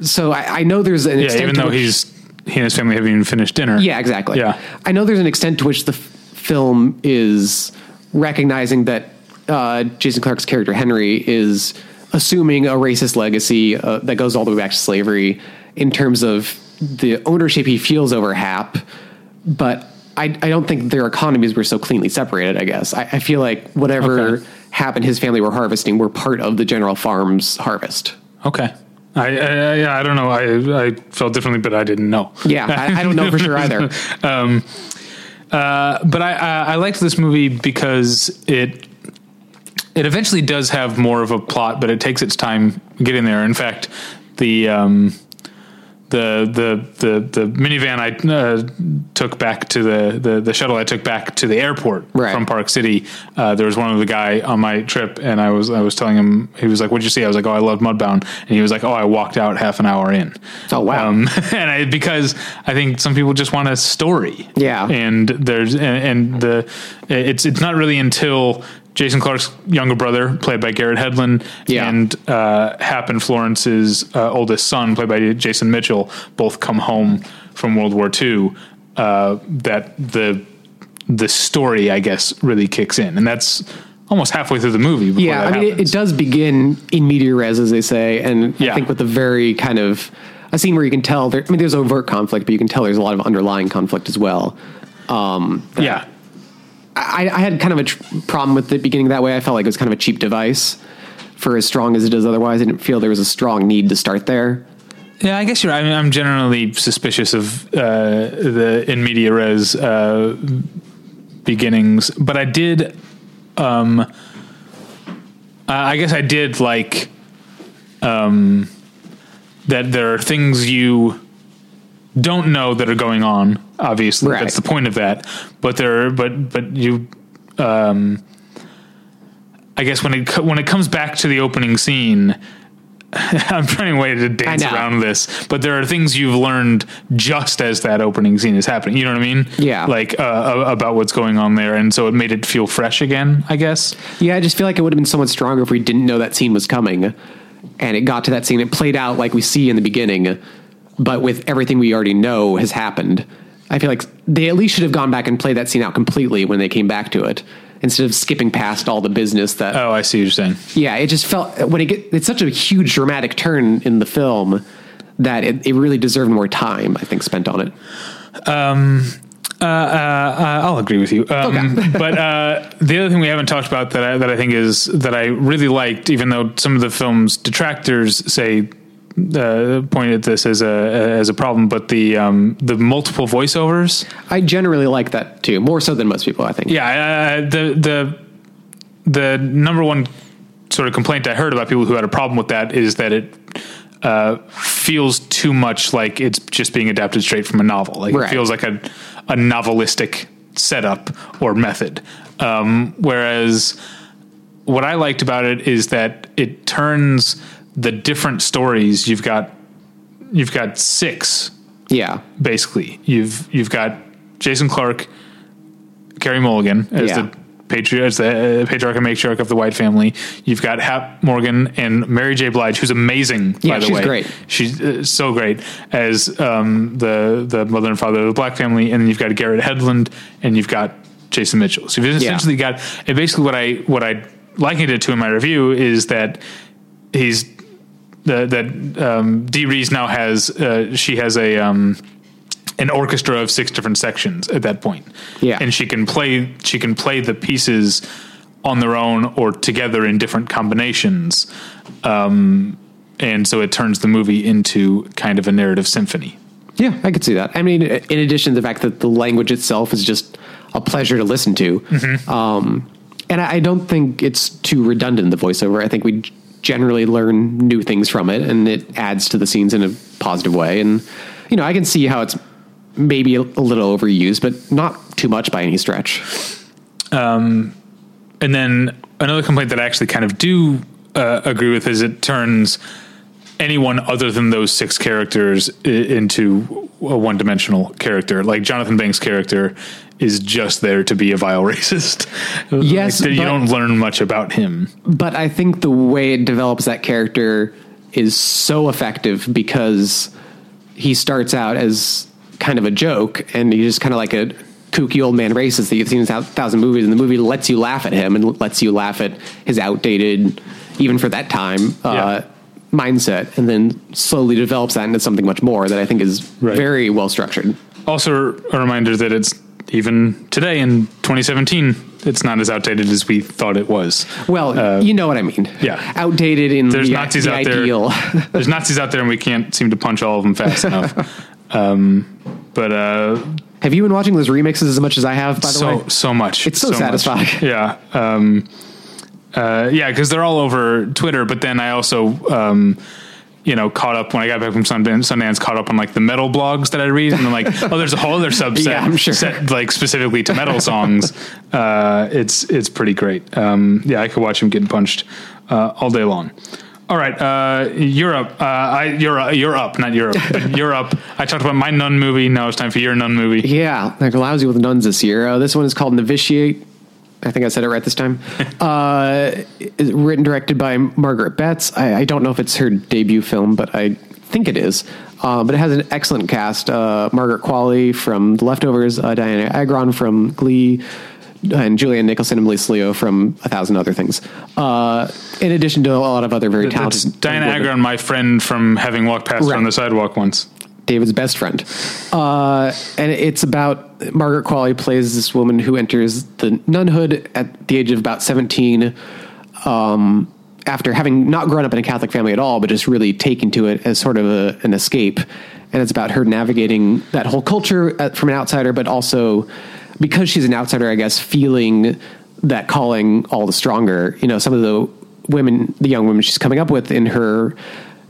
So I, I know there's an Yeah, extent even though which- he's he and his family haven't even finished dinner. yeah, exactly. Yeah. I know there's an extent to which the f- film is recognizing that uh, Jason Clarke's character Henry is assuming a racist legacy uh, that goes all the way back to slavery in terms of the ownership he feels over Hap, but I, I don't think their economies were so cleanly separated. I guess I, I feel like whatever Okay. Hap and his family were harvesting were part of the General Farms harvest. Okay. I, I yeah I don't know I I felt differently but I didn't know. Yeah, I, I don't know for sure either. um, uh, but I, I I liked this movie because it it eventually does have more of a plot, but it takes its time getting there. In fact, the um, the the the the minivan I uh, took back to the, the the shuttle I took back to the airport Right. from Park City. Uh, there was one of the guy on my trip, and I was I was telling him he was like, "What'd you see?" I was like, "Oh, I love Mudbound," and he was like, "Oh, I walked out half an hour in." Oh, wow. Um, and I, because I think some people just want a story. Yeah. And there's and, and the it's it's not really until Jason Clarke's younger brother, played by Garrett Hedlund, Yeah. and uh, Hap and Florence's uh, oldest son, played by Jason Mitchell, both come home from World War II. Uh, that the the story, I guess, really kicks in, and that's almost halfway through the movie. before Yeah, I mean, it, it does begin in media res, as they say, and Yeah. I think with a very kind of a scene where you can tell there. I mean, there's overt conflict, but you can tell there's a lot of underlying conflict as well. Um, yeah. I, I had kind of a tr- problem with the beginning that way. I felt like it was kind of a cheap device for as strong as it is. Otherwise, I didn't feel there was a strong need to start there. Yeah, I guess you're. right. I mean, I'm generally suspicious of uh, the in media res uh, beginnings, but I did. Um, I guess I did like um, that. There are things you don't know that are going on. Obviously, Right. that's the point of that. But there, but but you. Um, I guess when it when it comes back to the opening scene, I'm trying a way to dance around this, but there are things you've learned just as that opening scene is happening. You know what I mean? Yeah. Like uh, about what's going on there, and so it made it feel fresh again. I guess. Yeah, I just feel like it would have been somewhat stronger if we didn't know that scene was coming, and it got to that scene. It played out like we see in the beginning, but with everything we already know has happened. I feel like they at least should have gone back and played that scene out completely when they came back to it, instead of skipping past all the business that. Oh, I see what you're saying. yeah, it just felt when it get it's such a huge dramatic turn in the film that it, it really deserved more time. I think spent on it. Um, Uh, I'll agree with you. Um, but uh, the other thing we haven't talked about that I, that I think is that I really liked, even though some of the film's detractors say uh, point at this as a as a problem, but the um, the multiple voiceovers. I generally like that too, more so than most people. I think. Yeah, uh, the the the number one sort of complaint I heard about people who had a problem with that is that it uh, feels too much like it's just being adapted straight from a novel. Like Right. it feels like a a novelistic setup or method. Um, whereas what I liked about it is that it turns the different stories. You've got you've got six Yeah. basically. You've you've got Jason Clarke, Carey Mulligan as Yeah. the patriarch, as the uh, patriarch and matriarch of the White family. You've got Hap Morgan and Mary J. Blige, who's amazing. Yeah, by the she's way, great. She's uh, so great as um, the the mother and father of the Black family, and then you've got Garrett Hedlund, and you've got Jason Mitchell. So you've Yeah. essentially got. And basically, what I what I likened it to in my review is that he's the, that um, Dee Rees now has uh, she has a um, an orchestra of six different sections at that point. Yeah. and she can play she can play the pieces on their own or together in different combinations. Um, and so it turns the movie into kind of a narrative symphony. Yeah, I could see that. I mean, in addition to the fact that the language itself is just a pleasure to listen to, um, and I I don't think it's too redundant. The voiceover, I think we generally learn new things from it, and it adds to the scenes in a positive way. And you know, I can see how it's maybe a, little overused, but not too much by any stretch. And then another complaint that I actually kind of do uh, agree with is it turns anyone other than those six characters into a one dimensional character. Like Jonathan Banks' character is just there to be a vile racist. Yes, Like, you but- don't learn much about him. but I think the way it develops that character is so effective because he starts out as kind of a joke and he's just kind of like a kooky old man racist that you've seen in a thousand movies and the movie lets you laugh at him and lets you laugh at his outdated even for that time uh, mindset and then slowly develops that into something much more that I think is Right. very well structured. Also, a reminder that it's even today in 2017, it's not as outdated as we thought it was. Well, you know what I mean. yeah. Outdated in There's the, Nazis the out ideal. there. There's Nazis out there, and we can't seem to punch all of them fast enough. Um, but uh, Have you been watching those remixes as much as I have, by the so way? so much. It's so much. satisfying. Yeah. Um, uh, yeah, because they're all over Twitter. But then I also, um, you know, caught up when I got back from Sundance. Sundance caught up on like the metal blogs that I read, and I'm like, oh, there's a whole other subset, Yeah, I'm sure. set like specifically to metal songs. Uh, it's it's pretty great. Um, yeah, I could watch him getting punched uh, all day long. All right, uh, Europe. Uh, I you're you're up, not Europe, but Europe. I talked about my nun movie. Now it's time for your nun movie. Yeah, like lousy with nuns this year. Uh, this one is called Novitiate. I think I said it right this time. uh, written directed by Margaret Betts. I, I don't know if it's her debut film, but I think it is. Uh, but it has an excellent cast: uh, Margaret Qualley from The Leftovers, uh, Dianna Agron from Glee, and Julianne Nicholson and Melissa Leo from a thousand other things. Uh, in addition to a lot of other very That's talented Dianna women. Agron, my friend from having walked past her Right. on the sidewalk once. David's best friend. Uh, and it's about Margaret Qualley plays this woman who enters the nunhood at the age of about 17 um, after having not grown up in a Catholic family at all, but just really taken to it as sort of a, an escape. And it's about her navigating that whole culture uh, from an outsider, but also because she's an outsider, I guess, feeling that calling all the stronger. You know, some of the women, the young women she's coming up with in her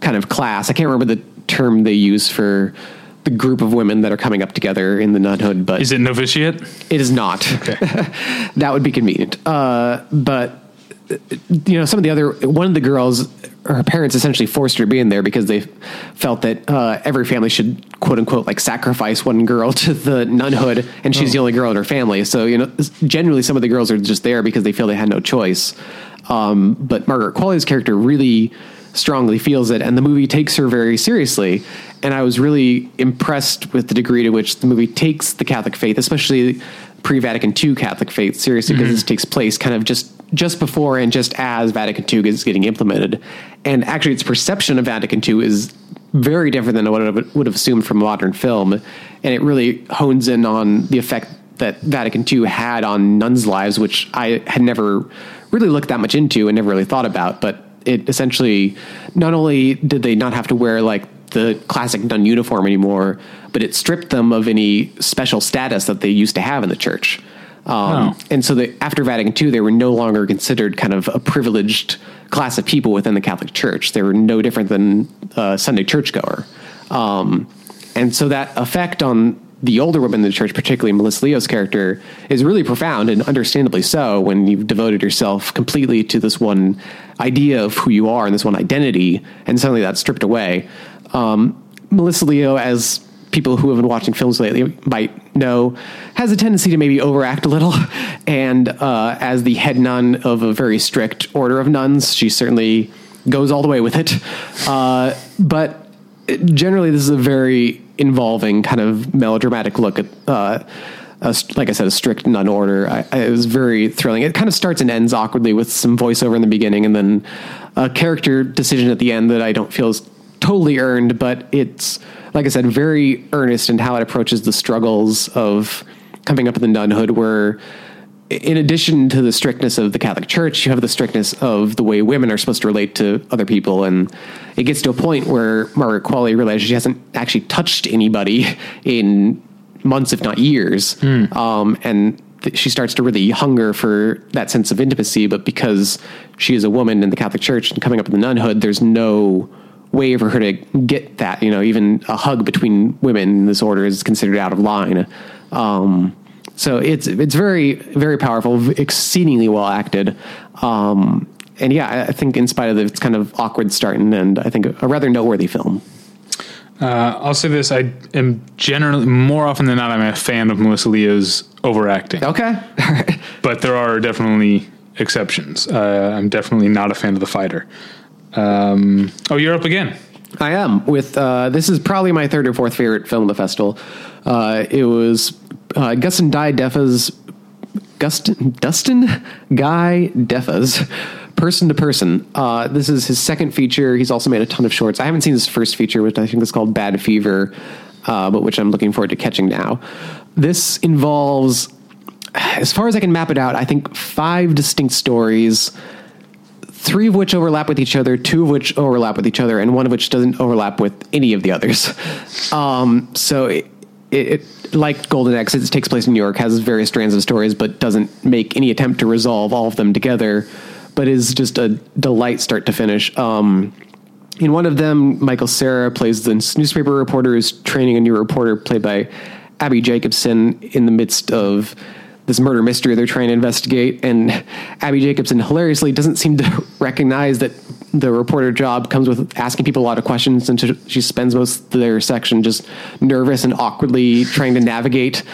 kind of class. I can't remember the term they use for the group of women that are coming up together in the nunhood, but Is it novitiate? it is not. Okay. that would be convenient. Uh, but you know, some of the other one of the girls, her parents essentially forced her to be in there because they felt that uh, every family should quote unquote like sacrifice one girl to the nunhood, and she's the only girl in her family. So you know, generally some of the girls are just there because they feel they had no choice. Um, but Margaret Qualley's character really strongly feels it, and the movie takes her very seriously. And I was really impressed with the degree to which the movie takes the Catholic faith, especially pre-Vatican II Catholic faith, seriously, because mm-hmm. this takes place kind of just just before and just as Vatican II is getting implemented. And actually, its perception of Vatican II is very different than what I would would have assumed from modern film, and it really hones in on the effect that Vatican II had on nuns' lives, which I had never really looked that much into and never really thought about. But it essentially not only did they not have to wear like the classic nun uniform anymore, but it stripped them of any special status that they used to have in the church. Um, Oh. And so the, after Vatican II, they were no longer considered kind of a privileged class of people within the Catholic Church. They were no different than a Sunday churchgoer. Um, and so that effect on the older women in the church, particularly Melissa Leo's character, is really profound and understandably so when you've devoted yourself completely to this one idea of who you are and this one identity, and suddenly that's stripped away. Um, Melissa Leo, as people who have been watching films lately might know, has a tendency to maybe overact a little. And uh, as the head nun of a very strict order of nuns, she certainly goes all the way with it. Uh, but generally, this is a very involving kind of melodramatic look at. Uh, a, like I said, a strict nun order. I, I, it was very thrilling. It kind of starts and ends awkwardly with some voiceover in the beginning, and then a character decision at the end that I don't feel is totally earned, but it's like I said, very earnest in how it approaches the struggles of coming up in the nunhood. Where, in addition to the strictness of the Catholic Church, you have the strictness of the way women are supposed to relate to other people, and it gets to a point where Margaret Qualley realizes she hasn't actually touched anybody in months, if not years, um, and th- she starts to really hunger for that sense of intimacy. But because she is a woman in the Catholic Church and coming up in the nunhood, there's no way for her to get that. You know, even a hug between women in this order is considered out of line. Um, so it's it's very very powerful, exceedingly well acted. Um, and yeah, I- think in spite of the, its kind of awkward start and end, I think a, a rather noteworthy film. Uh, I'll say this: I am generally more often than not, I'm a fan of Melissa Leo's overacting, Okay. but there are definitely exceptions. Uh, I'm definitely not a fan of the fighter. Um, oh, you're up again. I am with uh, this is probably my third or fourth favorite film of the festival. Uh, it was uh, Gustin Guy Defa's Gustin Dustin Guy Defa's Person to Person. Uh, this is his second feature. He's also made a ton of shorts. I haven't seen his first feature, which I think is called Bad Fever, uh, but which I'm looking forward to catching now. This involves, as far as I can map it out, I think five distinct stories three of which overlap with each other, two of which overlap with each other, and one of which doesn't overlap with any of the others. Um, so it, like Golden Exits, it takes place in New York, has various strands of stories, but doesn't make any attempt to resolve all of them together, but is just a delight start to finish. Um, in one of them, Michael Cera plays the newspaper reporter who's training a new reporter played by Abby Jacobson in the midst of this murder mystery they're trying to investigate. And Abby Jacobson hilariously doesn't seem to recognize that the reporter job comes with asking people a lot of questions. And she- spends most of their section just nervous and awkwardly trying to navigate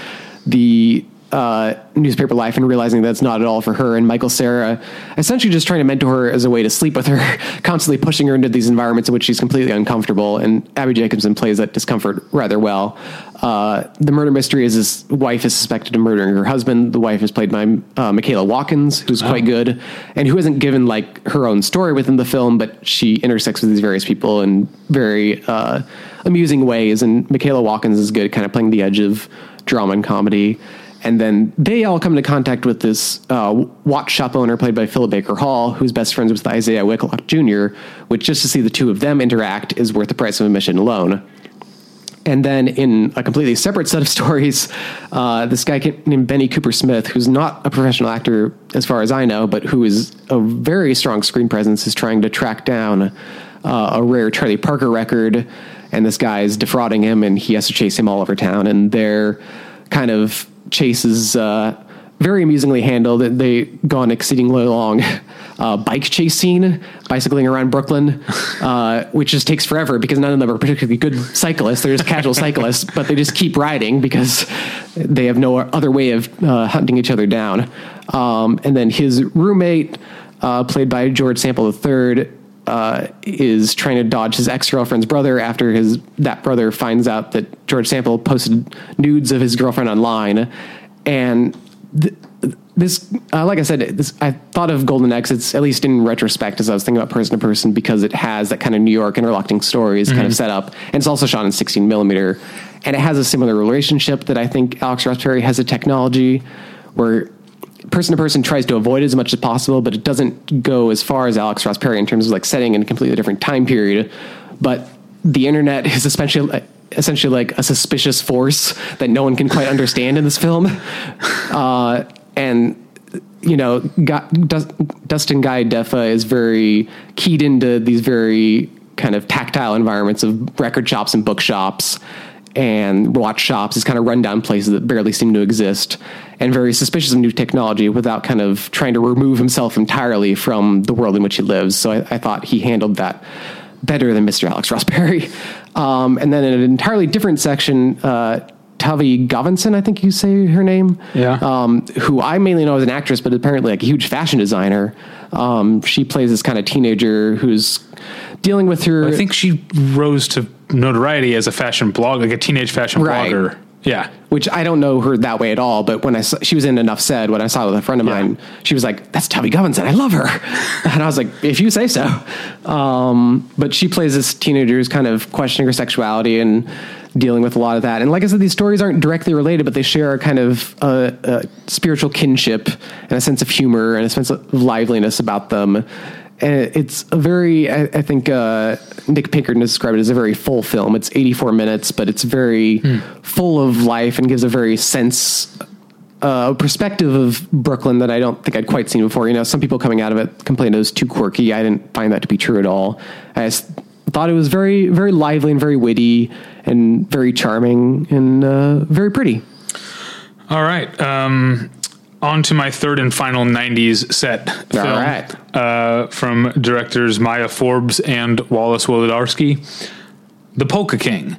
the uh, newspaper life and realizing that's not at all for her. And Michael Cera essentially just trying to mentor her as a way to sleep with her, constantly pushing her into these environments in which she's completely uncomfortable. And Abby Jacobson plays that discomfort rather well. Uh, the murder mystery is his wife is suspected of murdering her husband. The wife is played by uh, Michaela Watkins, who's quite good and who isn't given like her own story within the film, but she intersects with these various people in very uh, amusing ways. And Michaela Watkins is good, kind of playing the edge of drama and comedy. And then they all come into contact with this uh, watch shop owner played by Philip Baker Hall, who's best friends with Isiah Whitlock Jr., which just to see the two of them interact is worth the price of admission alone. And then in a completely separate set of stories, uh, this guy named Bene Coopersmith, who's not a professional actor as far as I know, but who is a very strong screen presence, is trying to track down uh, a rare Charlie Parker record. And this guy is defrauding him, and he has to chase him all over town. And their kind of chases uh, very amusingly handled. They go on exceedingly long uh, bike chase scene, bicycling around Brooklyn, uh, which just takes forever because none of them are particularly good cyclists. They're just casual cyclists, but they just keep riding because they have no other way of uh, hunting each other down. Um, and then his roommate, uh, played by George Sample III, uh, is trying to dodge his ex girlfriend's brother after his that brother finds out that George Sample posted nudes of his girlfriend online, and th- this, uh, like I said, this, I thought of Golden Exits at least in retrospect as I was thinking about Person to Person because it has that kind of New York interlocking stories kind of set up, and it's also shot in 16 millimeter, and it has a similar relationship that I think Alex Ross Perry has a technology where person to person tries to avoid as much as possible, but it doesn't go as far as Alex Ross Perry in terms of like setting in a completely different time period. But the internet is essentially essentially like a suspicious force that no one can quite understand in this film, uh, and you know, Dust, Dustin Guy Defa is very keyed into these very kind of tactile environments of record shops and bookshops and watch shops, these kind of rundown places that barely seem to exist, and very suspicious of new technology without kind of trying to remove himself entirely from the world in which he lives. So I, I thought he handled that better than Mr. Alex Ross Perry. Um, and then in an entirely different section, uh, Tavi Gevinson, I think you say her name. Yeah. Um, who I mainly know as an actress, but apparently like a huge fashion designer. Um, she plays this kind of teenager who's dealing with her. I think she rose to notoriety as a fashion blog, like a teenage fashion Right. blogger. Yeah. which I don't know her that way at all. But when I saw, she was in Enough Said, when I saw it with a friend of Yeah. mine, she was like, "That's Tavi Gevinson. I love her," and I was like, "If you say so." Um, but she plays this teenager who's kind of questioning her sexuality and dealing with a lot of that. And like I said, these stories aren't directly related, but they share a kind of uh, uh, spiritual kinship and a sense of humor and a sense of liveliness about them. And it's a very, I, I think uh, Nick Pinkerton described it as a very full film. It's 84 minutes, but it's very full of life and gives a very sense, uh, perspective of Brooklyn that I don't think I'd quite seen before. You know, some people coming out of it complained it was too quirky. I didn't find that to be true at all. I thought it was very, very lively and very witty and very charming and uh, very pretty. All right. Um, on to my third and final '90s set film right. uh, from directors Maya Forbes and Wallace Wolodarsky, "The Polka King,"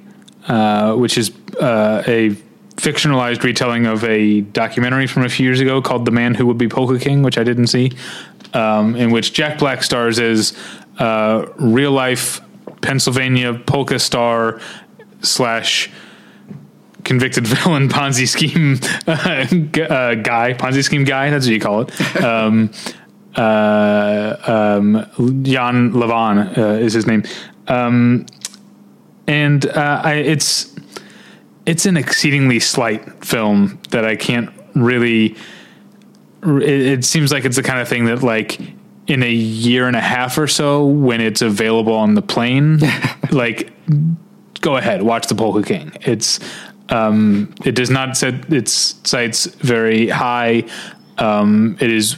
uh, which is uh, a fictionalized retelling of a documentary from a few years ago called "The Man Who Would Be Polka King," which I didn't see, um, in which Jack Black stars as uh, real life Pennsylvania polka star slash convicted villain Ponzi scheme uh, uh, guy, Ponzi scheme guy. That's what you call it. Um, uh, um, Jan Lewan uh, is his name, um, and uh, I, it's it's an exceedingly slight film that I can't really. It, it seems like it's the kind of thing that like in a year and a half or so when it's available on the plane like go ahead watch the polka king it's um it does not set its sights very high um it is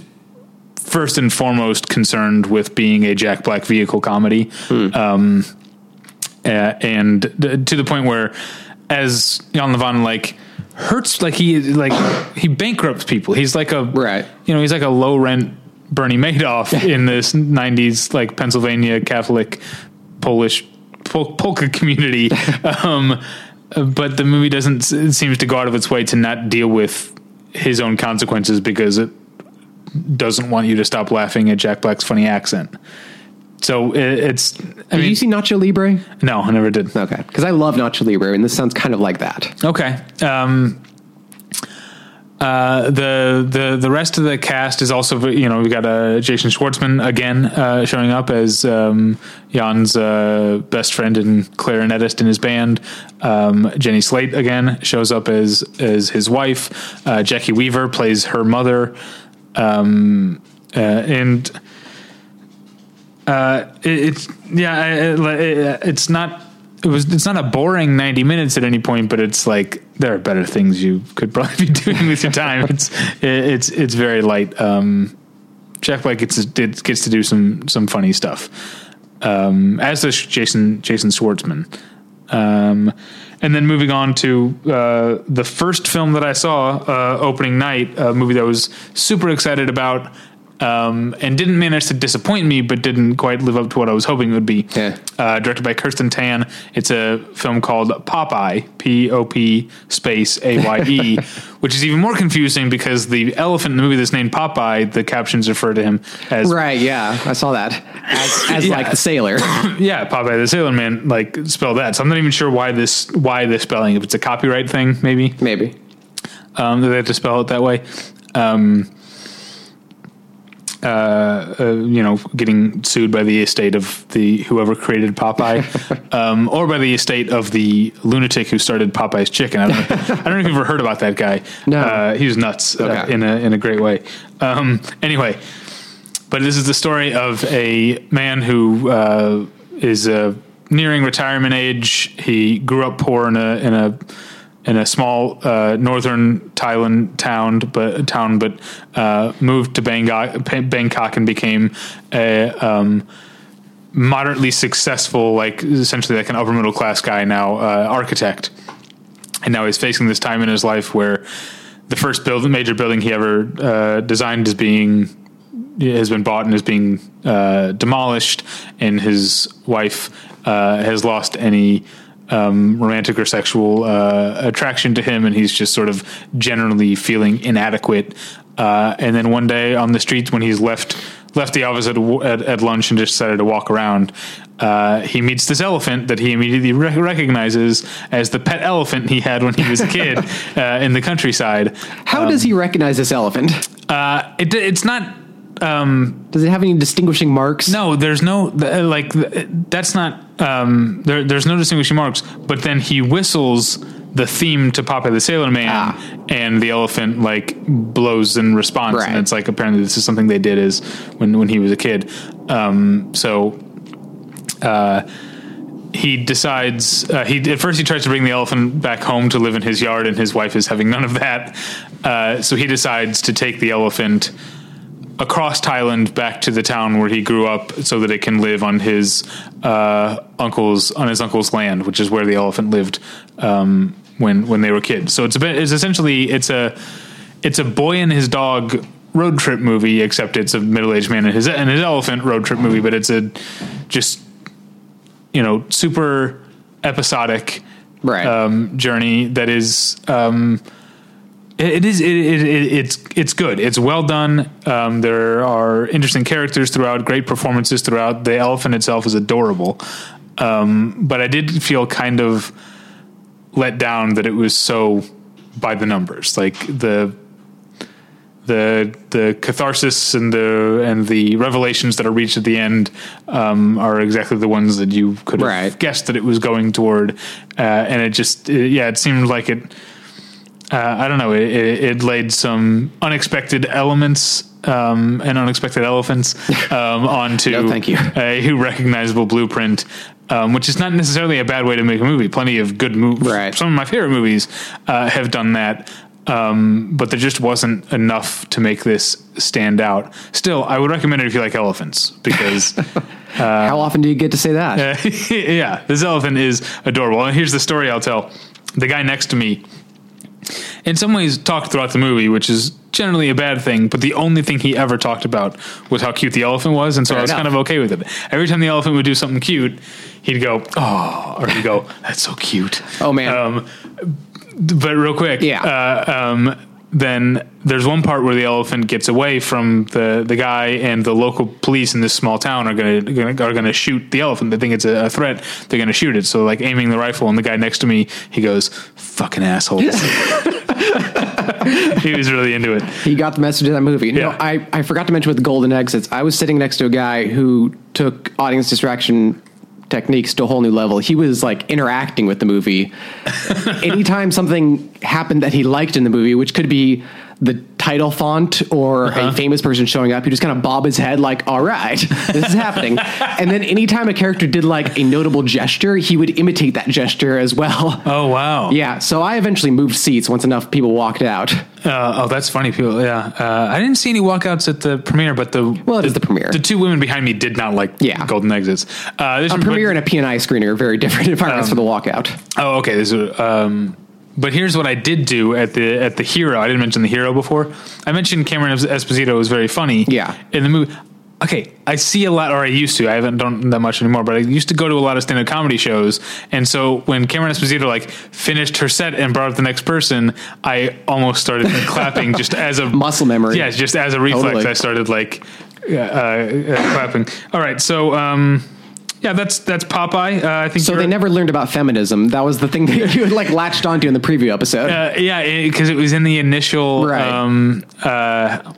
first and foremost concerned with being a jack black vehicle comedy. Um uh, and to the point where as Jan Lewan like hurts like he like he bankrupts people. He's like a Right. you know he's like a low rent Bernie Madoff in this 90s like Pennsylvania Catholic Polish pol- polka community. Um but the movie doesn't it seems to go out of its way to not deal with his own consequences because it doesn't want you to stop laughing at Jack Black's funny accent so it, it's I Did mean you see Nacho Libre? no I never did Okay, because I love Nacho Libre, and this sounds kind of like that. Okay. Um, uh, the the the rest of the cast is also you know we got uh, Jason Schwartzman again uh, showing up as um, Jan's uh, best friend and clarinetist in his band. Um, Jenny Slate again shows up as as his wife. Uh, Jacki Weaver plays her mother, um, uh, and it, it's yeah, it, it, it's not. It was. It's not a boring ninety minutes at any point, but it's like there are better things you could probably be doing with your time. It's it's it's very light. Um, Jack Black gets to, gets to do some some funny stuff, um, as does Jason Jason Schwartzman. Um, and then moving on to uh, the first film that I saw uh, opening night, a movie that I was super excited about, um, and didn't manage to disappoint me, but didn't quite live up to what I was hoping it would be. Yeah. Uh, directed by Kirsten Tan. It's a film called Popeye, P O P space A Y E, which is even more confusing because the elephant in the movie that's named Popeye, the captions refer to him as Right? Yeah, I saw that as, as Yeah. like the sailor. yeah, Popeye the Sailor Man, like spell that. So I'm not even sure why this why this spelling. If it's a copyright thing, maybe Maybe. um, they have to spell it that way. Um, uh, uh, you know, getting sued by the estate of the whoever created Popeye, um, or by the estate of the lunatic who started Popeye's Chicken. I don't, know, I don't know if you've ever heard about that guy. No. uh, he was nuts uh, Okay. in a in a great way. Um, anyway, but this is the story of a man who uh, is uh, nearing retirement age. He grew up poor in a in a in a small uh, northern Thailand town, but town, but uh, moved to Bangkok, Bangkok and became a um, moderately successful, like essentially like an upper middle class guy now, uh, architect. And now he's facing this time in his life where the first build, major building he ever uh, designed is being has been bought and is being uh, demolished, and his wife uh, has lost any um, romantic or sexual uh, attraction to him, and he's just sort of generally feeling inadequate. Uh, and then one day on the streets, when he's left left the office at, at, at lunch and just decided to walk around, uh, he meets this elephant that he immediately rec- recognizes as the pet elephant he had when he was a kid uh, in the countryside. How does he recognize this elephant? Uh, it, it's not Does it have any distinguishing marks? No, there's no like that's not um, there. There's no distinguishing marks. But then he whistles the theme to Popeye the Sailor Man, Ah. and the elephant like blows in response. Right. And it's like apparently this is something they did is when when he was a kid. Um, so. Uh, he decides uh, he at first he tries to bring the elephant back home to live in his yard, and his wife is having none of that. Uh, so he decides to take the elephant across Thailand back to the town where he grew up, so that it can live on his uh, uncle's on his uncle's land, which is where the elephant lived um, when when they were kids. So it's a bit it's essentially it's a it's a boy and his dog road trip movie, except it's a middle aged man and his and his elephant road trip movie, but it's a just you know super episodic Right. um, journey that is um, it, is it, it, it, it's it's good. It's well done. Um, there are interesting characters throughout, great performances throughout. The elephant itself is adorable, um, but I did feel kind of let down that it was so by the numbers. Like the the the catharsis and the and the revelations that are reached at the end um, are exactly the ones that you could have Right. guessed that it was going toward, uh, and it just it, yeah, it seemed like it. Uh, I don't know. It, it, it laid some unexpected elements um, and unexpected elephants um, onto No, thank you. a recognizable blueprint, um, which is not necessarily a bad way to make a movie. Plenty of good movies. Right. Some of my favorite movies uh, have done that. Um, but there just wasn't enough to make this stand out. Still, I would recommend it if you like elephants because How often do you get to say that? yeah, this elephant is adorable. And here's the story I'll tell. The guy next to me, in some ways, talked throughout the movie, which is generally a bad thing. But the only thing he ever talked about was how cute the elephant was, and so Fair I was enough. kind of okay with it. Every time the elephant would do something cute, he'd go, "Oh," or he'd go, "That's so cute." Oh, man. Um, but real quick, Yeah. Uh, um, then there's one part where the elephant gets away from the, the guy, and the local police in this small town are gonna, gonna are gonna shoot the elephant. They think it's a, a threat. They're gonna shoot it. So like aiming the rifle, and the guy next to me, he goes, "Fucking assholes." he was really into it. He got the message of that movie. No, Yeah. I, I forgot to mention with the golden exits. I was sitting next to a guy who took audience distraction techniques to a whole new level. He was like interacting with the movie. Anytime something happened that he liked in the movie, which could be the title font or a famous person showing up, he just kind of bob his head like, all right, this is happening. and then anytime a character did like a notable gesture, he would imitate that gesture as well. Oh wow. Yeah, so I eventually moved seats once enough people walked out. Uh, oh, that's funny. People. Yeah. Uh, I didn't see any walkouts at the premiere, but the Well, it is the premiere. The two women behind me did not like Yeah. golden exits. Uh, A premiere and a P&I screener are very different environments for the walkout. Oh, okay. This is, um, but here's what I did do at the at the hero. I didn't mention the hero before. I mentioned Cameron Esposito was very funny. Yeah. In the movie. Okay, I see a lot, or I used to. I haven't done that much anymore, but I used to go to a lot of stand-up comedy shows, and so when Cameron Esposito like finished her set and brought up the next person, I almost started clapping just as a Muscle memory. Yeah, just as a reflex, Totally. I started like uh, uh, clapping. All right, so um, yeah, that's that's Popeye. Uh, I think So they never learned about feminism. That was the thing that you had like latched onto in the preview episode. Uh, yeah, because it, was in the initial Right. um, uh, uh,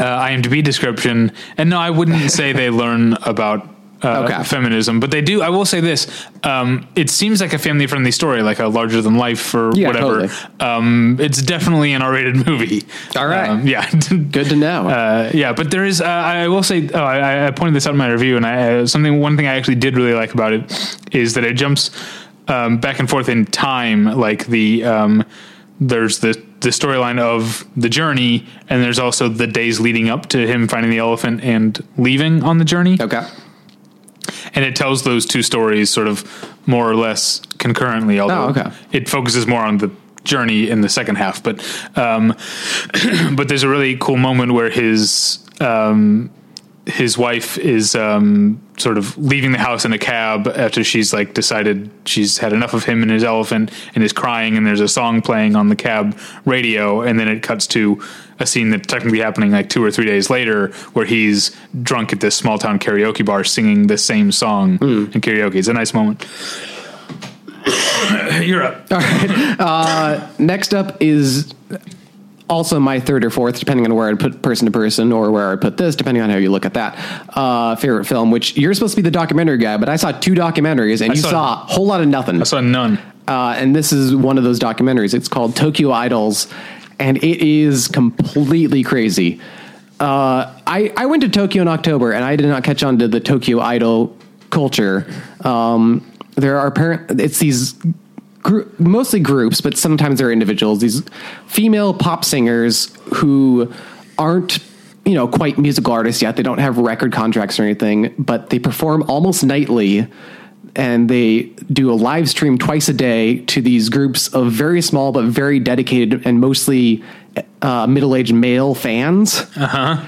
IMDb description. And no, I wouldn't say they learn about uh, Okay. feminism, but they do. I will say this: um, it seems like a family-friendly story, like a larger than life or Yeah, whatever. totally. Um, it's definitely an R-rated movie. All right. Um, yeah. Good to know. Uh, yeah, but there is. Uh, I will say. Oh, I, I pointed this out in my review, and I uh, something. One thing I actually did really like about it is that it jumps um, back and forth in time. Like the um, there's the the storyline of the journey, and there's also the days leading up to him finding the elephant and leaving on the journey. okay. And it tells those two stories sort of more or less concurrently. Although Oh, okay. it focuses more on the journey in the second half, but um, but there's a really cool moment where his um, his wife is um, sort of leaving the house in a cab after she's like decided she's had enough of him and his elephant and is crying and there's a song playing on the cab radio and then it cuts to a scene that's technically happening like two or three days later where he's drunk at this small town karaoke bar singing the same song in karaoke. It's a nice moment. You're up. All right. Next up is also my third or fourth, depending on where I put person to person or where I put this, depending on how you look at that. Uh, favorite film, which you're supposed to be the documentary guy, but I saw two documentaries and you saw- saw a whole lot of nothing. I saw none Uh, and this is one of those documentaries. It's called Tokyo Idols, and it is completely crazy. Uh, I, I went to Tokyo in October, and I did not catch on to the Tokyo Idol culture. Um, there are apparent it's these gr- mostly groups, but sometimes they're individuals. These female pop singers who aren't you know quite musical artists yet. They don't have record contracts or anything, but they perform almost nightly and they do a live stream twice a day to these groups of very small but very dedicated and mostly uh, middle aged male fans. Uh huh.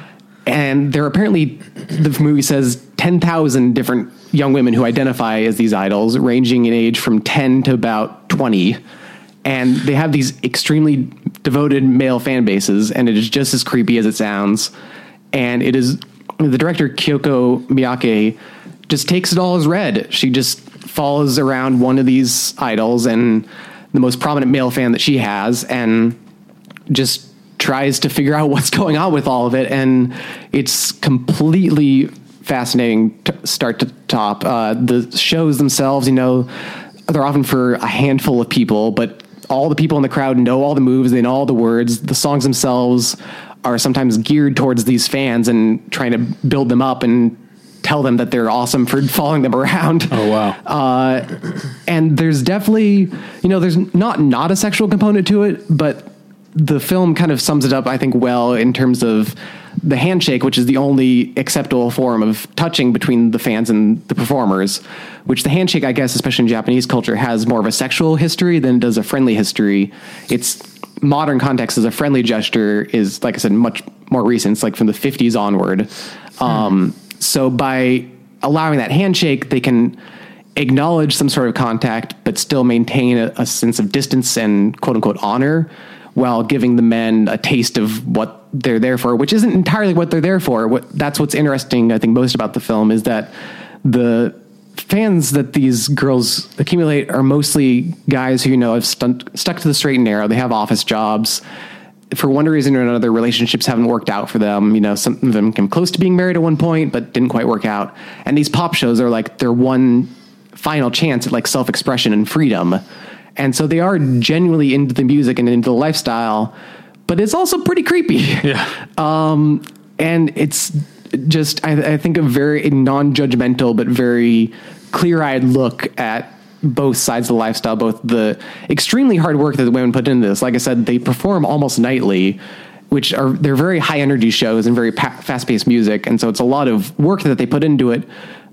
And there are apparently, the movie says, 10,000 different young women who identify as these idols, ranging in age from 10 to about 20. And they have these extremely devoted male fan bases, and it is just as creepy as it sounds. And it is the director, Kyoko Miyake, just takes it all as read. She just follows around one of these idols and the most prominent male fan that she has, and just tries to figure out what's going on with all of it. And it's completely fascinating, t- start to top. Uh, the shows themselves, you know, they're often for a handful of people, but all the people in the crowd know all the moves, they know all the words. The songs themselves are sometimes geared towards these fans and trying to build them up and tell them that they're awesome for following them around. Oh wow! Uh, and there's definitely, you know, there's not not a sexual component to it, but the film kind of sums it up, I think, well in terms of the handshake, which is the only acceptable form of touching between the fans and the performers. Which the handshake, I guess, especially in Japanese culture, has more of a sexual history than it does a friendly history. It's modern context as a friendly gesture is, like I said, much more recent. It's like from the 50s onward. Um, so by allowing that handshake, they can acknowledge some sort of contact, but still maintain a, a sense of distance and quote unquote honor while giving the men a taste of what they're there for, which isn't entirely what they're there for. What, that's what's interesting, I think, most about the film is that the fans that these girls accumulate are mostly guys who you know have stuck, stuck to the straight and narrow. They have office jobs. For one reason or another, relationships haven't worked out for them. You know, some of them came close to being married at one point, but didn't quite work out. And these pop shows are like their one final chance at like self expression and freedom. And so they are genuinely into the music and into the lifestyle, but it's also pretty creepy. Yeah. Um, and it's just, I, I think, a very non judgmental, but very clear eyed look at both sides of the lifestyle, both the extremely hard work that the women put into this. Like I said, they perform almost nightly, which are they're very high energy shows and very pa- fast paced music, and so it's a lot of work that they put into it.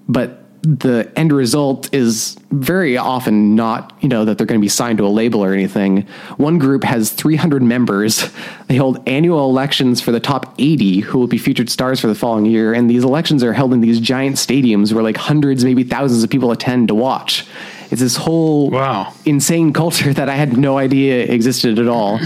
But the end result is very often not, you know, that they're going to be signed to a label or anything. One group has 300 members. They hold annual elections for the top 80 who will be featured stars for the following year. And these elections are held in these giant stadiums where like hundreds, maybe thousands of people attend to watch. It's this whole Wow. insane culture that I had no idea existed at all.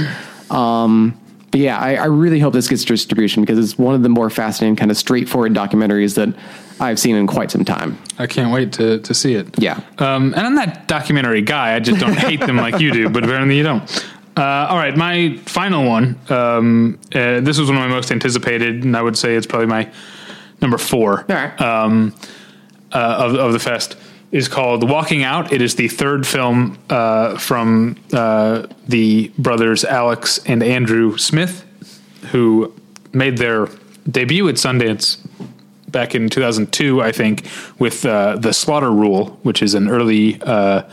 Um, but yeah, I, I really hope this gets distribution because it's one of the more fascinating, kind of straightforward documentaries that I've seen in quite some time. I can't wait to to see it. Yeah. Um, and I'm that documentary guy. I just don't hate them like you do, but apparently you don't. Uh, all right, my final one. Um, uh, this was one of my most anticipated, and I would say it's probably my number four right. um, uh, of of the fest. Is called Walking Out. It is the third film uh, from uh, the brothers Alex and Andrew Smith, who made their debut at Sundance back in 2002, I think, with uh, the Slaughter Rule, which is an early, uh,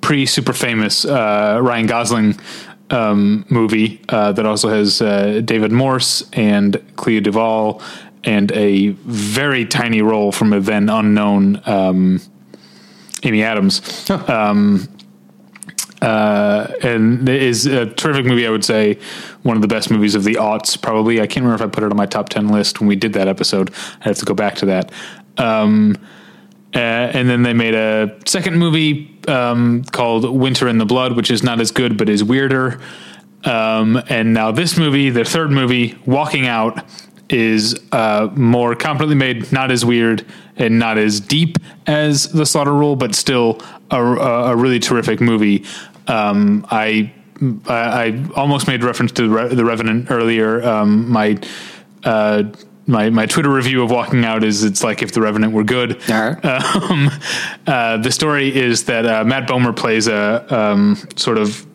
pre super famous uh, Ryan Gosling um, movie uh, that also has uh, David Morse and Clea Duvall and a very tiny role from a then unknown um, Amy Adams. Um, uh, and it is a terrific movie. I would say one of the best movies of the aughts. Probably I can't remember if I put it on my top ten list when we did that episode. I have to go back to that. Um, uh, and then they made a second movie um, called Winter in the Blood, which is not as good but is weirder. Um, and now this movie, their third movie, Walking Out, is uh, more competently made, not as weird and not as deep as the Slaughter Rule, but still a, a really terrific movie. Um, I, I almost made reference to the, Re- the Revenant earlier. Um, my uh, my my Twitter review of Walking Out is it's like if the Revenant were good. Right. Um, uh, the story is that uh, Matt Bomer plays a um, sort of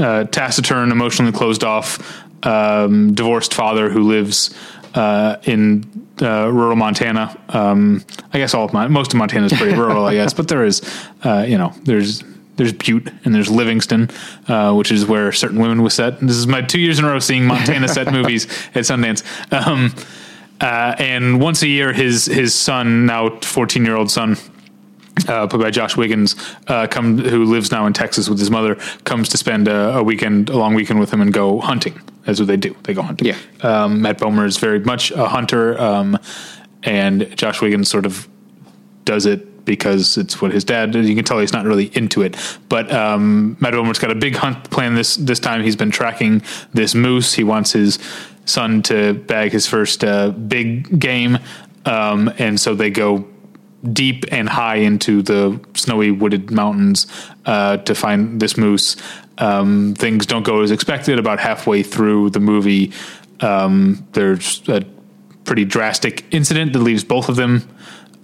uh, taciturn, emotionally closed off, um, divorced father who lives uh, in uh, rural Montana. Um, I guess all of Mon- most of Montana is pretty rural, I guess, but there is, uh, you know, there's there's Butte and there's Livingston, uh, which is where certain women was set. This is my two years in a row seeing Montana set movies at Sundance. Um, uh, and once a year, his his son, now fourteen year old son, uh, played by Josh Wiggins, uh, come who lives now in Texas with his mother, comes to spend a, a weekend, a long weekend with him, and go hunting. That's what they do. They go hunting. Yeah. Um, Matt Bomer is very much a hunter, um, and Josh Wiggins sort of does it because it's what his dad. You can tell he's not really into it. But um, Matt Bomer's got a big hunt plan this this time. He's been tracking this moose. He wants his son to bag his first uh, big game, um, and so they go deep and high into the snowy wooded mountains uh, to find this moose. Um, things don't go as expected. About halfway through the movie, um, there's a pretty drastic incident that leaves both of them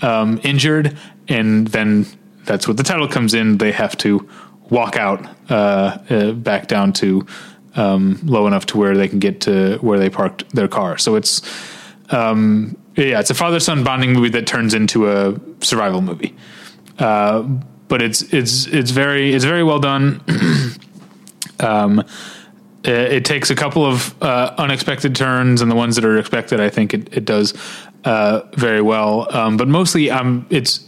um, injured, and then that's what the title comes in. They have to walk out uh, uh, back down to um, low enough to where they can get to where they parked their car. So it's um, yeah, it's a father son bonding movie that turns into a survival movie. Uh, but it's it's it's very it's very well done. um, it, it takes a couple of uh, unexpected turns, and the ones that are expected, I think it, it does uh, very well. Um, but mostly, um, it's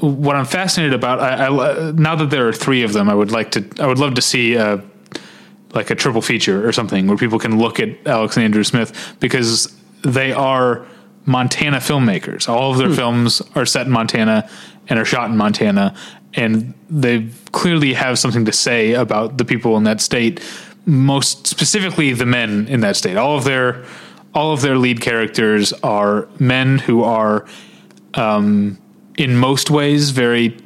what I'm fascinated about. I, I now that there are three of them, I would like to. I would love to see a like a triple feature or something where people can look at Alex and Andrew Smith because they are Montana filmmakers. All of their films are set in Montana and are shot in Montana, and they clearly have something to say about the people in that state. Most specifically, the men in that state. All of their all of their lead characters are men who are, um, in most ways, very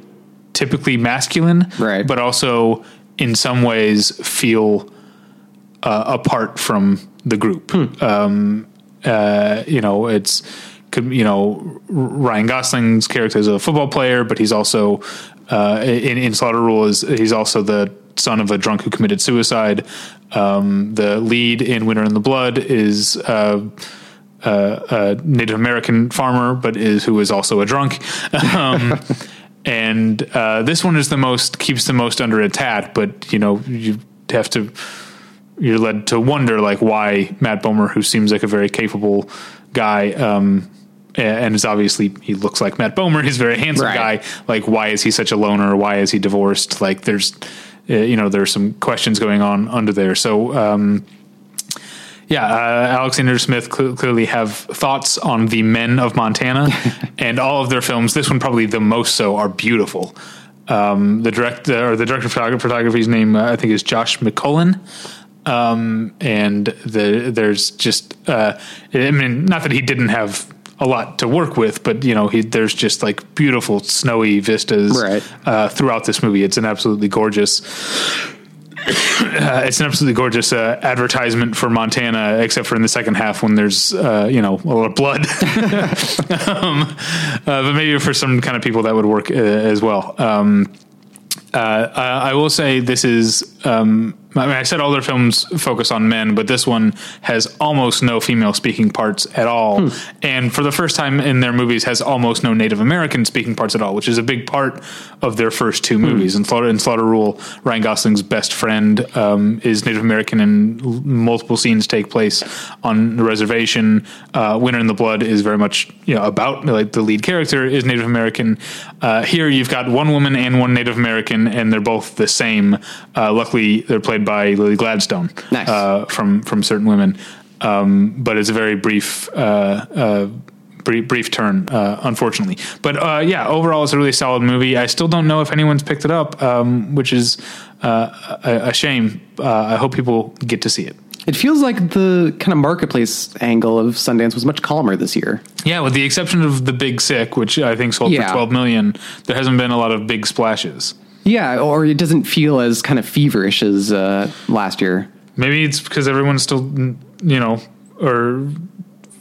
typically masculine, Right. But also, in some ways, feel uh, apart from the group. Um, uh, you know, it's you know Ryan Gosling's character is a football player, but he's also uh, in, in Slaughter Rule is he's also the son of a drunk who committed suicide. Um, the lead in Winter in the Blood is. Uh, uh, a Native American farmer, but is who is also a drunk. Um, and uh, this one is the most keeps the most under attack. But you know you have to you're led to wonder like why Matt Bomer, who seems like a very capable guy, um, and is obviously he looks like Matt Bomer. He's a very handsome Right. guy. Like why is he such a loner? Why is he divorced? Like there's uh, you know there's some questions going on under there. So. Um, yeah, uh, Alexander Smith cl- clearly have thoughts on the men of Montana, and all of their films. This one probably the most so are beautiful. Um, the direct or the director of photog- photography's name uh, I think is Josh McCullen, um, and the there's just uh, I mean not that he didn't have a lot to work with, but you know he there's just like beautiful snowy vistas Right. uh, throughout this movie. It's an absolutely gorgeous uh, it's an absolutely gorgeous uh, advertisement for Montana, except for in the second half when there's uh, you know a lot of blood. um, uh, but maybe for some kind of people that would work uh, as well. Um, uh, I, I will say this is. Um, I mean, I said all their films focus on men, but this one has almost no female speaking parts at all, and for the first time in their movies, has almost no Native American speaking parts at all, which is a big part of their first two movies. In Slaughter, in Slaughter Rule, Ryan Gosling's best friend um, is Native American, and l- multiple scenes take place on the reservation. Uh, Winter in the Blood is very much you know about like the lead character is Native American. Uh, here you've got one woman and one Native American, and they're both the same. Uh, luckily, they're played by Lily Gladstone Nice. uh, from from certain women, um, but it's a very brief. Uh, uh, Brief, brief turn, uh, unfortunately, but uh, yeah, overall it's a really solid movie. I still don't know if anyone's picked it up, um, which is uh, a, a shame. Uh, I hope people get to see it. It feels like the kind of marketplace angle of Sundance was much calmer this year. Yeah, with the exception of the Big Sick, which I think sold Yeah. for twelve million, there hasn't been a lot of big splashes. Yeah, or it doesn't feel as kind of feverish as uh, last year. Maybe it's because everyone's still, you know, or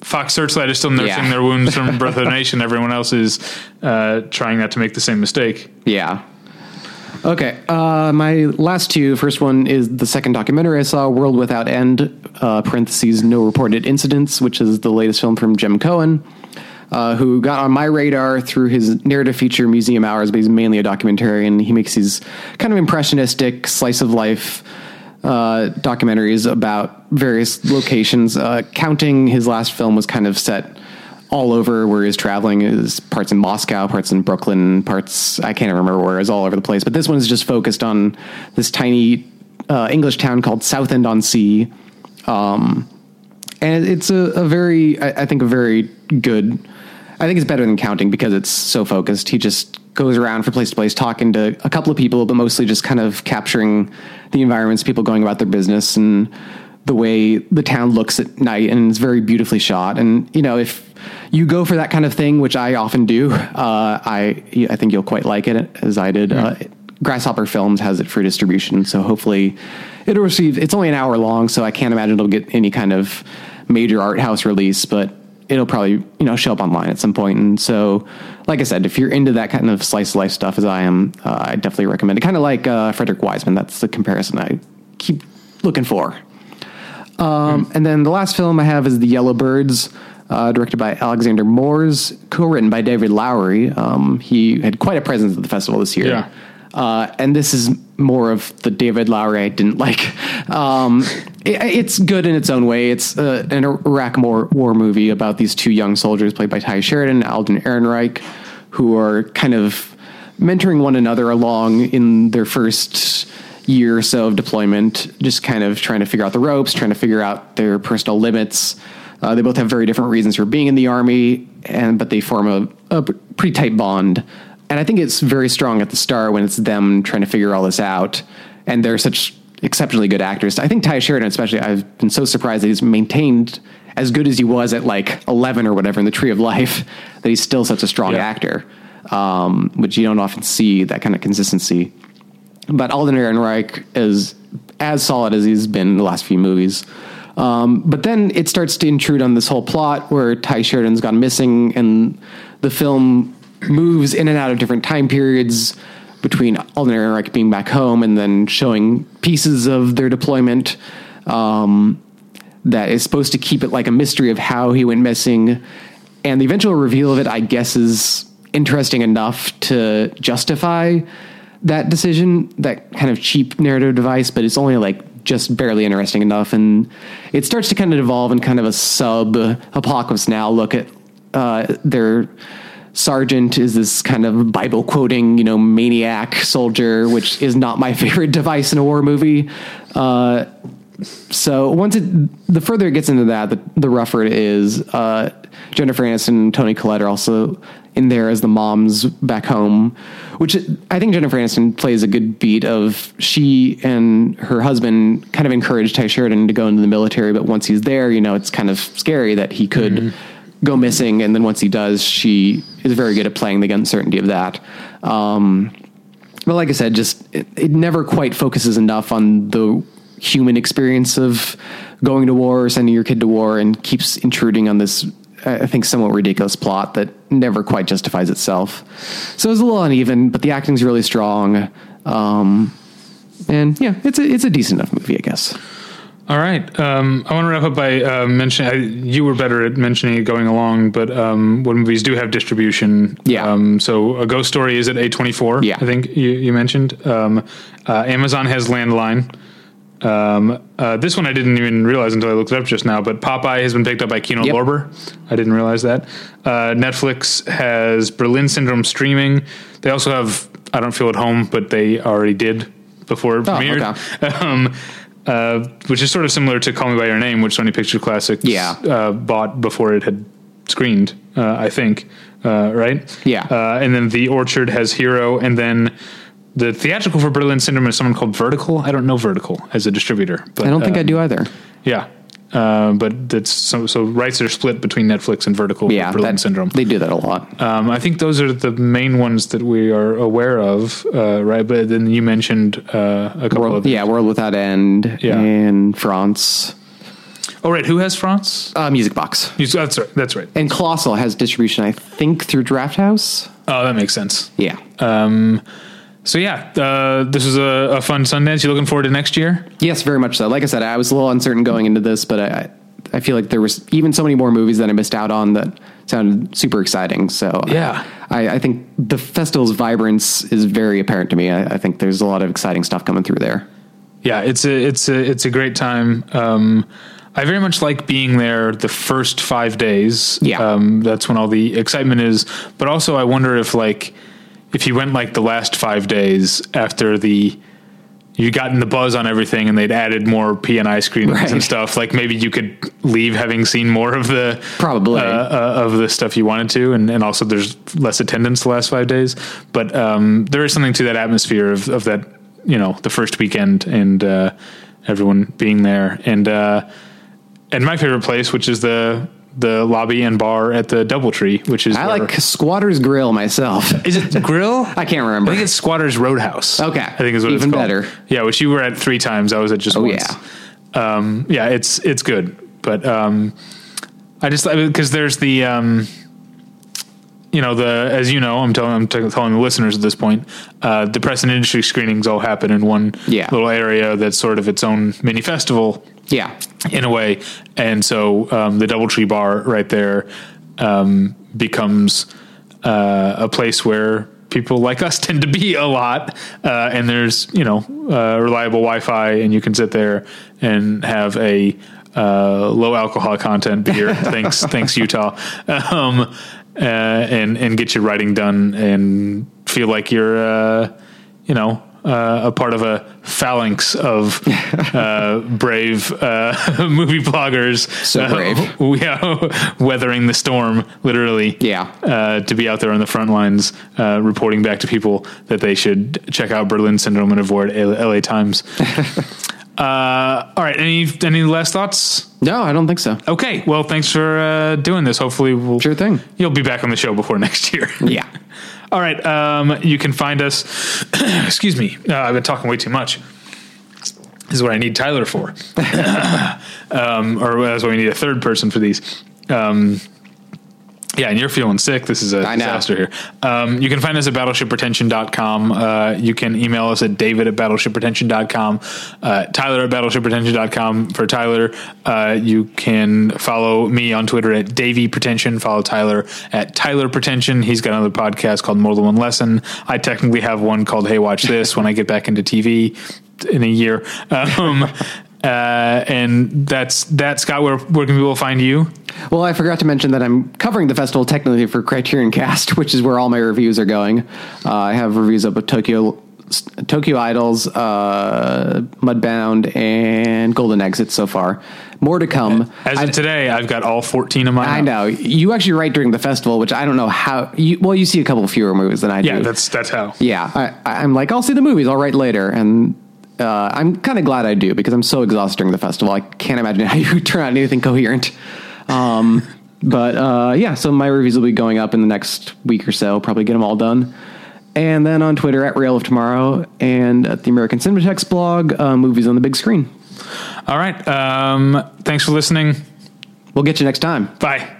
Fox Searchlight is still nursing Yeah. their wounds from Birth of a Nation. Everyone else is uh, trying not to make the same mistake. Yeah. Okay. Uh, my last two. First one is the second documentary I saw, World Without End, uh, parentheses, No Reported Incidents, which is the latest film from Jem Cohen, uh, who got on my radar through his narrative feature Museum Hours, but he's mainly a documentarian. And he makes these kind of impressionistic, slice of life uh, documentaries about various locations. Uh, counting his last film was kind of set all over where he's traveling. Is parts in Moscow, parts in Brooklyn, parts I can't remember where. It's all over the place. But this one is just focused on this tiny uh, English town called Southend on Sea. Um, and it's a, a very, I, I think, a very good. I think it's better than counting because it's so focused. He just goes around from place to place talking to a couple of people, but mostly just kind of capturing the environments, people going about their business, and the way the town looks at night. And it's very beautifully shot. And you know, if you go for that kind of thing, which I often do, uh, I I think you'll quite like it as I did. Uh, Grasshopper Films has it for distribution, so hopefully it'll receive. It's only an hour long, so I can't imagine it'll get any kind of major art house release, but it'll probably you know show up online at some point. And so, like I said, if you're into that kind of slice of life stuff as I am, uh, I definitely recommend it. Kind of like uh, Frederick Wiseman. That's the comparison I keep looking for. Um, And then the last film I have is The Yellow Birds, uh, directed by Alexander Moors, co-written by David Lowery. Um, he had quite a presence at the festival this year. Yeah. Uh, and this is more of the David Lowery I didn't like. Um, it, it's good in its own way. It's uh, an Iraq war, war movie about these two young soldiers played by Tye Sheridan and Alden Ehrenreich, who are kind of mentoring one another along in their first year or so of deployment, just kind of trying to figure out the ropes, trying to figure out their personal limits. Uh, they both have very different reasons for being in the army, and but they form a, a pretty tight bond. And I think it's very strong at the start when it's them trying to figure all this out, and they're such exceptionally good actors. I think Tye Sheridan, especially, I've been so surprised that he's maintained as good as he was at like 11 or whatever in the Tree of Life, that he's still such a strong Yeah. actor, um, which you don't often see that kind of consistency. But Alden Ehrenreich is as solid as he's been in the last few movies. Um, but then it starts to intrude on this whole plot where Tye Sheridan's gone missing, and the film moves in and out of different time periods between Alden Ehrenreich being back home and then showing pieces of their deployment. Um, that is supposed to keep it like a mystery of how he went missing. And the eventual reveal of it, I guess, is interesting enough to justify that decision, that kind of cheap narrative device, but it's only like just barely interesting enough. And it starts to kind of evolve in kind of a sub apocalypse now look at uh, their sergeant is this kind of Bible quoting, you know, maniac soldier, which is not my favorite device in a war movie. Uh, so once it, the further it gets into that, the, the rougher it is. Uh, Jennifer Aniston and Toni Collette are also in there as the moms back home, which I think Jennifer Aniston plays a good beat of she and her husband kind of encouraged Tye Sheridan to go into the military, but once he's there, you know, it's kind of scary that he could go missing, and then once he does, she is very good at playing the uncertainty of that. Um, but like I said, just it, it never quite focuses enough on the human experience of going to war or sending your kid to war and keeps intruding on this I think somewhat ridiculous plot that never quite justifies itself. So it's a little uneven, but the acting's really strong. Um, and yeah, it's a it's a decent enough movie, I guess. All right. Um, I want to wrap up by uh, mentioning I, you were better at mentioning it going along, but um, what movies do have distribution? Yeah. Um, so a Ghost Story is at A twenty four. Yeah. I think you, you mentioned. Um, uh, Amazon has Landline. Um, uh, this one I didn't even realize until I looked it up just now. But Popeye has been picked up by Kino Yep. Lorber. I didn't realize that. Uh, Netflix has Berlin Syndrome streaming. They also have I Don't Feel at Home, but they already did before it Oh, premiered. um, uh, which is sort of similar to Call Me by Your Name, which Sony Pictures Classics Yeah. uh, bought before it had screened. Uh, I think, uh, right? Yeah. Uh, and then The Orchard has Hero, and then. The theatrical for Berlin Syndrome is someone called Vertical. I don't know Vertical as a distributor, but I don't think I do either. yeah, uh, but that's so, so rights are split between Netflix and Vertical. Yeah, Berlin that- Syndrome. They do that a lot. Um, I think those are the main ones that we are aware of, uh, right? But then you mentioned uh, a couple World, of yeah, World Without End Yeah. and Frantz. Oh, right. Who has Frantz? Uh, Music Box. You- That's right. That's right. And Colossal has distribution, I think, through Draft House. Oh, that makes sense. Yeah. Um, so yeah, uh, this is a, a fun Sundance. You looking forward to next year? Yes, very much so. Like I said, I was a little uncertain going into this, but I, I feel like there was even so many more movies that I missed out on that sounded super exciting. So Yeah. I, I think the festival's vibrance is very apparent to me. I, I think there's a lot of exciting stuff coming through there. Yeah, it's a it's a it's a great time. Um, I very much like being there the first five days. Yeah. um, that's when all the excitement is. But also, I wonder if like if you went like the last five days after the you gotten the buzz on everything and they'd added more P and I screenings Right. and stuff. Like maybe you could leave having seen more of the Probably. uh, uh, of the stuff you wanted to, and, and also there's less attendance the last five days. But um, there is something to that atmosphere of, of that you know the first weekend and uh, everyone being there and uh, and my favorite place, which is the the lobby and bar at the DoubleTree, which is I where- like Squatter's Grill myself. is it the grill? I can't remember. I think it's Squatters Roadhouse. Okay. I think is what Even it's called. better. Yeah, which you were at three times. I was at just Oh, once. Yeah. Um, yeah, it's it's good, but um, I just because there's the um, you know the as you know I'm telling I'm t- telling the listeners at this point uh, the press and industry screenings all happen in one Yeah. little area that's sort of its own mini festival yeah. in a way. And so um, the DoubleTree Bar right there um, becomes uh, a place where people like us tend to be a lot. Uh, and there's you know uh, reliable Wi-Fi, and you can sit there and have a uh, low alcohol content beer. thanks, thanks Utah. Um, uh, and and get your writing done and feel like you're uh, you know uh, a part of a phalanx of uh, brave uh, movie bloggers. So brave. Uh, yeah, weathering the storm, literally. Yeah. Uh, to be out there on the front lines, uh, reporting back to people that they should check out Berlin Syndrome and avoid L- LA Times. uh, all right. Any any last thoughts? No, I don't think so. Okay. Well, thanks for uh, doing this. Hopefully, we'll Sure thing. You'll be back on the show before next year. Yeah. All right. Um, you can find us. excuse me. Uh, I've been talking way too much. This is what I need Tyler for. um, or that's why we need a third person for these. Um, yeah, and you're feeling sick. This is a disaster here. Um, you can find us at battleshippretension.com. Uh, you can email us at david at battleshippretension.com, uh, Tyler at battleshippretension.com for Tyler. Uh, you can follow me on Twitter at Davy Pretension. Follow Tyler at Tyler Pretension. He's got another podcast called More Than One Lesson. I technically have one called Hey Watch This when I get back into TV in a year. Um, uh, and that's that. Scott, where, where can people find you? Well, I forgot to mention that I'm covering the festival technically for Criterion Cast, which is where all my reviews are going. Uh, I have reviews up of Tokyo, Tokyo Idols, uh, Mudbound, and Golden Exit so far. More to come. As I- of today, I've got all 14 of mine. I know you actually write during the festival, which I don't know how. You, well, you see a couple fewer movies than I Yeah, do. Yeah, that's that's how. yeah. I, I'm like, I'll see the movies. I'll write later, and uh, I'm kind of glad I do because I'm so exhausted during the festival. I can't imagine how you turn out anything coherent. Um, but uh, yeah, so my reviews will be going up in the next week or so. Probably get them all done. And then on Twitter at Rail of Tomorrow and at the American Cinematheque blog, uh, movies on the big screen. All right. Um, thanks for listening. We'll get you next time. Bye.